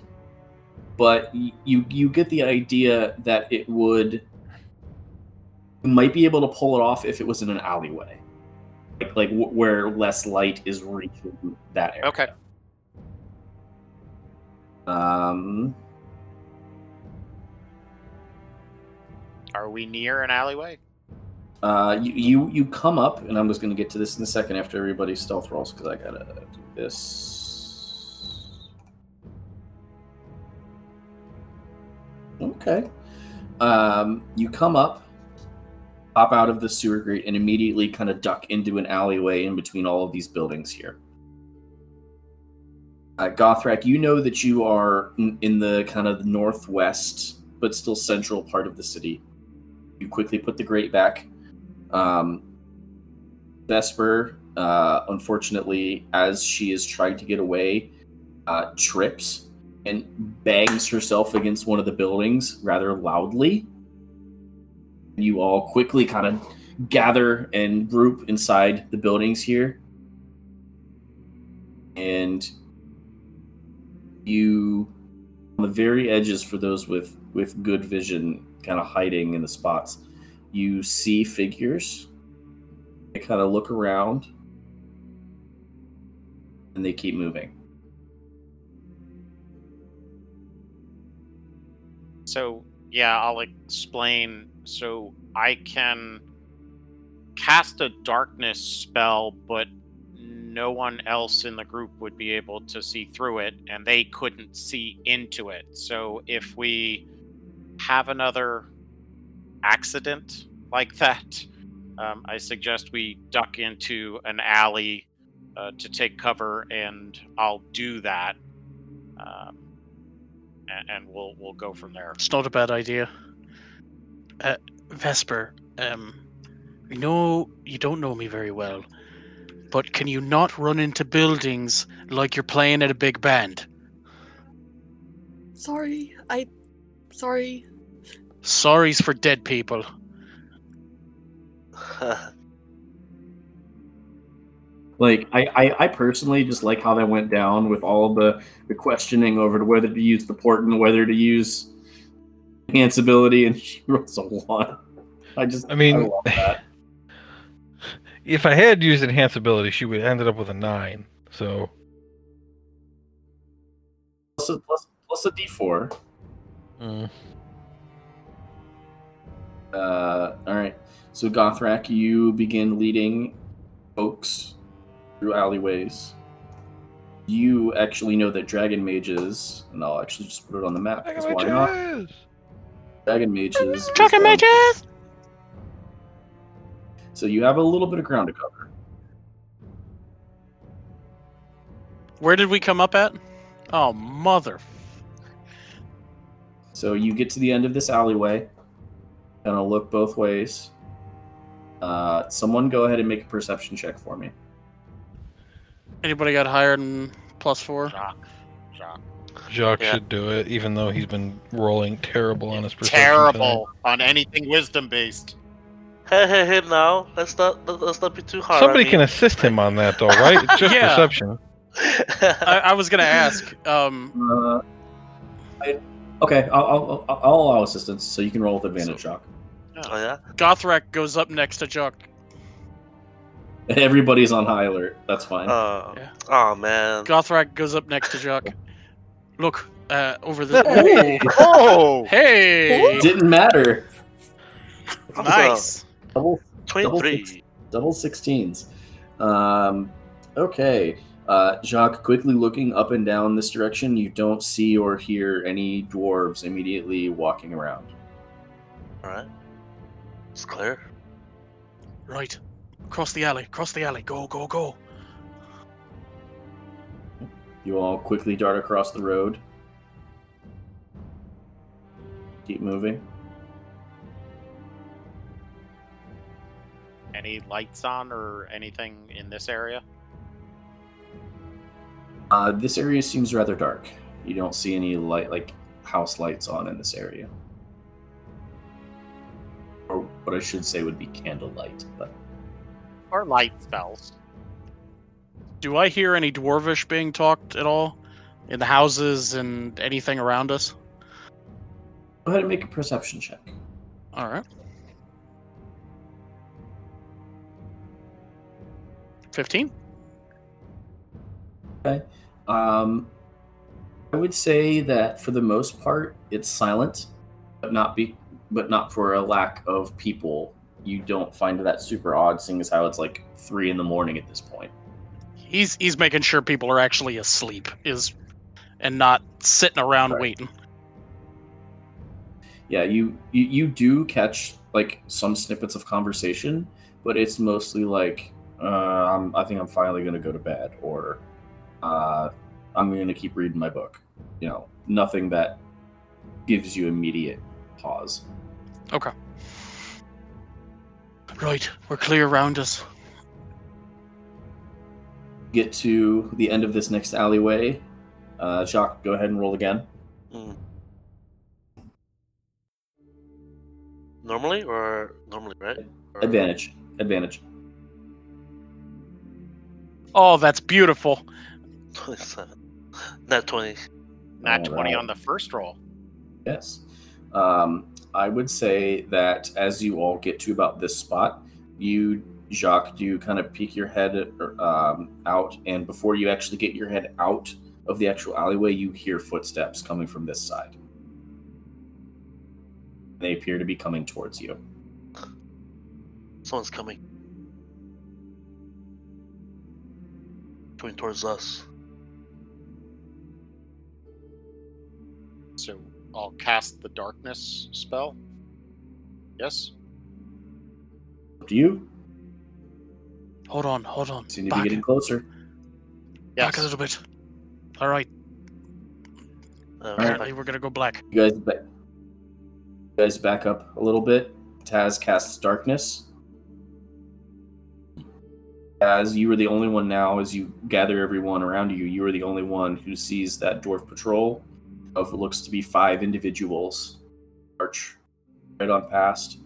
But you you get the idea that it would you might be able to pull it off if it was in an alleyway, like like w- where less light is reaching that area. okay. Um, Are we near an alleyway? Uh, you, you you come up, and I'm just going to get to this in a second after everybody's stealth rolls because I gotta do this. Okay. Um, you come up, pop out of the sewer grate, and immediately kind of duck into an alleyway in between all of these buildings here. Uh, Gothrak, you know that you are in, the kind of northwest, but still central part of the city. You quickly put the grate back. Um, Vesper, uh, unfortunately, as she is trying to get away, uh, trips and bangs herself against one of the buildings rather loudly. You all quickly kind of gather and group inside the buildings here. And you, on the very edges, for those with, with good vision, kind of hiding in the spots, you see figures. They kind of look around and they keep moving. So yeah, I'll explain. So I can cast a darkness spell, but no one else in the group would be able to see through it, and they couldn't see into it. So if we have another accident like (laughs) that, um, I suggest we duck into an alley uh, to take cover, and I'll do that. Um, and, and we'll we'll go from there. It's not a bad idea. Uh, Vesper, um, I know you don't know me very well, but can you not run into buildings like you're playing at a big band? Sorry, I. Sorry. Sorry's for dead people. (laughs) Like I, I, I personally just like how that went down with all the, the questioning over to whether to use the portent whether to use enhance ability, and (laughs) she rolls a one. I just I mean, that. (laughs) if I had used enhance ability, she would have ended up with a 9. So, plus a, plus, plus a D four. mm, Uh, all right. So Gothrak, you begin leading folks through alleyways. You actually know that dragon mages, and I'll actually just put it on the map. Because why not? Dragon mages. Dragon mages! So you have a little bit of ground to cover. Where did we come up at? Oh, mother. So you get to the end of this alleyway, and I'll look both ways. Uh, someone go ahead and make a perception check for me. Anybody got higher than plus four? Jacques. Jacques. Jacques Yeah. should do it, even though he's been rolling terrible on his perception. Terrible on anything wisdom based. Hey, hey, hey! Now let's not let- let's not be too hard. Somebody on can me. assist him on that, though, right? It's (laughs) just Yeah. perception. (laughs) I, I was gonna ask. Um, Uh, I, okay, I'll, I'll, I'll, I'll allow assistance, so you can roll with advantage, Jacques. oh yeah. Gothrak goes up next to Jock. (laughs) Everybody's on high alert. That's fine. Oh, Yeah. oh man. Gothrak goes up next to Jock. (laughs) Look, uh, over the. Oh! Hey! Didn't matter. Nice. Double Twenty-three. six- double 16s. Um, okay. Uh, Jacques, quickly looking up and down this direction, you don't see or hear any dwarves immediately walking around. All right. It's clear. Right. Cross the alley. Cross the alley. Go, go, go. You all quickly dart across the road. Keep moving. Any lights on or anything in this area? Uh, this area seems rather dark. You don't see any light, like house lights on in this area. Or what I should say would be candlelight, but Or light spells? Do I hear any dwarvish being talked at all? In the houses and anything around us? go ahead and make a perception check. Alright. 15? Okay. Um, I would say that for the most part, it's silent, but not be, but not for a lack of people. You don't find that super odd, seeing as how it's like three in the morning at this point. He's he's making sure people are actually asleep is and not sitting around Right. waiting. Yeah, you, you you do catch like some snippets of conversation, but it's mostly like, uh, I'm, I think I'm finally gonna go to bed, or uh, I'm gonna keep reading my book. You know, nothing that gives you immediate pause. Okay. Right, we're clear around us. get to the end of this next alleyway. Uh, Jacques, go ahead and roll again. Mm. Normally or normally, right? Or- Advantage. Advantage. Oh, that's beautiful. Twenty-seven. Not twenty. Nat 20 Alright. on the first roll. Yes. Um, I would say that as you all get to about this spot, you, Jacques, do kind of peek your head um, out, and before you actually get your head out of the actual alleyway, you hear footsteps coming from this side. They appear to be coming towards you. Someone's coming. Coming towards us. So I'll cast the darkness spell. Yes? Up to you. Hold on, hold on. Seem to be Back, getting closer. Yes. back a little bit. Alright, Uh, apparently we're gonna go black. You guys, ba- you guys back up a little bit. Taz casts darkness. As you are the only one now, as you gather everyone around you, you are the only one who sees that dwarf patrol of what looks to be five individuals march right on past.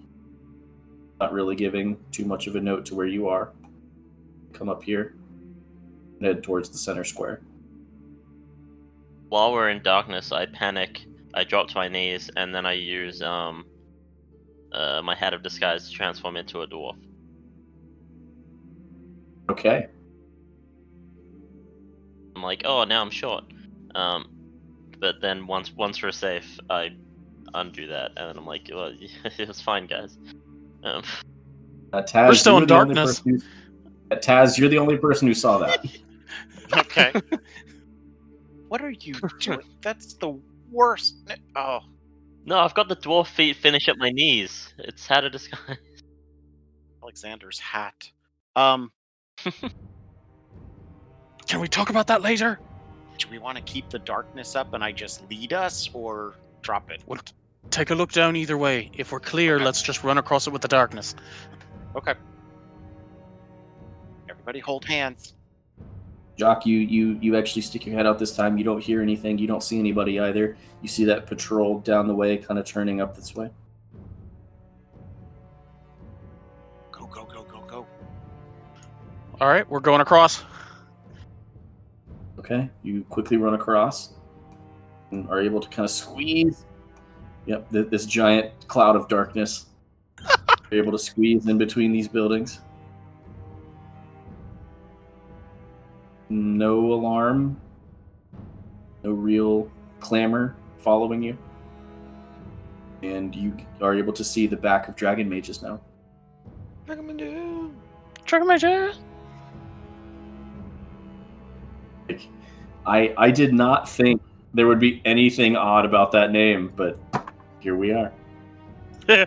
Not really giving too much of a note to where you are. Come up here and head towards the center square. While we're in darkness, I panic. I drop to my knees, and then I use um, uh, my hat of disguise to transform into a dwarf. Okay. I'm like, oh, now I'm short. Um, but then once once we're safe, I undo that, and then I'm like, well, (laughs) it was fine, guys. Um, Uh, Taz, We're still in darkness. who- uh, Taz, you're the only person who saw that. (laughs) Okay. what are you doing? That's the worst. Oh, no, I've got the dwarf feet finish at my knees. It's hat of disguise. Alexander's hat. Um, (laughs) Can we talk about that later? Do we want to keep the darkness up and I just lead us or drop it? We'll take a look down either way. If we're clear, Okay. let's just run across it with the darkness. Okay. Everybody hold hands. Jock, you you you actually stick your head out this time. You don't hear anything. You don't see anybody either. You see that patrol down the way, kind of turning up this way. Go, go, go, go, go. All right, we're going across. Okay, you quickly run across and are able to kind of squeeze. Yep, th- this giant cloud of darkness. (laughs) You're able to squeeze in between these buildings. No alarm, no real clamor following you. And you are able to see the back of Dragon Mages now. Trigger Major. Like, I I did not think there would be anything odd about that name, but here we are. (laughs)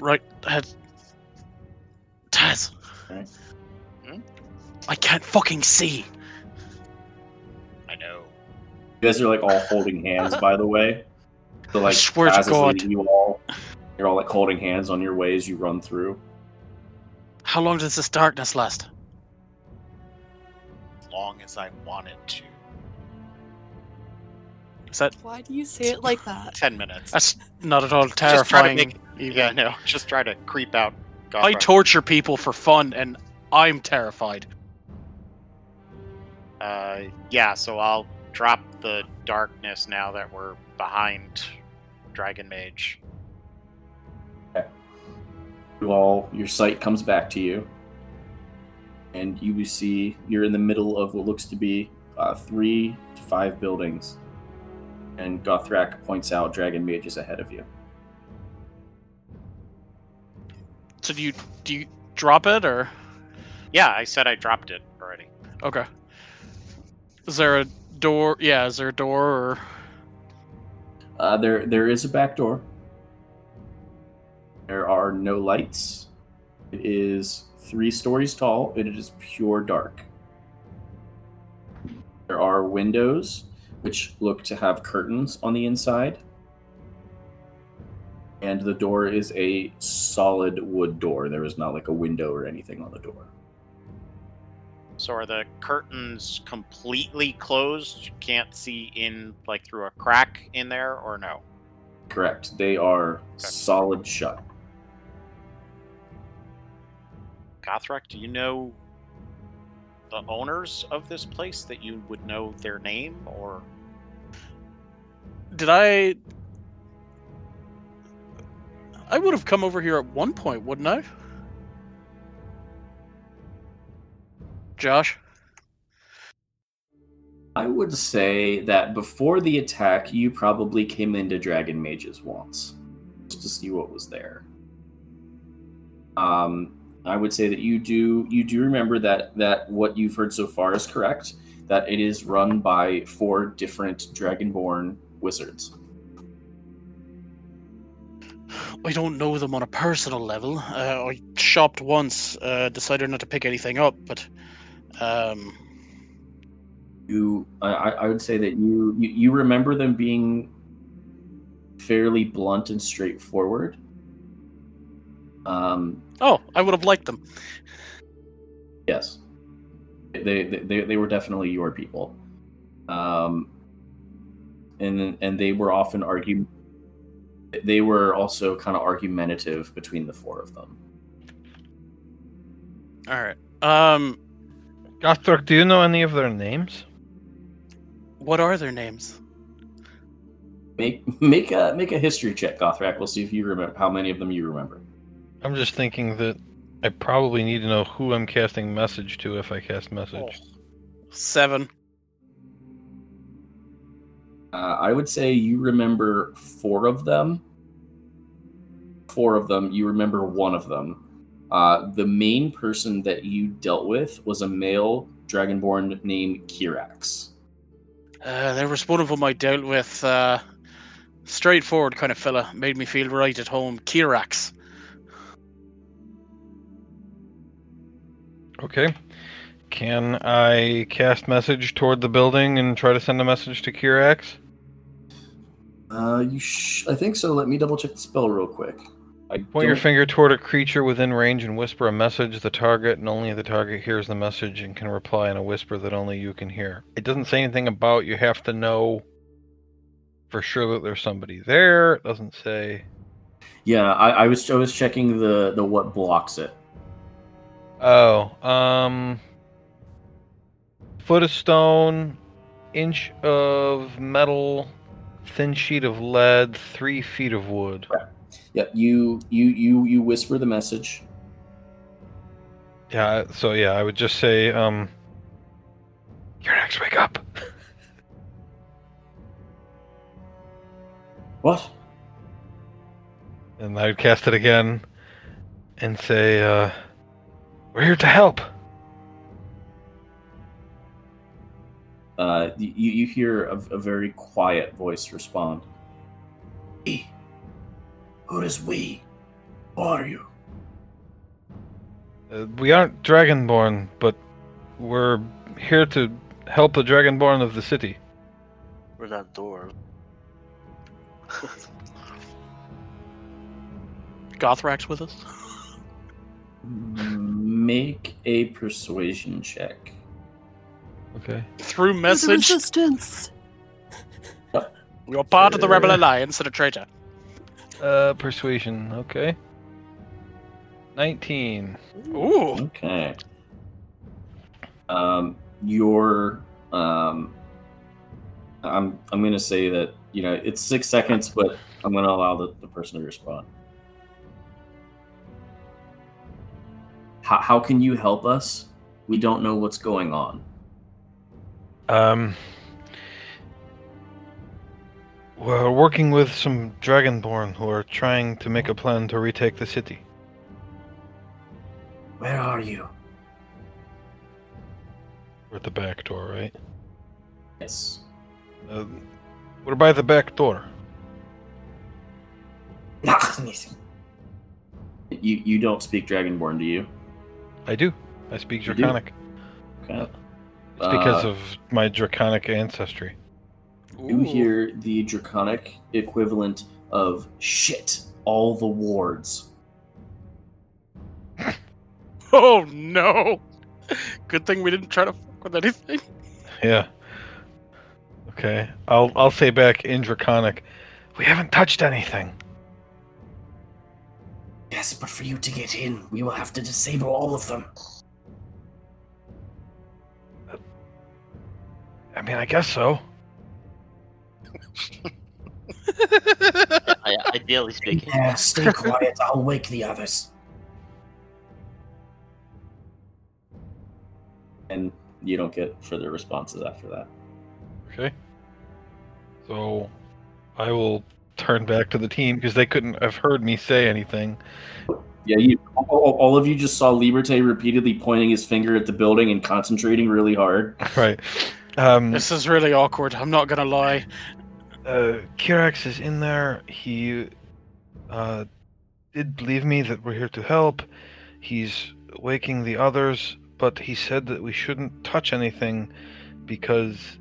Right, Taz. Taz. Right. Hmm? I can't fucking see. I know. You guys are like all holding hands, by the way. So like, swear to as God. you all, you're all like holding hands on your way as you run through. How long does this darkness last? As long as I want it to. Is that Why do you say it like that? Ten minutes. that's not at all Just try to terrifying? make- even. yeah, no. Just try to creep out. I Gothrak. torture people for fun, and I'm terrified. Uh, yeah, so I'll drop the darkness now that we're behind Dragon Mage. You all, your sight comes back to you, and you see you're in the middle of what looks to be uh, three to five buildings. And Gothrak points out Dragon Mages ahead of you. So do you do you drop it or Yeah, I said I dropped it already. okay? Is there a door? Yeah, is there a door or Uh, there, there is a back door. There are no lights. It is three stories tall, and it is pure dark. There are windows, which look to have curtains on the inside. And the door is a solid wood door. There is not like a window or anything on the door. So are the curtains completely closed? You can't see in like through a crack in there, or no? Correct. They are solid shut. Gothrak, do you know the owners of this place that you would know their name or did I? I would have come over here at one point, wouldn't I? Josh. I would say that before the attack, you probably came into Dragon Mages once, just to see what was there. Um, I would say that you do you do remember that that what you've heard so far is correct. That it is run by four different Dragonborn wizards. I don't know them on a personal level. Uh, I shopped once, uh, decided not to pick anything up, but um, You, I, I would say that you, you you remember them being fairly blunt and straightforward. Um, oh, I would have liked them. Yes, they they they were definitely your people, um, and and they were often argue. They were also kind of argumentative between the four of them. All right. Um, Gothrak, do you know any of their names? what are their names? Make make a make a history check, Gothrak. We'll see if you remember how many of them you remember. I'm just thinking that I probably need to know who I'm casting message to if I cast message. Seven. Uh, I would say you remember four of them. Four of them. You remember one of them. Uh, the main person that you dealt with was a male dragonborn named Kirax. Uh, there was one of them I dealt with. Uh, straightforward kind of fella, made me feel right at home. Kirax. Okay. Can I cast message toward the building and try to send a message to Kirax? Uh, you sh- I think so. Let me double check the spell real quick. I Point your finger toward a creature within range and whisper a message the target, and only the target hears the message and can reply in a whisper that only you can hear. It doesn't say anything about you have to know for sure that there's somebody there. It doesn't say. Yeah, I, I was I was checking the the what blocks it. Oh, um, foot of stone, inch of metal, thin sheet of lead, three feet of wood. Yeah, you you you you whisper the message. Yeah, so yeah, I would just say, um, your next wake up. (laughs) What? And I would cast it again and say, uh, we're here to help. Uh, you you hear a, a very quiet voice respond. We? Who is we? Who are you? Uh, we aren't Dragonborn, but we're here to help the Dragonborn of the city. We're not dwarves. Gothrak's with us. Make a persuasion check. Okay. Through message. resistance. You're part of the Rebel Uh, Alliance and a traitor. Uh, persuasion. Okay. 19. Ooh. Okay. Um, your um, I'm I'm gonna say that you know it's six seconds, but I'm gonna allow the, the person to respond. How how can you help us? We don't know what's going on. Um, we're working with some Dragonborn who are trying to make a plan to retake the city. Where are you? We're at the back door, right? Yes. Uh, we're by the back door. (laughs) You you don't speak Dragonborn, do you? I do. I speak You? Draconic. Okay. It's because Uh, of my Draconic ancestry. You hear the draconic equivalent of shit. All the wards. (laughs) Oh no! Good thing we didn't try to fuck with anything. Yeah. Okay. I'll I'll say back in Draconic. We haven't touched anything. Yes, but for you to get in, we will have to disable all of them. Uh, I mean, I guess so. I, ideally speaking. Yeah, stay quiet. I'll wake the others. And you don't get further responses after that. Okay. So I will turn back to the team because they couldn't have heard me say anything. Yeah, you all, all of you just saw Liberte repeatedly pointing his finger at the building and concentrating really hard. (laughs) Right. Um, This is really awkward. I'm not gonna lie. uh, Kirax is in there. He uh, did believe me that we're here to help. He's waking the others, but he said that we shouldn't touch anything because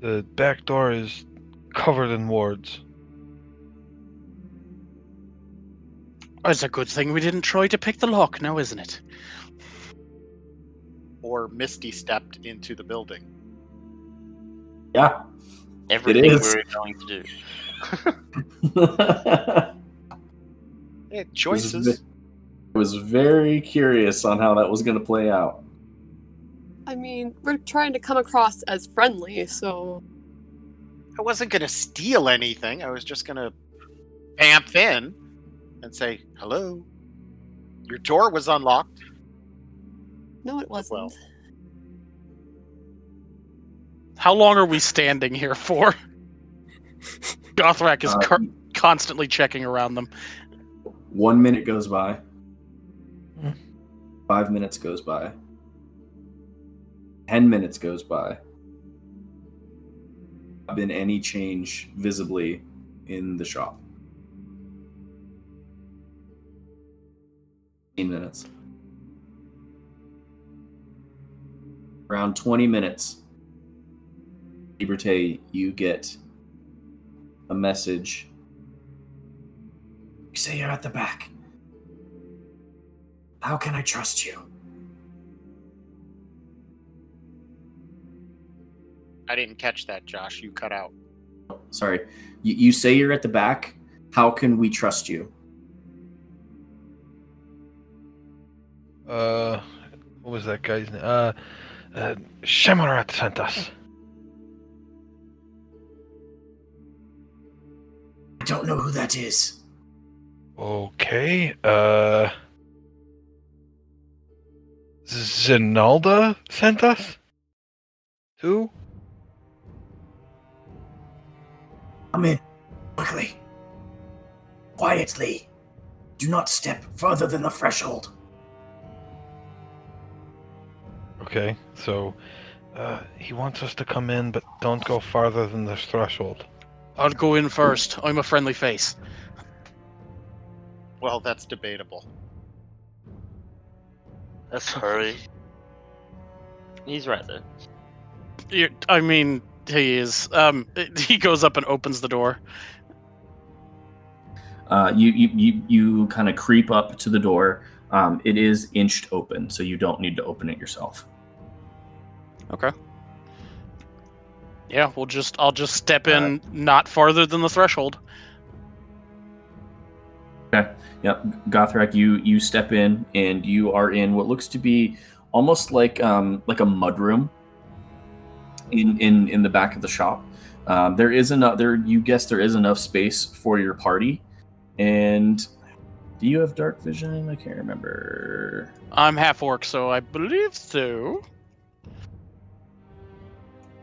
the back door is covered in wards. It's a good thing we didn't try to pick the lock, now isn't it? Or Misty stepped into the building. Yeah. Everything is. we were going to do. (laughs) Yeah, choices. I was very curious on how that was going to play out. I mean, we're trying to come across as friendly, so I wasn't gonna steal anything. I was just gonna amp in and say hello. Your door was unlocked. no, it wasn't. Well. How long are we standing here for? (laughs) Gothrak is cur- constantly checking around them. One minute goes by. Hmm. Five minutes goes by. Ten minutes goes by. Been any change visibly in the shop? Fifteen minutes. Around twenty minutes. Liberté, you get a message You say you're at the back. How can I trust you? I didn't catch that, Josh. You cut out. Sorry. You, you say you're at the back. How can we trust you? Uh, what was that guy's name? Uh, uh Shamarat sent us. I don't know who that is. Okay. Uh, Zenalda sent us. Who? Come in. Quickly. Quietly. Do not step further than the threshold. Okay, so uh, he wants us to come in, but don't go farther than this threshold. I'll go in first. I'm a friendly face. Well, that's debatable. Let's hurry. He's right there. you I mean, he is. Um, (laughs) he goes up and opens the door. Uh, you you you, you kind of creep up to the door. Um, it is inched open, so you don't need to open it yourself. Okay. Yeah, we'll just. I'll just step in not farther than the threshold. Okay. Yep, Gothrak, you you step in and you are in what looks to be almost like um like a mudroom in in in the back of the shop. Um, there is enough there. You guess there is enough space for your party, and do you have dark vision? I can't remember. I'm half orc, so I believe so.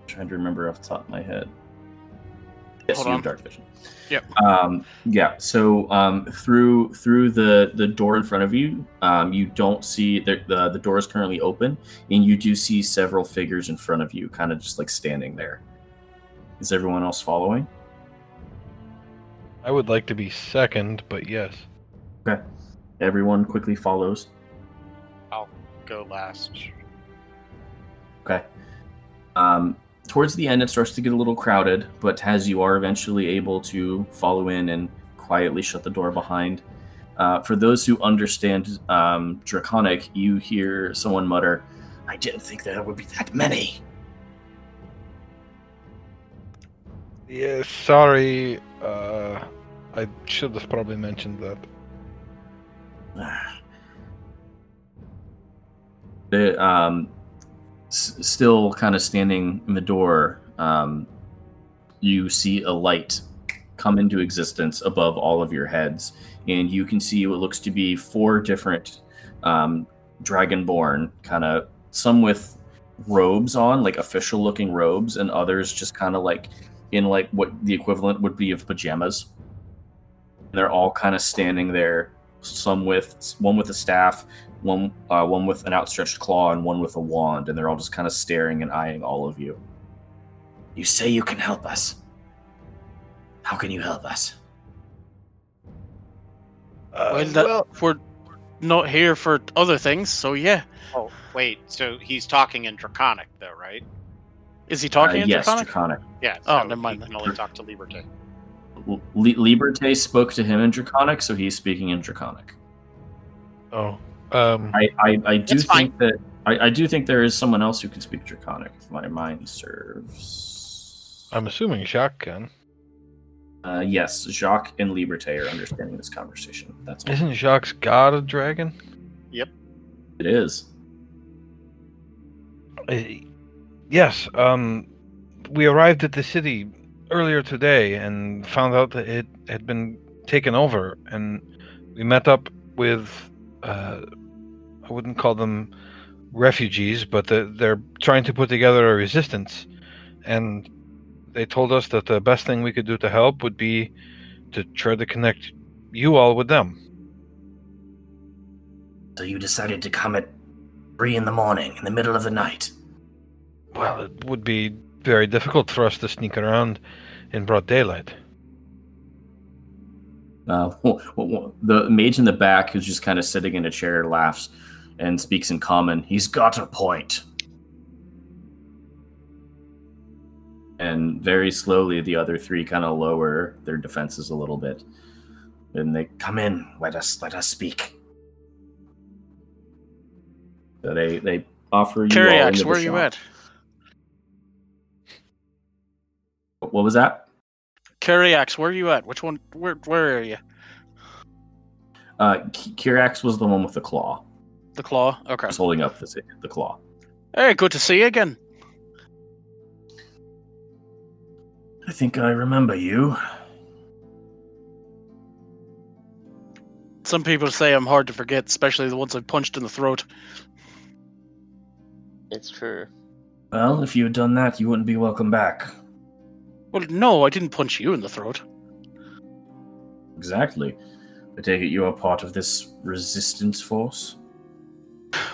Trying to remember off the top of my head. Yes, Hold you on. have dark vision. Yep. Um, yeah. So um, through through the the door in front of you, um, you don't see the, the the door is currently open, and you do see several figures in front of you, kind of just like standing there. Is everyone else following? I would like to be second, but yes. Okay. Everyone quickly follows. I'll go last. Okay. Um, towards the end, it starts to get a little crowded, but as you are eventually able to follow in and quietly shut the door behind, uh, for those who understand um, Draconic, you hear someone mutter, I didn't think there would be that many. Yeah, sorry. Uh, I should have probably mentioned that. (sighs) The, um, still kind of standing in the door. Um, you see a light come into existence above all of your heads, and you can see what looks to be four different um, dragonborn, kind of some with robes on, like official looking robes, and others just kind of like in like what the equivalent would be of pajamas. And they're all kind of standing there, some with one with a staff, one uh, one with an outstretched claw, and one with a wand, and they're all just kind of staring and eyeing all of you. You say you can help us. How can you help us? Uh, well, that, we're not here for other things, so yeah. Oh, wait. So he's talking in Draconic, though, right? Is he talking Uh, in yes, Draconic? Draconic. Yeah. Oh, never mind He then. can only talk to Liberté. L- Liberte spoke to him in Draconic, so he's speaking in Draconic. oh, um, I, I, I do That's fine. think that I, I do think there is someone else who can speak Draconic, if my mind serves. I'm assuming Jacques can. Uh, yes, Jacques and Liberte are understanding this conversation. That's what Isn't Jacques god a dragon? Yep, it is. Uh, yes. Um, we arrived at the city earlier today and found out that it had been taken over, and we met up with. Uh, I wouldn't call them refugees, but the, they're trying to put together a resistance, and they told us that the best thing we could do to help would be to try to connect you all with them. So you decided to come at three in the morning, in the middle of the night. Well, it would be very difficult for us to sneak around in broad daylight. Uh, (laughs) the mage in the back, who's just kind of sitting in a chair, laughs and speaks in common. He's got a point. And very slowly, the other three kind of lower their defenses a little bit, and they Come in, let us let us speak. So they they offer you the where are you at? What was that? Kirax, where are you at? Which one? Where Where are you? Uh, Kirax was the one with the claw. The claw. Okay. Was holding up the the claw. Hey, good to see you again. I think I remember you. Some people say I'm hard to forget, especially the ones I punched in the throat. It's true. Well, if you had done that, you wouldn't be welcome back. Well, no, I didn't punch you in the throat. Exactly. I take it you are part of this resistance force.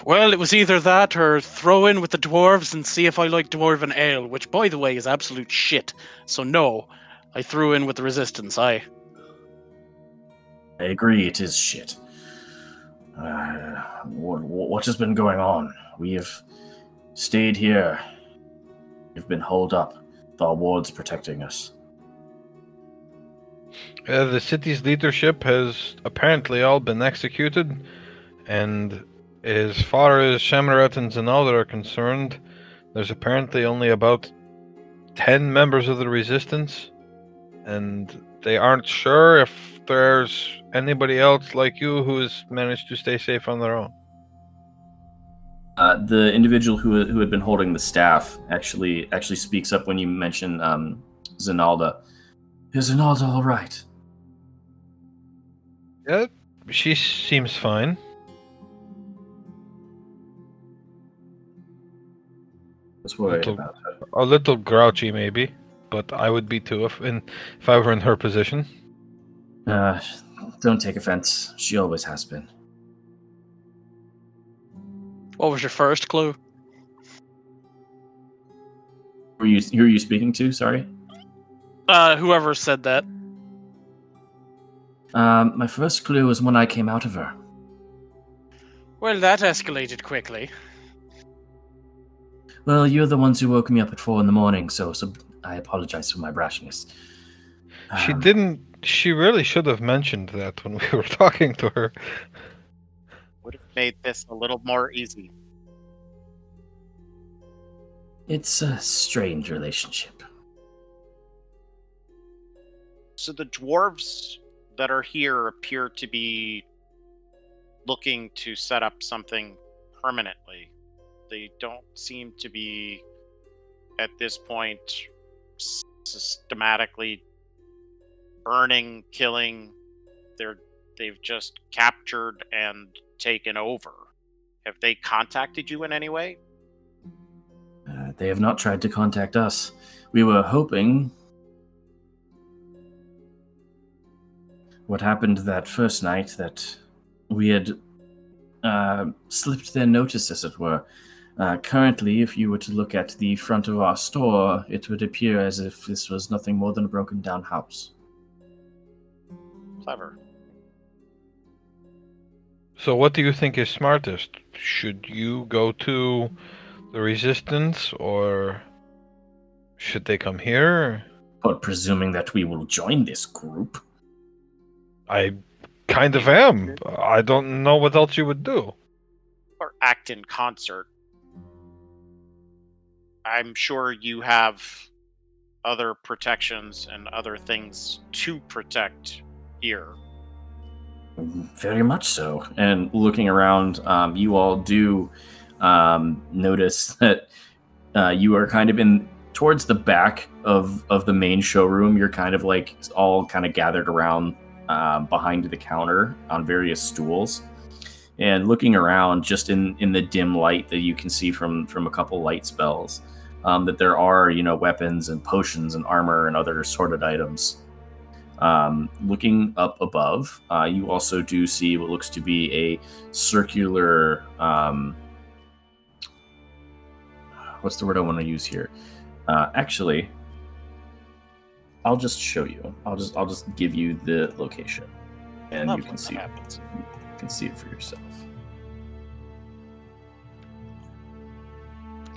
Well, it was either that or throw in with the dwarves and see if I like dwarven ale, which, by the way, is absolute shit. So no, I threw in with the resistance. I. I agree, it is shit. Uh, what, what has been going on? We have stayed here. We've been holed up. The our wards protecting us. Uh, the city's leadership has apparently all been executed, and as far as Shamarat and Zanalda are concerned, there's apparently only about 10 members of the resistance, and they aren't sure if there's anybody else like you who has managed to stay safe on their own. Uh, the individual who who had been holding the staff actually actually speaks up when you mention um, Zenalda. Is Zenalda all right? Yeah, she seems fine. That's worried Little- about her. A little grouchy, maybe, but I would be too if in if I were in her position. Uh, don't take offense. She always has been. What was your first clue? Who are you who are you speaking to? Sorry. Uh, whoever said that. Um, my first clue was when I came out of her. Well, that escalated quickly. Well, you're the ones who woke me up at four in the morning, so, so I apologize for my brashness. She Um, didn't. She really should have mentioned that when we (laughs) were talking to her. Would have made this a little more easy. It's a strange relationship. So the dwarves that are here appear to be looking to set up something permanently. They don't seem to be, at this point, systematically burning, killing. They're they've just captured and taken over. Have they contacted you in any way? Uh, they have not tried to contact us. We were hoping. What happened that first night that we had uh, slipped their notice, as it were. Uh, currently, if you were to look at the front of our store, it would appear as if this was nothing more than a broken down house. Clever. So, what do you think is smartest? Should you go to the resistance, or should they come here? But presuming that we will join this group, I kind of am. I don't know what else you would do. or act in concert. I'm sure you have other protections and other things to protect here. very much so. And looking around, um, you all do um, notice (laughs) that uh, you are kind of in towards the back of of the main showroom. You're kind of like all kind of gathered around um, behind the counter on various stools, and looking around just in in the dim light that you can see from from a couple light spells. Um, that there are, you know, weapons and potions and armor and other assorted items um, looking up above, uh, you also do see what looks to be a circular. Um, what's the word I want to use here? Uh, actually, I'll just show you. I'll just I'll just give you the location, and you can see happens. Can see it for yourself.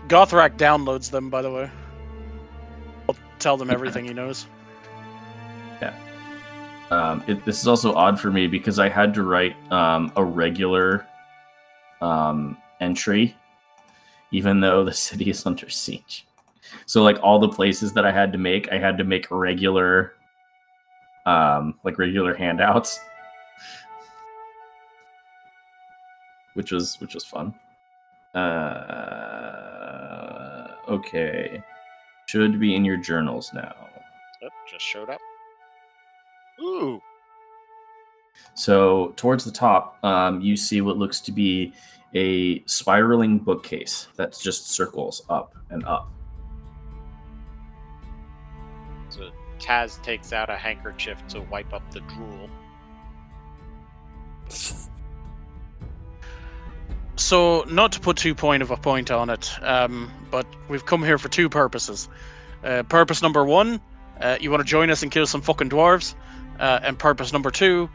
Gothrak downloads them, by the way. I'll tell them everything he knows. Yeah. Um, it, this is also odd for me because I had to write um, a regular um, entry, even though the (laughs) city is under siege. So like all the places that I had to make, I had to make regular, um, like regular handouts, which was which was fun. Uh, okay, should be in your journals now. Yep, just showed up. Ooh, So towards the top, um, you see what looks to be a spiraling bookcase that just circles up and up. so Taz takes out a handkerchief to wipe up the drool. (laughs) So, not to put too point of a point on it, um, but we've come here for two purposes. Uh, purpose number one, uh, you want to join us and kill some fucking dwarves. Uh, and purpose number two,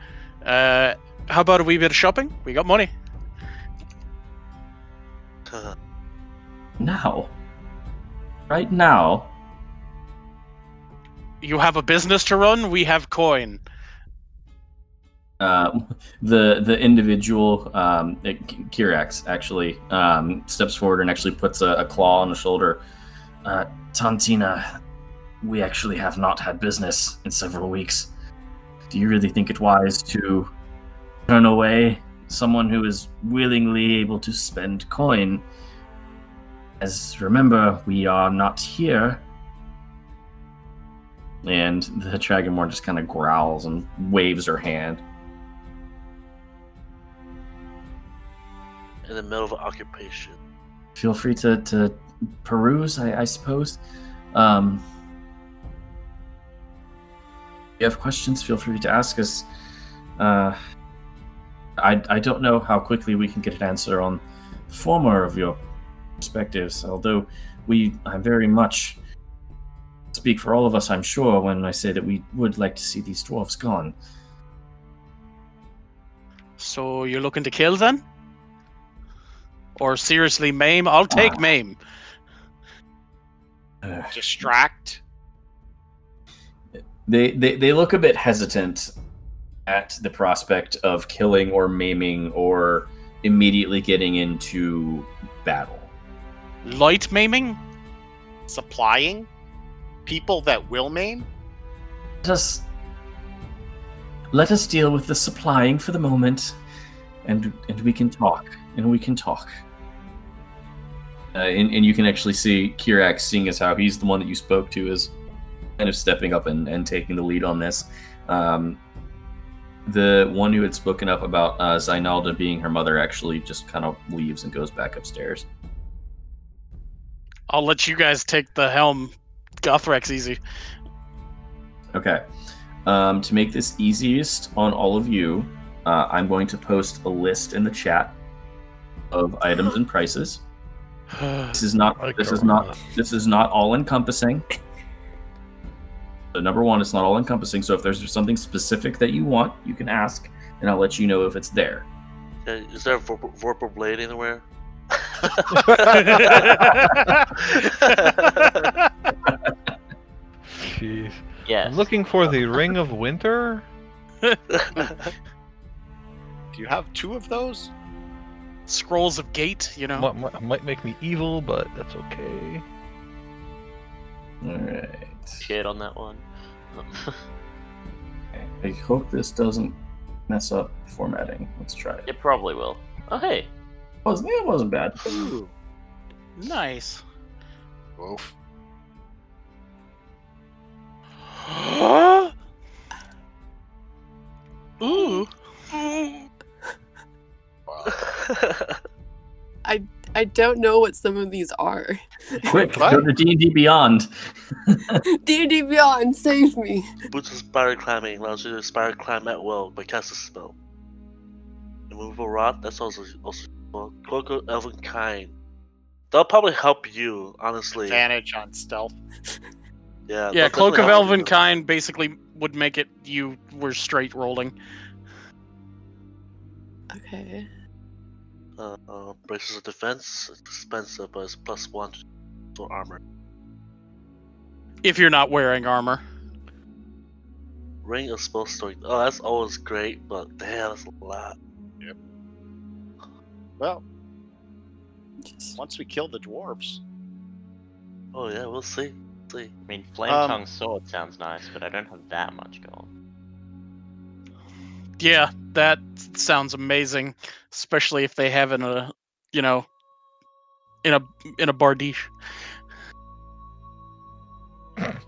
uh, how about a wee bit of shopping? We got money. (laughs) Now, right now, You have a business to run. We have coin. Uh, the the individual um, Kirax actually um, steps forward and actually puts a, a claw on the shoulder. Uh, Tantina, we actually have not had business in several weeks. Do you really think it wise to turn away someone who is willingly able to spend coin? As remember, we are not here. And the Dragonborn just kind of growls and waves her hand. In the middle of occupation. feel free to, to peruse, I, I suppose. Um, if you have questions, feel free to ask us. Uh, I, I don't know how quickly we can get an answer on the former of your perspectives, although we I very much speak for all of us, I'm sure, when I say that we would like to see these dwarves gone. So you're looking to kill then? Or seriously maim? I'll take Ah. maim. Uh, Distract. they, they they look a bit hesitant at the prospect of killing or maiming or immediately getting into battle. Light maiming? Supplying people that will maim. Let us let us deal with the supplying for the moment, and and we can talk, and we can talk. Uh, and, and you can actually see Kirax, seeing as how he's the one that you spoke to, is kind of stepping up and, and taking the lead on this. Um, the one who had spoken up about uh, Zainalda being her mother actually just kind of leaves and goes back upstairs. I'll let you guys take the helm. Gothrak's easy. Okay. Um, to make this easiest on all of you, uh, I'm going to post a list in the chat of items and prices. (sighs) This is not. I This is don't not. This is not all encompassing. So number one, it's not all encompassing. So if there's something specific that you want, you can ask, and I'll let you know if it's there. Okay, is there a Vorpal, Vorpal blade anywhere? (laughs) Jeez. Yes. I'm looking for the Ring of Winter. (laughs) Do you have two of those? Scrolls of Gate, you know. Might, might, might make me evil, but that's okay. All right. Shit on that one. (laughs) I hope this doesn't mess up formatting. Let's try it. it probably will. Oh hey. Oh, wasn't it wasn't bad. Ooh. Nice. Oof. (gasps) Ooh. I I don't know what some of these are. Quick, What? go to D and D Beyond. (laughs) D&D Beyond, save me. Boots of Spiral Climbing allows you to spiral climb at will by casting a spell. Immovable Rod, that's also also well, Cloak of Elven Kind. That'll probably help you, honestly. Advantage on stealth. Yeah, Yeah, Cloak of Elven. Kind basically would make it you were straight rolling. Okay. Uh, uh, bracers of defense, it's expensive, but it's plus one for armor. If you're not wearing armor. Ring of spell storing. Oh, that's always great, but damn, that's a lot. Yep. Well, Once we kill the dwarves. Oh yeah, we'll see. See. I mean, flame Um, tongue sword sounds nice, but I don't have that much gold. Yeah, that sounds amazing, especially if they have in a, you know, in a in a bardiche. (laughs)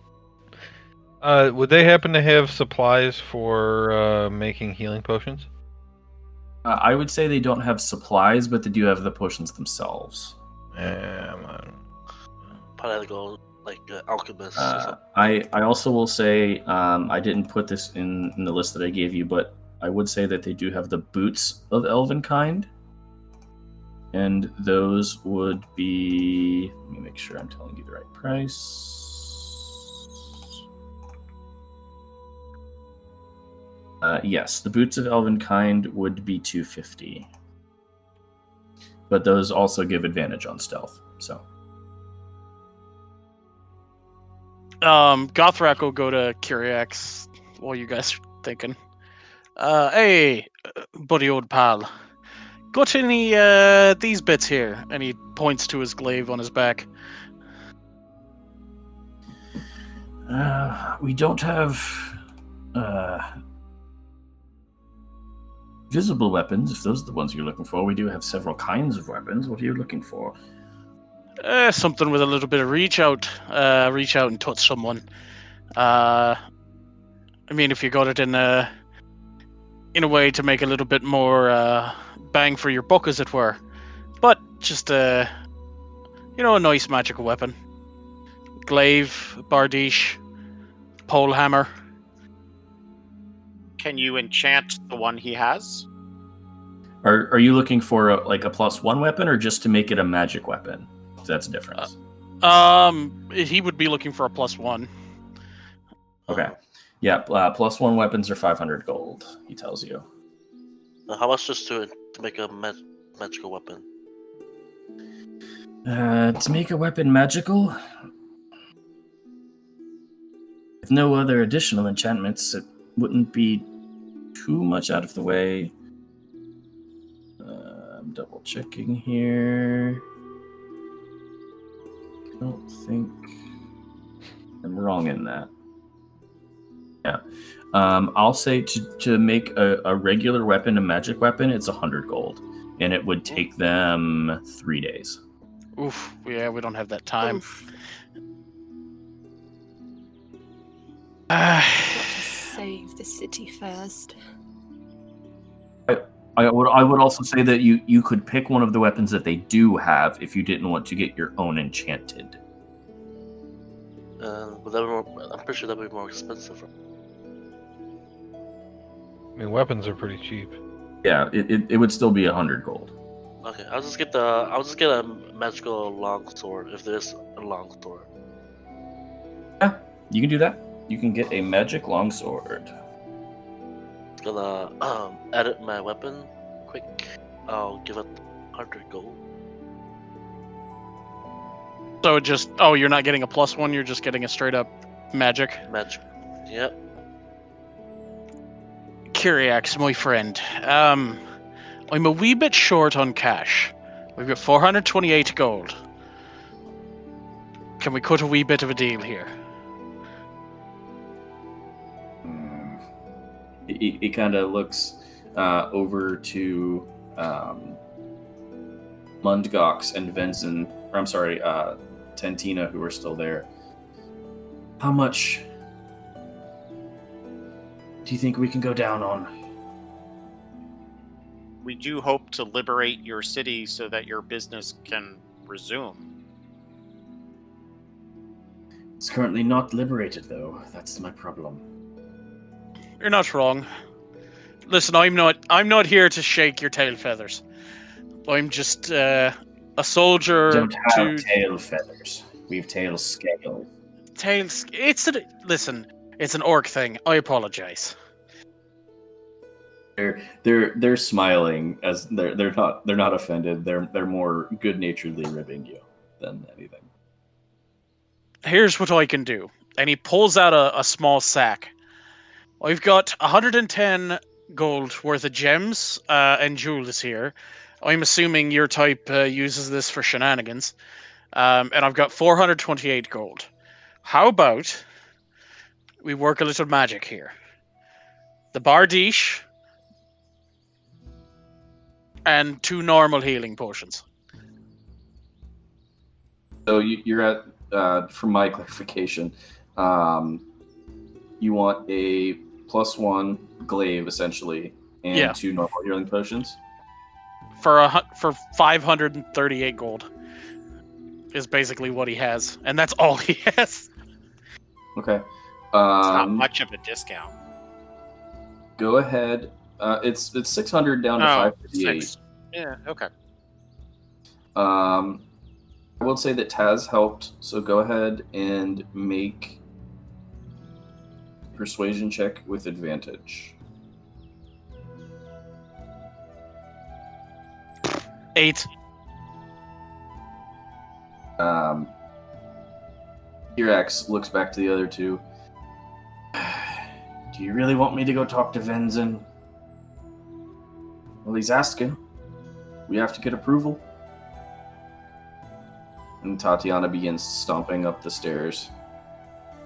Uh, would they happen to have supplies for uh, making healing potions? Uh, I would say they don't have supplies, but they do have the potions themselves. Um, I don't- Probably go like uh, alchemist. or Uh. I I also will say um, I didn't put this in, in the list that I gave you, but I would say that they do have the boots of elven kind, and those would be. Let me make sure I'm telling you the right price. Uh, yes, the boots of elven kind would be 250, but those also give advantage on stealth. So. Um, Gothrak will go to Kirax while you guys are thinking. Uh, hey, uh, buddy old pal. Got any, uh, these bits here? And he points to his glaive on his back. Uh, we don't have uh, visible weapons, if those are the ones you're looking for. We do have several kinds of weapons. What are you looking for? Uh, something with a little bit of reach out. Uh, reach out and touch someone. Uh, I mean, if you got it in a, in a way to make a little bit more, uh, bang for your buck, as it were. But just, a, you know, a nice magical weapon. Glaive, bardiche, pole hammer. Can you enchant the one he has? Are Are you looking for a, like a plus one weapon, or just to make it a magic weapon? That's a difference. Um, he would be looking for a plus one. okay. Yeah, uh, plus one weapons are 500 gold. He tells you. How much just to to make a mag- magical weapon? Uh, to make a weapon magical, with no other additional enchantments, it wouldn't be too much out of the way. Uh, I'm double checking here. I don't think I'm wrong in that. Yeah. Um, I'll say to, to make a, a regular weapon a magic weapon, it's 100 gold. And it would take them three days. Oof, yeah, we don't have that time. Oof, (sighs) got to save the city first. I would I would also say that you you could pick one of the weapons that they do have if you didn't want to get your own enchanted. Uh, but that be more, I'm pretty sure that would be more expensive. I mean, weapons are pretty cheap. Yeah, it, it, it would still be a hundred gold. Okay, I'll just get the I'll just get a magical longsword if there's a longsword. Yeah, you can do that. You can get a magic longsword. Gonna um edit my weapon quick. I'll give it hundred gold. so just oh, you're not getting a plus one. You're just getting a straight up magic. Magic. Yep. Kirax, my friend. Um, I'm a wee bit short on cash. We've got 428 gold. Can we cut a wee bit of a deal here? He, he kind of looks uh, over to um, Mundgox and Vincent, or I'm sorry, uh, Tentina, who are still there. How much do you think we can go down on? We do hope to liberate your city so that your business can resume. It's currently not liberated, though. That's my problem. You're not wrong. Listen, I'm not. I'm not here to shake your tail feathers. I'm just uh, a soldier We don't have to tail feathers. We have tail scales. tails. It's a listen. It's an orc thing. I apologize. They're they're they're smiling as they're they're not they're not offended. They're they're more good naturedly ribbing you than anything. here's what I can do. And he pulls out a, a small sack. I've got 110 gold worth of gems uh, and jewels here. I'm assuming your type uh, uses this for shenanigans, um, and I've got 428 gold. How about we work a little magic here? The Bardiche and two normal healing potions. So you, you're at, uh, for my (laughs) clarification, um, you want a plus one glaive essentially, and Yeah. two normal healing potions. for a for 538 gold is basically what he has and that's all (laughs) he has Okay. It's not Um, much of a discount. go ahead. Uh, it's it's six hundred down to Oh, five fifty eight. Yeah, okay. Um, I will say that Taz helped, so go ahead and make persuasion check with advantage. eight Um, Kirax looks back to the other two. (sighs) Do you really want me to go talk to Venzin? Well, he's asking. We have to get approval. And Tatiana begins stomping up the stairs.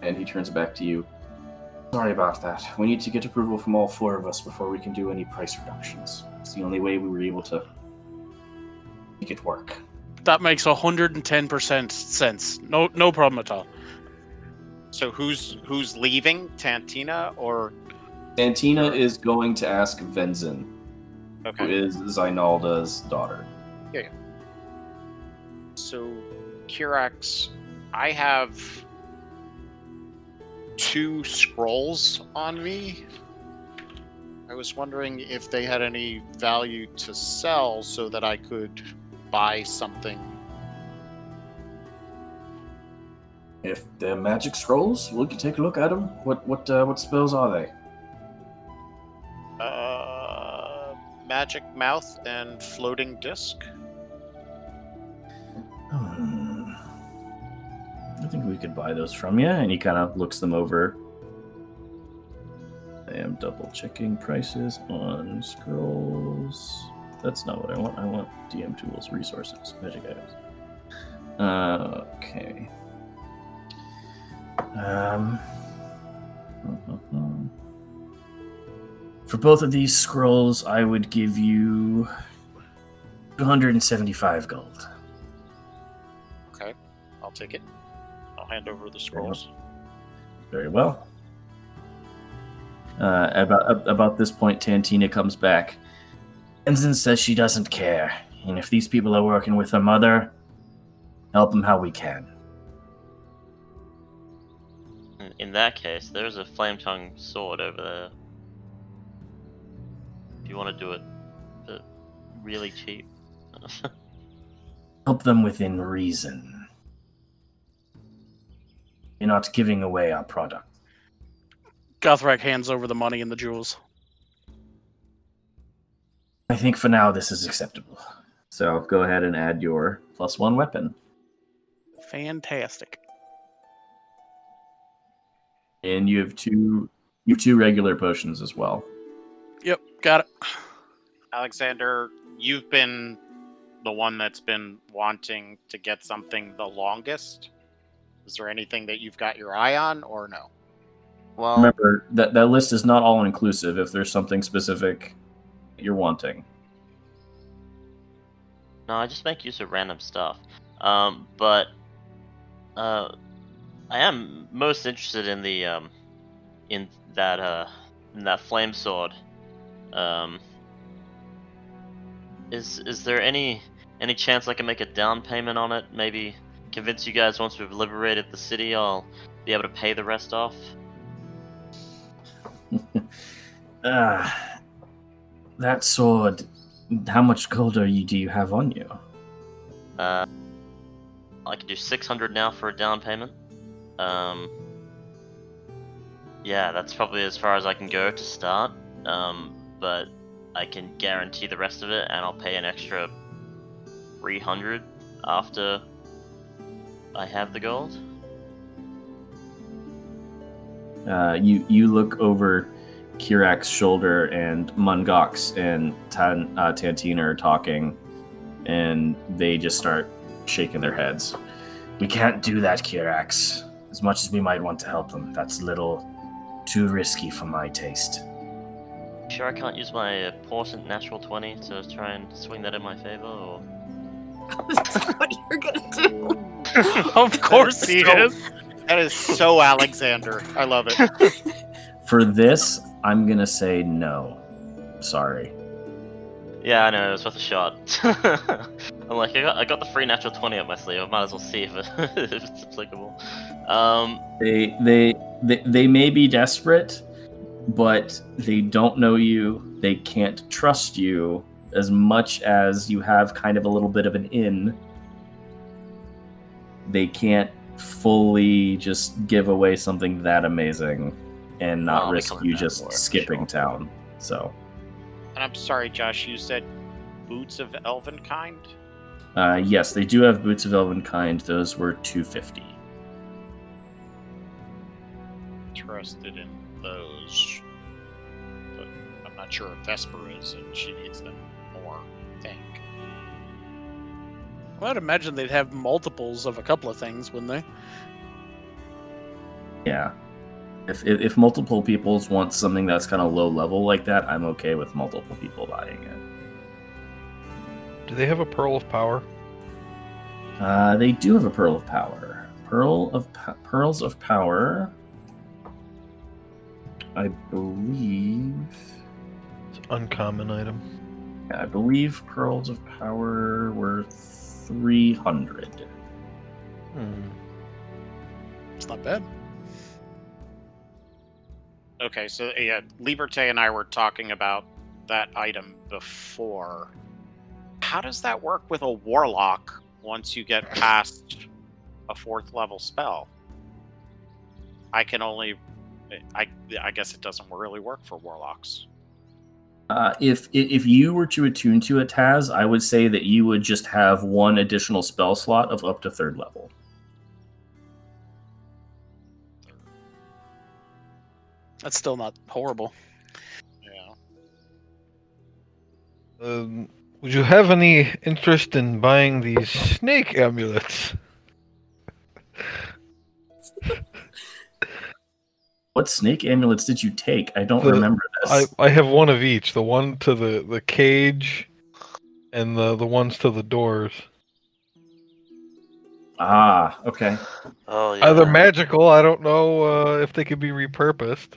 And he turns back to you. Sorry about that. We need to get approval from all four of us before we can do any price reductions. It's the only way we were able to make it work. that makes 110% sense no no problem at all So who's who's leaving? Tantina or Tantina is going to ask Venzin, who okay. is Zainalda's daughter. So Kirax, I have two scrolls on me. I was wondering if they had any value to sell so that I could buy something. If they're magic scrolls, we can take a look at them. What what uh, what spells are they? Uh, magic mouth and floating disc. Hmm. I think we could buy those from you. And he kind of looks them over. I am double checking prices on scrolls. That's not what I want. I want DM tools, resources, magic items. Uh, okay. Um. For both of these scrolls, I would give you 275 gold. Okay, I'll take it. I'll hand over the scrolls. Very well. Uh, about about this point, Tantina comes back. Ensign says she doesn't care, and if these people are working with her mother, help them how we can. In- In that case, there's a flame tongue sword over there. If you want to do it for really cheap. Help them within reason. You're not giving away our product. gothrak hands over the money and the jewels I think for now this is acceptable. So go ahead and add your plus one weapon. fantastic And you have two you have two regular potions as well. yep got it Alexander, you've been the one that's been wanting to get something the longest. Is there anything that you've got your eye on, or no? Well, Remember that that list is not all inclusive. If there's something specific you're wanting. No, I just make use of random stuff. Um, but uh, I am most interested in the um, in that uh, in that flame sword. Um, is is there any any chance I can make a down payment on it? Maybe convince you guys once we've liberated the city, I'll be able to pay the rest off. (laughs) Ah, that sword. How much gold are you? Do you have on you? Uh, I can do 600 now for a down payment. Um, yeah, that's probably as far as I can go to start. Um, but I can guarantee the rest of it, and I'll pay an extra 300 after I have the gold. Uh, you you look over Kirak's shoulder, and Mungox and Tan, uh, Tantina are talking. and they just start shaking their heads. We can't do that, Kirax. As much as we might want to help them, that's a little too risky for my taste. Sure, I can't use my uh, important natural 20 to try and swing that in my favor, or. That's (laughs) what you're gonna do. (laughs) of course he So- is. That is so Alexander. I love it. (laughs) For this, I'm gonna say no. Sorry. Yeah, I know, it was worth a shot. I'm like, I got, I got the free natural 20 up my sleeve, I might as well see if, it, if it's applicable. Um, They they they, they may be desperate, but they don't know you. They can't trust you as much as you have kind of a little bit of an in. They can't fully just give away something that amazing and not Well, risk you just more, skipping sure. town. So, And I'm sorry, Josh, you said boots of elven kind? uh, yes, they do have boots of elven kind. Those were 250. Interested in those. But I'm not sure if Vesper is, and she needs them more, I think. Well, I'd imagine they'd have multiples of a couple of things, wouldn't they? Yeah. If, if, if multiple peoples want something that's kind of low level like that, I'm okay with multiple people buying it. Do they have a pearl of power? Uh, they do have a pearl of power. Pearl of po- pearls of power. I believe. It's an uncommon item. Yeah, I believe pearls of power were three hundred. Hmm. It's not bad. Okay, so yeah, Liberte and I were talking about that item before. How does that work with a warlock once you get past a fourth level spell? I can only I I guess it doesn't really work for warlocks. Uh, if if you were to attune to a Taz, I would say that you would just have one additional spell slot of up to third level. That's still not horrible. Yeah. Um, would you have any interest in buying these snake amulets? (laughs) What snake amulets did you take? I don't The- remember this. I, I have one of each. The one to the, the cage and the, the ones to the doors. Ah, okay. Oh yeah. Either magical, I don't know uh, if they could be repurposed.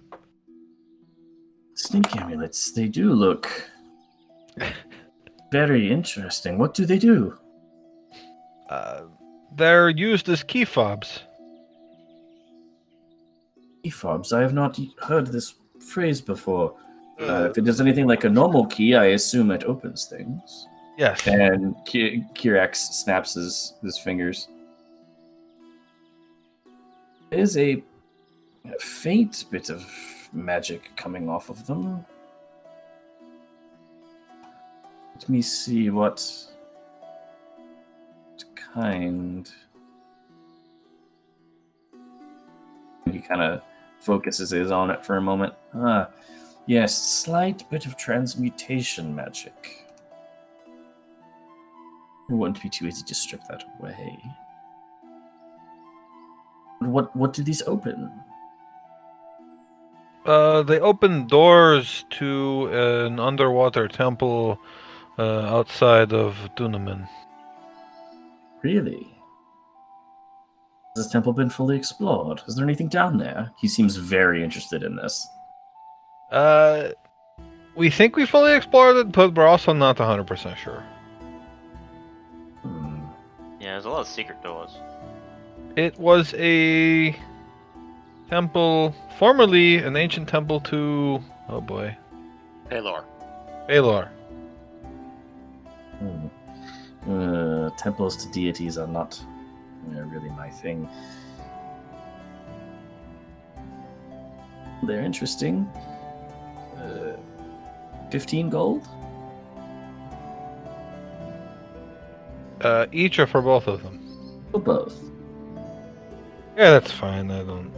Snake amulets, they do look (laughs) very interesting. What do they do? Uh, they're used as key fobs. Ephobs, I have not heard this phrase before. Uh, if it does anything like a normal key, I assume it opens things. Yes. And Ki- Kirax snaps his, his fingers. There is a, a faint bit of magic coming off of them. Let me see what kind. He kind of focuses his on it for a moment. Ah, yes, slight bit of transmutation magic. It wouldn't be too easy to strip that away. What what do these open? Uh, they open doors to an underwater temple uh, outside of Dunaman. Really? Has this temple been fully explored? Is there anything down there? He seems very interested in this. Uh, we think we fully explored it, but we're also not 100% sure. Hmm. yeah, there's a lot of secret doors. It was a temple, formerly an ancient temple to, oh boy, Paylor. Baylor. Hmm. Uh, temples to deities are not uh, really my thing. They're interesting. Uh, 15 gold? Uh, each or for both of them? For both. Yeah, that's fine. I don't.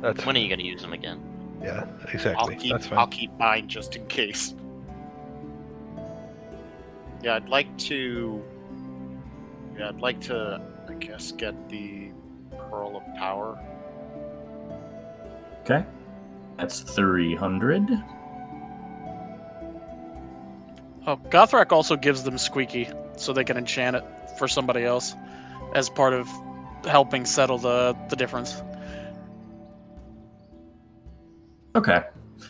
That's When are you going to use them again? yeah, I'll exactly. keep That's fine. I'll keep mine just in case. Yeah, I'd like to Yeah, I'd like to, I guess, get the Pearl of Power. Okay. That's 300. Oh, Gothrak also gives them Squeaky so they can enchant it for somebody else as part of helping settle the, the difference. Okay.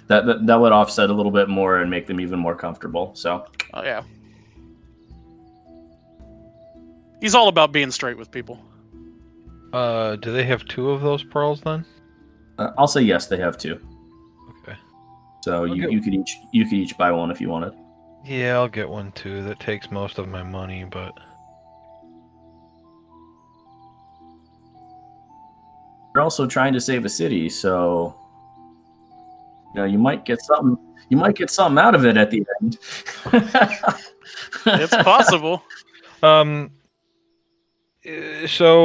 That, that that would offset a little bit more and make them even more comfortable. So Oh, yeah. He's all about being straight with people. Uh, do they have two of those pearls then? uh, I'll say yes, they have two. Okay. So you, Okay. you could each you could each buy one if you wanted. Yeah, I'll get one too. That takes most of my money, but You're also trying to save a city, so you know you might get something. You might get something out of it at the end. (laughs) It's possible. um. Uh, So,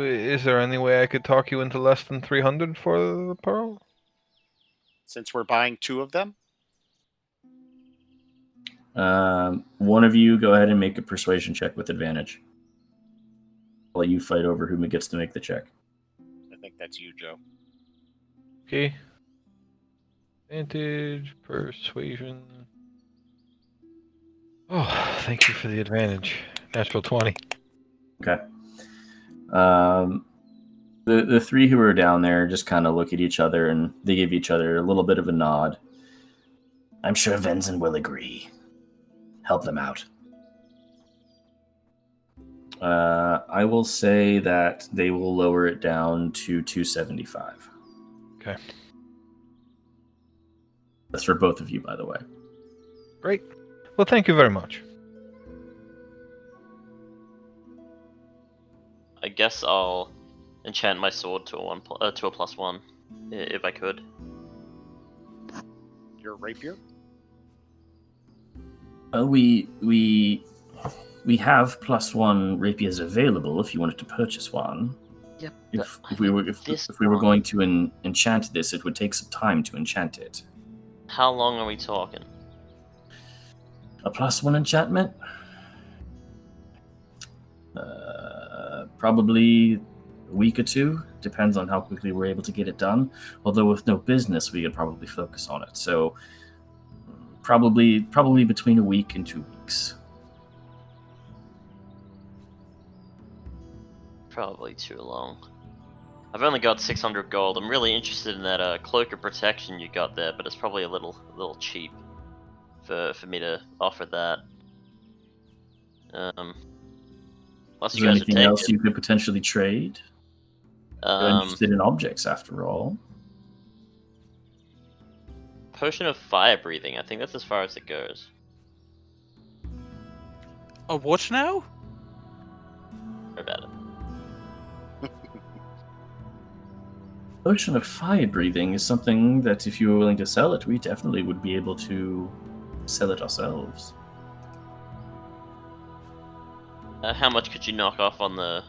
is there any way I could talk you into less than three hundred for the pearl? Since we're buying two of them, Um, one of you go ahead and make a persuasion check with advantage. I'll let you fight over who gets to make the check. I think that's you, Joe. Okay. Advantage, persuasion. Oh, thank you for the advantage. Natural twenty. Okay. Um, the the three who are down there just kind of look at each other and they give each other a little bit of a nod. I'm sure Venzen will agree. Help them out. Uh, I will say that they will lower it down to 275. Okay. That's for both of you, by the way. Great. Well, thank you very much. I guess I'll enchant my sword to a one pl- uh, to a plus one, i- if I could. Your rapier? Uh, we we we have plus one rapiers available if you wanted to purchase one. Yep. If, if we were if, this if we were one- going to en- enchant this, it would take some time to enchant it. How long are we talking? A plus one enchantment? Probably a week or two. Depends on how quickly we're able to get it done. Although with no business, we could probably focus on it. So probably probably between a week and two weeks. Probably too long. I've only got 600 gold. I'm really interested in that uh, cloak of protection you got there, but it's probably a little, a little cheap for for me to offer that. Um, unless Is you there anything else it. you could potentially trade? You're Um, interested in objects, after all. potion of fire breathing. I think that's as far as it goes. A what now? Sorry about it. Potion of fire breathing is something that, if you were willing to sell it, we definitely would be able to sell it ourselves. Uh, how much could you knock off on the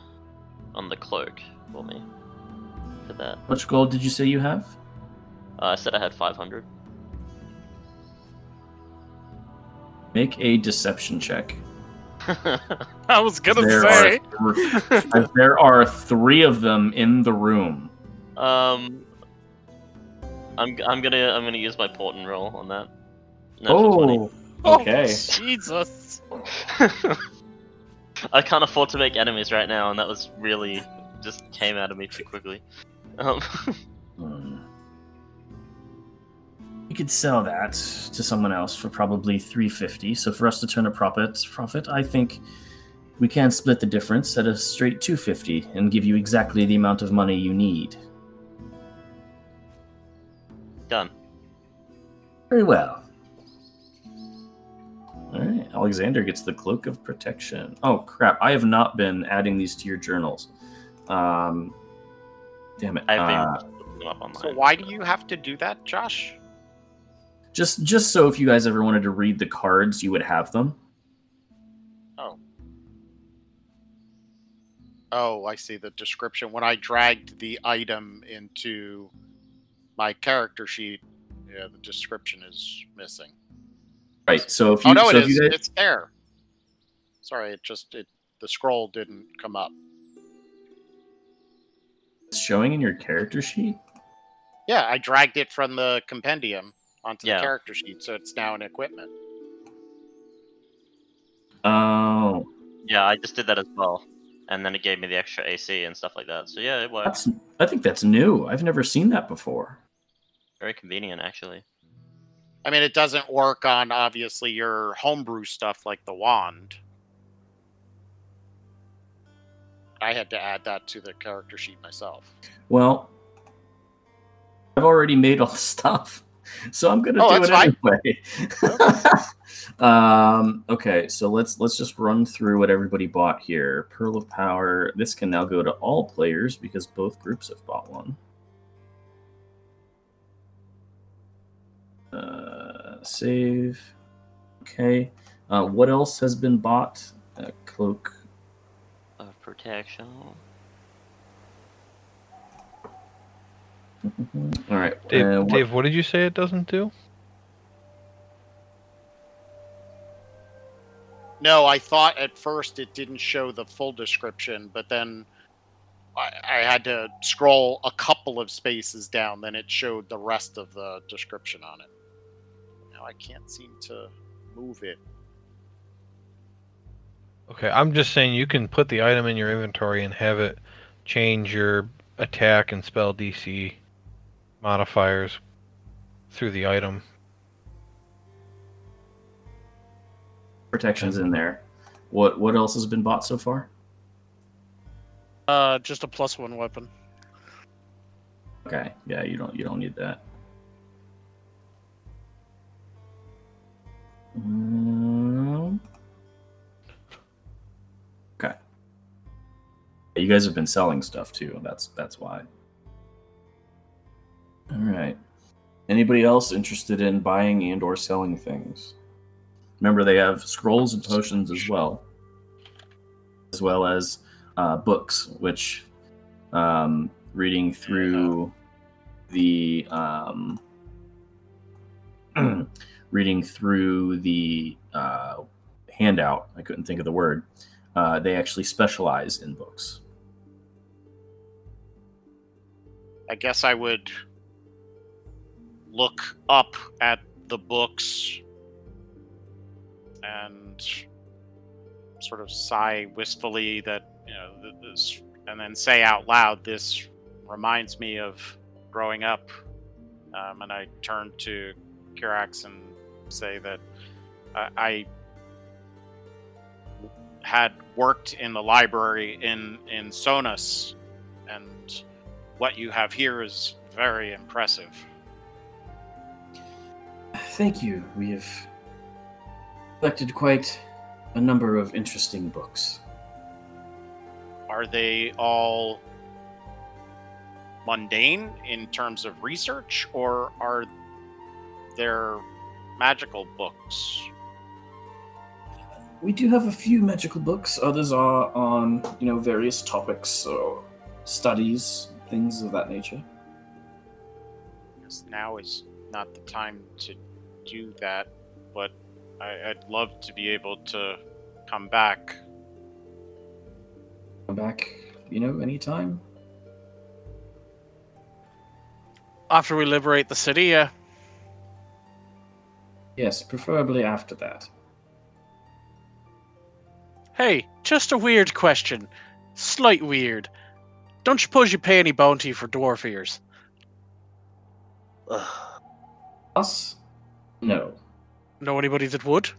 on the cloak for me for that? How much gold did you say you have? Uh, I said I had 500. Make a deception check. (laughs) I was gonna There say. are, th- there are three of them in the room. um, I'm I'm gonna I'm gonna use my portent roll on that. Natural 20. Oh, okay. Jesus. (laughs) I can't afford to make enemies right now, and that was really just came out of me too quickly. Um, (laughs) Hmm. You could sell that to someone else for probably 350. So for us to turn a profit, profit, I think we can split the difference at a straight 250 and give you exactly the amount of money you need. done. Very well. All right, Alexander gets the cloak of protection. Oh crap! I have not been adding these to your journals. Um, damn it. I've been Uh, looking them up online. So why do you have to do that, Josh? just just so if you guys ever wanted to read the cards, you would have them. Oh. Oh, I see the description. When I dragged the item into my character sheet, yeah, the description is missing. Right. So if oh, you oh no, so it if is. you guys, It's there. Sorry, it just it the scroll didn't come up. It's showing in your character sheet. Yeah, I dragged it from the compendium onto Yeah. the character sheet, so it's now an equipment. Oh, Yeah, I just did that as well, and then it gave me the extra AC and stuff like that. So yeah, it works. I think that's new. I've never seen that before. Very convenient, actually. I mean, it doesn't work on obviously your homebrew stuff like the wand. I had to add that to the character sheet myself. Well, I've already made all the stuff, (laughs) so I'm gonna Oh, do it anyway. (laughs) um, okay, so let's let's just run through what everybody bought here. Pearl of Power. This can now go to all players because both groups have bought one. Uh, save. Okay. Uh, what else has been bought? Uh, cloak. Of protection. All right. Dave, uh, what- Dave, what did you say it doesn't do? No, I thought at first it didn't show the full description, but then I, I had to scroll a couple of spaces down, then it showed the rest of the description on it. Now I can't seem to move it. Okay, I'm just saying you can put the item in your inventory and have it change your attack and spell DC modifiers through the item. protections in there. What what else has been bought so far? Uh, just a plus one weapon. Okay, yeah, you don't you don't need that. Um, okay. You guys have been selling stuff too. That's that's why. All right. Anybody else interested in buying and or selling things? Remember, they have scrolls and potions as well, as well as uh, books, which um, reading through the um, (clears throat) reading through the uh, handout. I couldn't think of the word. Uh, they actually specialize in books. I guess I would look up at the books and sort of sigh wistfully that you know this, and then say out loud, "This reminds me of growing up." Um, and I turn to Kirax and say that I, I had worked in the library in in Sonus, and what you have here is very impressive. Thank you. We have collected quite a number of interesting books. Are they all mundane in terms of research, or are there magical books? We do have a few magical books. Others are on, you know, various topics or studies, things of that nature. Because now is not the time to do that, but I, I'd love to be able to come back. Come back, you know, anytime. After we liberate the city, yeah. Yes, preferably after that. Hey, just a weird question. Slight weird. Don't you suppose you pay any bounty for dwarf ears? Ugh. Us? No. Know anybody that would?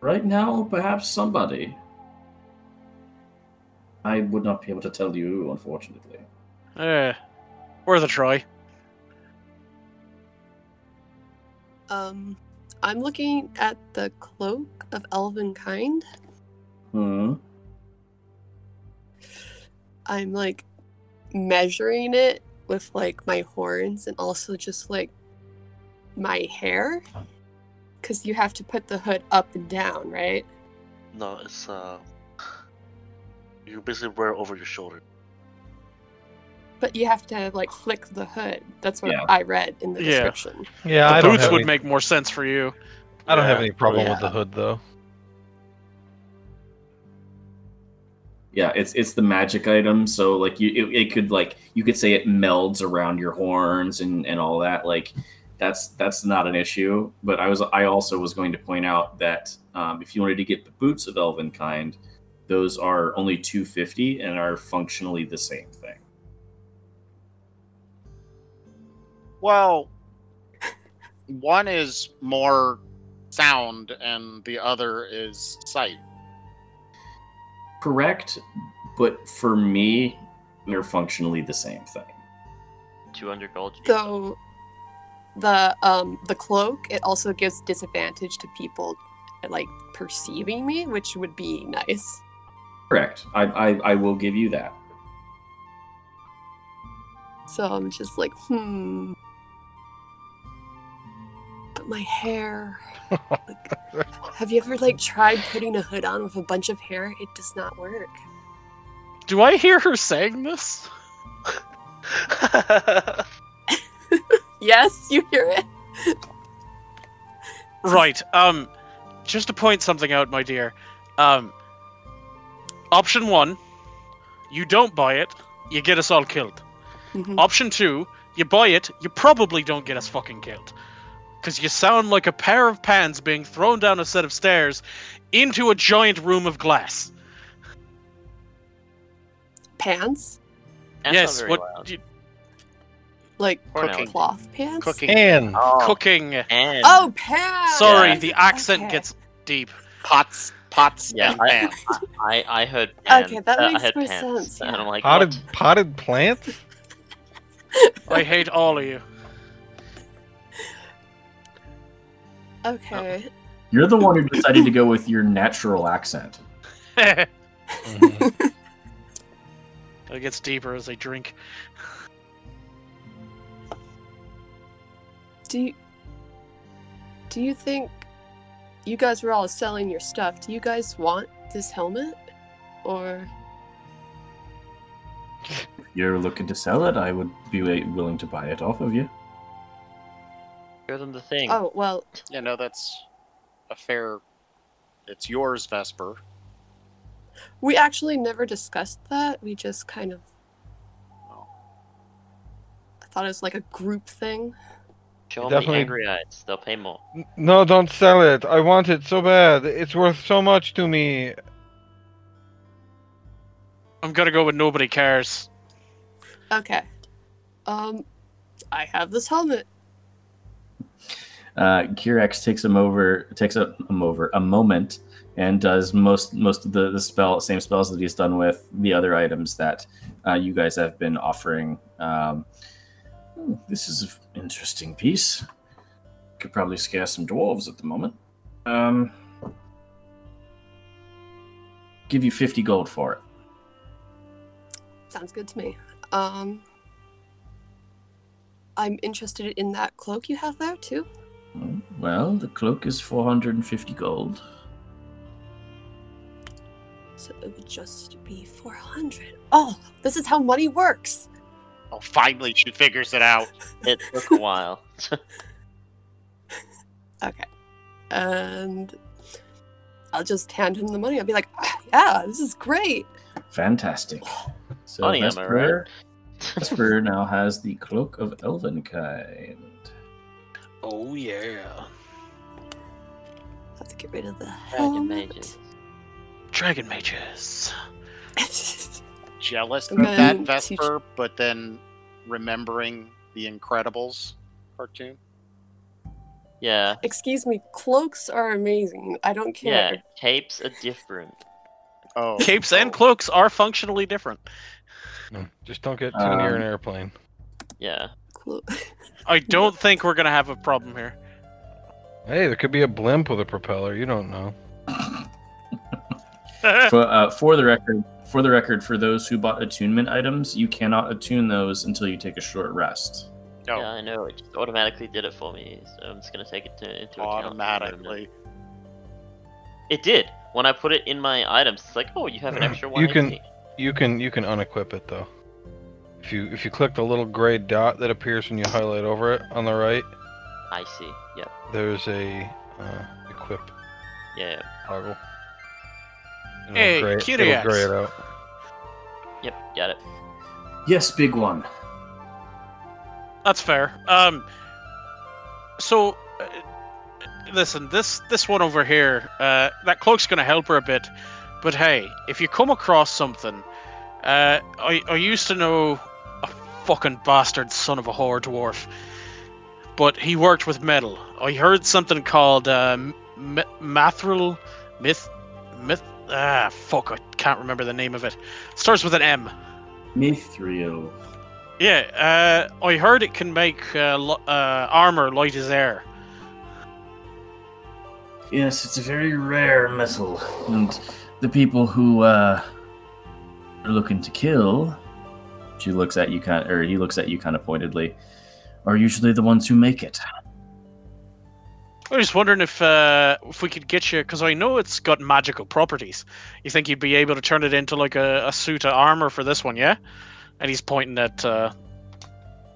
Right now, perhaps somebody. I would not be able to tell you, unfortunately. Eh, worth a try. Um, I'm looking at the cloak of elven kind. Hmm. I'm like measuring it with like my horns and also just like my hair. Because you have to put the hood up and down, right? No, it's uh, you basically wear it over your shoulder. But you have to like flick the hood. That's what Yeah. I read in the Yeah. description. Yeah, the I don't boots have would any- make more sense for you. I don't have any problem Yeah. with the hood though. Yeah, it's it's the magic item. So like you, it, it could like you could say it melds around your horns and and all that. Like that's that's not an issue. But I was I also was going to point out that um, if you wanted to get the boots of Elven kind, those are only two fifty and are functionally the same thing. Well, one is more sound and the other is sight. Correct, but for me, they're functionally the same thing. 200 gold. So the um the cloak it also gives disadvantage to people like perceiving me, which would be nice. Correct. I I, I will give you that. So I'm just like, hmm. My hair. Like, have you ever like tried putting a hood on with a bunch of hair? It does not work. Do I hear her saying this? (laughs) Yes, you hear it. Right. Um, just to point something out, my dear. Um, option one, you don't buy it, you get us all killed. Mhm. Option two, you buy it, you probably don't get us fucking killed. Because you sound like a pair of pans being thrown down a set of stairs into a giant room of glass. Pants, That's yes, what you- like Cooking. cloth pants. Cooking And Oh, cooking. and Oh, pants. Sorry, Yeah. the accent Okay. gets deep. pots, pots, Yeah, and I- pans. I I heard (laughs) pan, Okay, that uh, makes heard more pants, sense, and yeah. I'm like, potted what? potted plants? I hate all of you. Okay. You're the one who decided to go with your natural accent. (laughs) it Mhm. gets deeper as I drink. Do you do you think you guys were all selling your stuff? Do you guys want this helmet, or If you're looking to sell it, I would be willing to buy it off of you. Show them the thing. oh well? You know, that's a fair. It's yours, Vesper. We actually never discussed that. We just kind of. Oh. I thought it was like a group thing. Show them definitely- the angry eyes. They'll pay more. No, don't sell it. I want it so bad. It's worth so much to me. I'm gonna go with nobody cares. Okay. Um, I have this helmet. Uh, takes him over, takes a, him over a moment, and does most most of the, the spell same spells that he's done with the other items that uh, you guys have been offering. Um, this is an interesting piece. Could probably scare some dwarves at the moment. Um, give you fifty gold for it. Sounds good to me. Um, I'm interested in that cloak you have there too. Well, the cloak is four hundred and fifty gold. So it would just be 400. Oh, this is how money works. Oh, finally, she figures it out. It took a while. (laughs) Okay. And I'll just hand him the money. I'll be like, "Ah, yeah, this is great. Fantastic. So Funny, am I Vesper, Vesper now has the cloak of Elvenkind. Oh yeah. have to get rid of the Dragon helmet. mages. Dragon mages. (laughs) Jealous I'm of gonna that teach- Vesper, but then remembering the Incredibles cartoon. Yeah. Excuse me, cloaks are amazing. I don't care. Yeah. care. Capes are different. Oh, Capes and oh. cloaks are functionally different. No, just don't get too near Um, an airplane. Yeah. Clo- (laughs) I don't think we're gonna have a problem here. Hey, there could be a blimp with a propeller. You don't know. (laughs) For, uh, for the record, for the record, for those who bought attunement items, you cannot attune those until you take a short rest. Oh. Yeah, I know. It just automatically did it for me, so I'm just gonna take it to, into account. automatically. It did. When I put it in my items, it's like, oh, you have an (clears throat) extra one. You can- You can you can unequip it though. If you if you click the little gray dot that appears when you highlight over it on the right, I see. Yep. there's a uh, equip Yeah. toggle. And Hey, it'll gray, it'll gray it out. Yep. Got it. Yes, big one. That's fair. Um, so, uh, listen, this this one over here, uh, that cloak's gonna help her a bit. But hey, if you come across something, uh, I I used to know a fucking bastard son of a whore dwarf, but he worked with metal. I heard something called uh, m- mathril myth myth. Ah, fuck! I can't remember the name of it. Starts with an M. Mithril. Yeah, uh, I heard it can make uh, lo- uh, armor light as air. Yes, it's a very rare metal, and the people who uh, are looking to kill, she looks at you kind, or he looks at you kind of pointedly, are usually the ones who make it. I was just wondering if uh, if we could get you, because I know it's got magical properties. You think you'd be able to turn it into like a, a suit of armor for this one, yeah? And he's pointing at uh,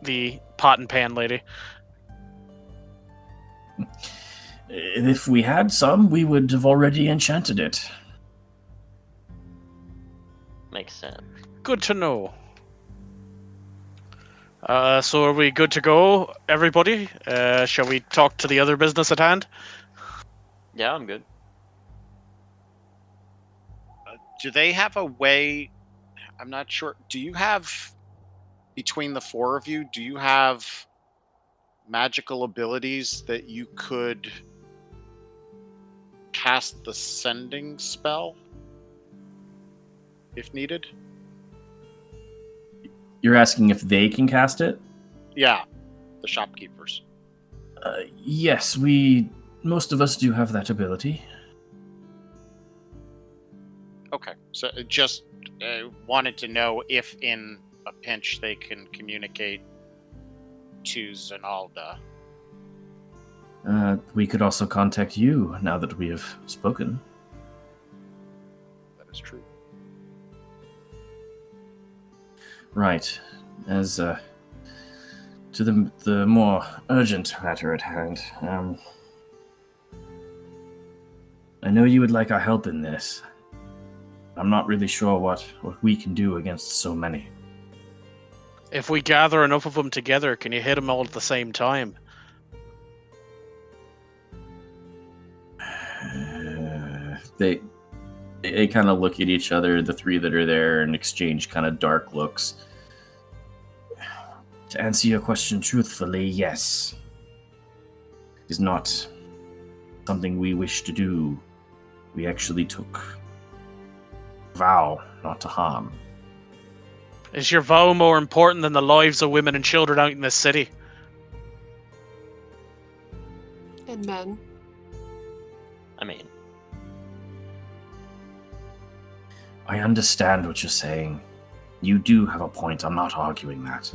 the pot and pan lady. If we had some, we would have already enchanted it. Makes sense. Good to know. Uh, so are we good to go, everybody? Uh, shall we talk to the other business at hand? Yeah, I'm good. Do they have a way? I'm not sure. Do you have between the four of you? Do you have magical abilities that you could cast the sending spell if needed? You're asking if they can cast it? Yeah, the shopkeepers. Uh, yes, we. Most of us do have that ability. Okay, so uh, just uh, wanted to know if in a pinch they can communicate to Zanalda. Uh, we could also contact you now that we have spoken. That is true. Right. As uh, to the the more urgent matter at hand, um, I know you would like our help in this. I'm not really sure what what we can do against so many. If we gather enough of them together, can you hit them all at the same time? Uh, (sighs) they they kind of look at each other, the three that are there, and exchange kind of dark looks. To answer your question truthfully, yes. Is not something we wish to do. We actually took vow not to harm. Is your vow more important than the lives of women and children out in this city? And men. I mean, I understand what you're saying. You do have a point. I'm not arguing that.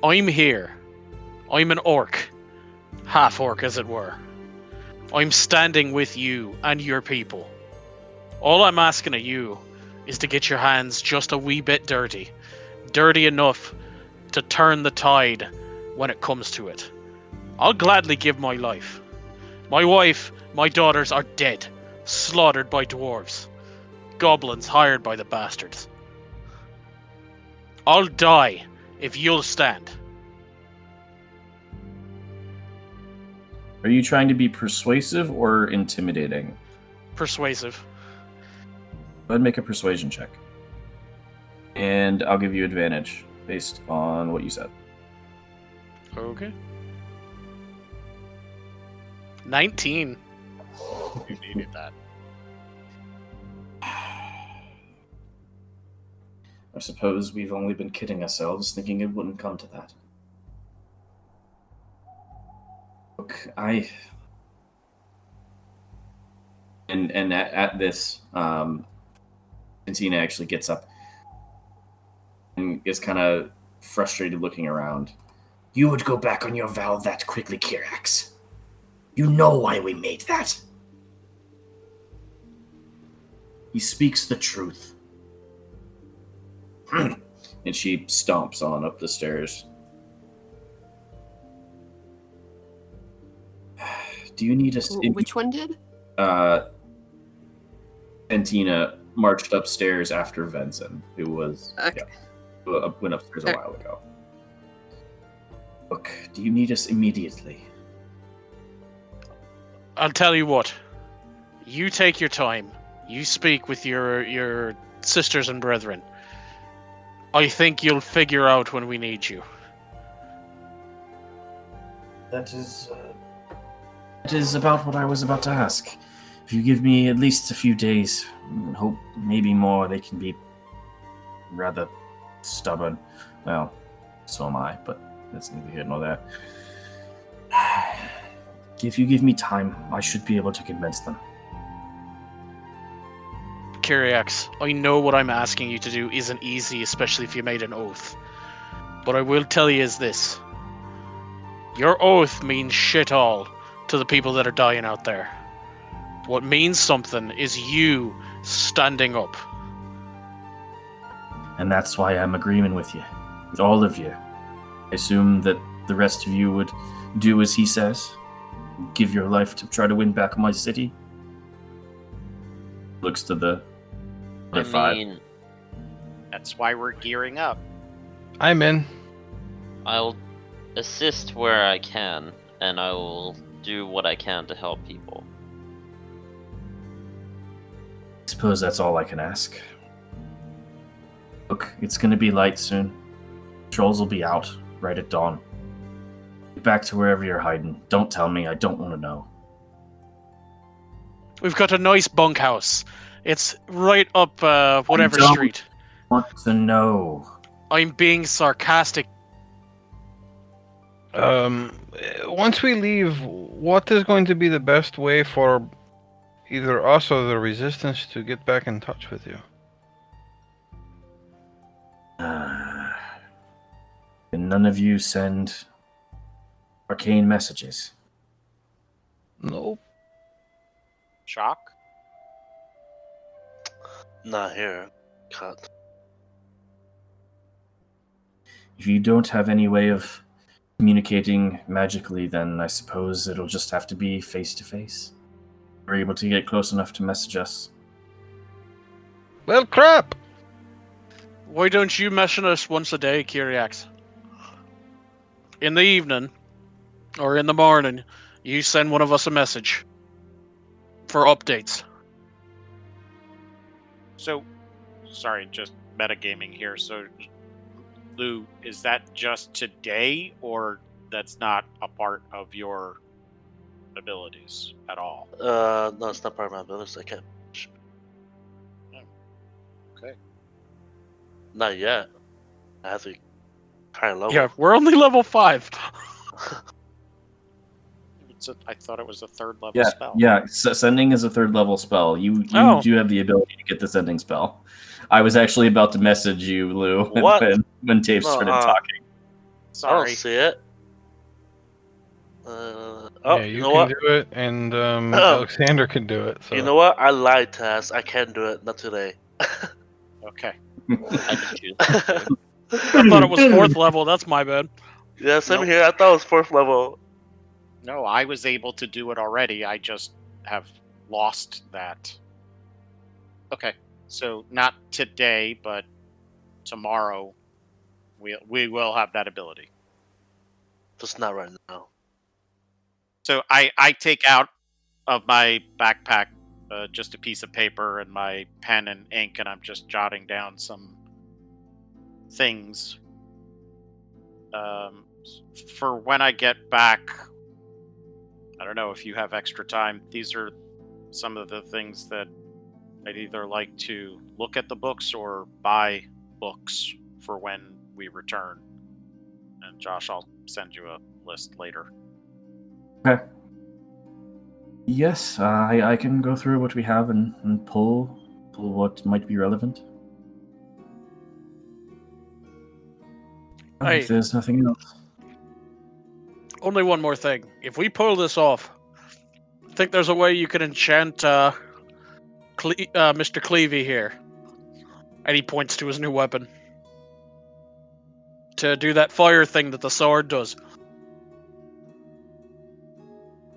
I'm here. I'm an orc. Half orc, as it were. I'm standing with you and your people. All I'm asking of you is to get your hands just a wee bit dirty. Dirty enough to turn the tide when it comes to it. I'll gladly give my life. My wife, my daughters are dead, slaughtered by dwarves. Goblins hired by the bastards. I'll die if you'll stand. Are you trying to be persuasive or intimidating? Persuasive. Go ahead and make a persuasion check. And I'll give you advantage based on what you said. Okay. 19. You needed that. I suppose we've only been kidding ourselves, thinking it wouldn't come to that. Look, I. And and at, at this, um, Santina actually gets up and is kind of frustrated, looking around. You would go back on your vow that quickly, Kirax. You know why we made that. He speaks the truth. (clears throat) and she stomps on up the stairs. (sighs) do you need us? Which one did? Uh, Antina marched upstairs after Venson, who was Okay. yeah, went upstairs a while ago. Look, do you need us immediately? I'll tell you what. You take your time. You speak with your your sisters and brethren. I think you'll figure out when we need you. That is. Uh, that is about what I was about to ask. If you give me at least a few days, mm, hope maybe more, they can be rather stubborn. Well, so am I, but that's neither here nor there. (sighs) If you give me time, I should be able to convince them. Kirax, I know what I'm asking you to do isn't easy, especially if you made an oath. But I will tell you is this. Your oath means shit all to the people that are dying out there. What means something is you standing up. And that's why I'm agreeing with you, with all of you. I assume that the rest of you would do as he says, give your life to try to win back my city. Looks to the I other five. mean, That's why we're gearing up. I'm in. I'll assist where I can, and I will do what I can to help people. I suppose that's all I can ask. Look, it's gonna be light soon. Trolls will be out right at dawn. Get back to wherever you're hiding. Don't tell me. I don't want to know. We've got a nice bunkhouse. It's right up uh, whatever don't- street. Want to know? I'm being sarcastic. Um, once we leave, what is going to be the best way for either us or the resistance to get back in touch with you? Uh, can none of you send arcane messages? Nope. Shock? Not here. Cut. If you don't have any way of communicating magically, then I suppose it'll just have to be face to face. We're able to get close enough to message us. Well, crap. Why don't you mention us once a day, Kirax? In the evening, or in the morning, you send one of us a message for updates. So, sorry, just metagaming here. So, Lou, is that just today, or that's not a part of your abilities at all? Uh, no, it's not part of my abilities. I can't. Okay. Not yet. I have to kind of level. Yeah, we're only level five. (laughs) It's a, I thought it was a third level Yeah, spell. yeah. S- sending is a third level spell. You you Oh. do have the ability to get the sending spell. I was actually about to message you, Lou, (laughs) What? when when Dave No, started uh, talking. I Sorry. don't see it. Uh, oh, yeah, you, you know can what? do it, and um, Oh. Alexander can do it. So. You know what? I lied, Taz. I can do it. Not today. Okay. I can choose. I thought it was fourth level. That's my bad. yeah, same Nope. here. I thought it was fourth level. No, I was able to do it already. I just have lost that. Okay. So not today, but tomorrow we we will have that ability. Just not right now. So I I take out of my backpack uh, just a piece of paper and my pen and ink, and I'm just jotting down some things um, for when I get back. I don't know if you have extra time. These are some of the things that I'd either like to look at the books or buy books for when we return. And Josh, I'll send you a list later. Okay. Yes, uh, I I can go through what we have and, and pull pull what might be relevant. Hey. If there's nothing else. Only one more thing. If we pull this off, I think there's a way you can enchant uh, Cle- uh, Mr. Cleavy here. And he points to his new weapon. To do that fire thing that the sword does.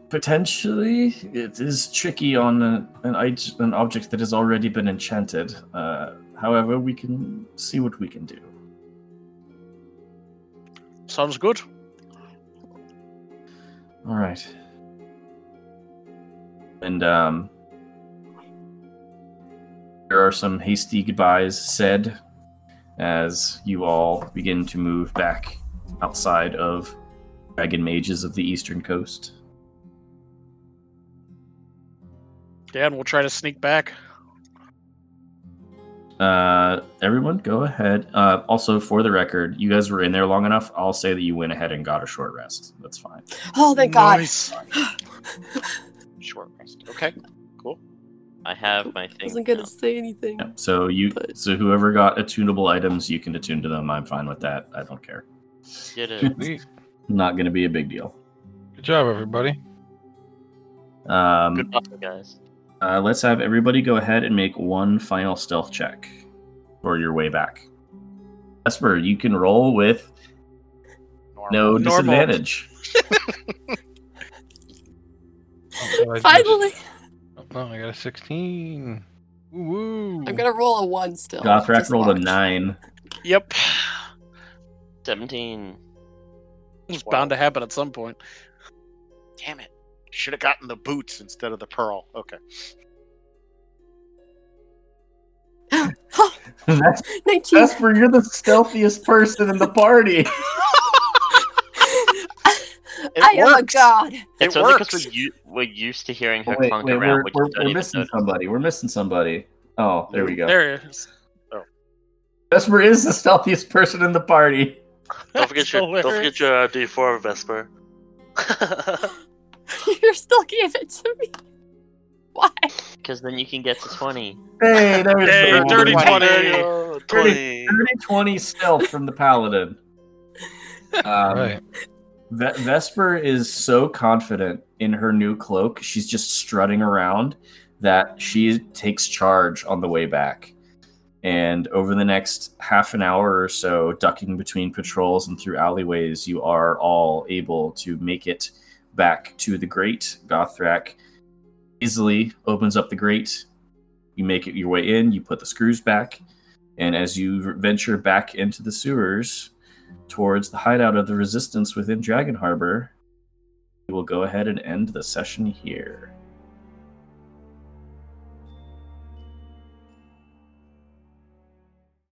Potentially, it is tricky on a, an, an object that has already been enchanted. Uh, however, we can see what we can do. Sounds good. All right. And um, there are some hasty goodbyes said as you all begin to move back outside of Dragon Mages of the Eastern Coast. Dan we'll try to sneak back. Uh, everyone, go ahead. Uh, also, for the record, you guys were in there long enough. I'll say that you went ahead and got a short rest. That's fine. Oh, thank God. Nice. (gasps) Short rest. Okay. Cool. I have my I thing. wasn't gonna now. say anything. Yeah, so you, But- so whoever got attunable items, you can attune to them. I'm fine with that. I don't care. Get it. Not going to be a big deal. Good job, everybody. Um, Good luck, guys. Uh, let's have everybody go ahead and make one final stealth check for your way back. Vesper, you can roll with no Normal. disadvantage. (laughs) Oh, I Finally, Oh, I got a 16. Woo! I'm gonna roll a one still. Gothrak Just rolled a nine. Yep. 17. It's bound to happen at some point. Damn it. Should have gotten the boots instead of the pearl. Okay. (gasps) (laughs) that's, Nineteen. Vesper, you're the stealthiest person in the party. It (laughs) (laughs) I am a god. It's It only works. because we're, u- we're used to hearing her Oh, wait, clunk wait, around, we're, we're, we're missing notice. somebody. We're missing somebody. Oh, there we go. There it is. Vesper is the stealthiest person in the party. Don't forget That's your don't forget your uh, D4 Vesper. (laughs) You're still giving it to me. (laughs) Why? Because then you can get to 20. Hey, there's Hey, the dirty one. 20. Oh, 20. 30 20 stealth from the paladin. (laughs) Um, Right. Ve- Vesper is so confident in her new cloak, she's just strutting around that she takes charge on the way back. And over the next half an hour or so, ducking between patrols and through alleyways, you are all able to make it back to the grate. Gothrak easily opens up the grate. You make it your way in, you put the screws back, and as you venture back into the sewers, towards the hideout of the resistance within Dragon Harbor, we will go ahead and end the session here.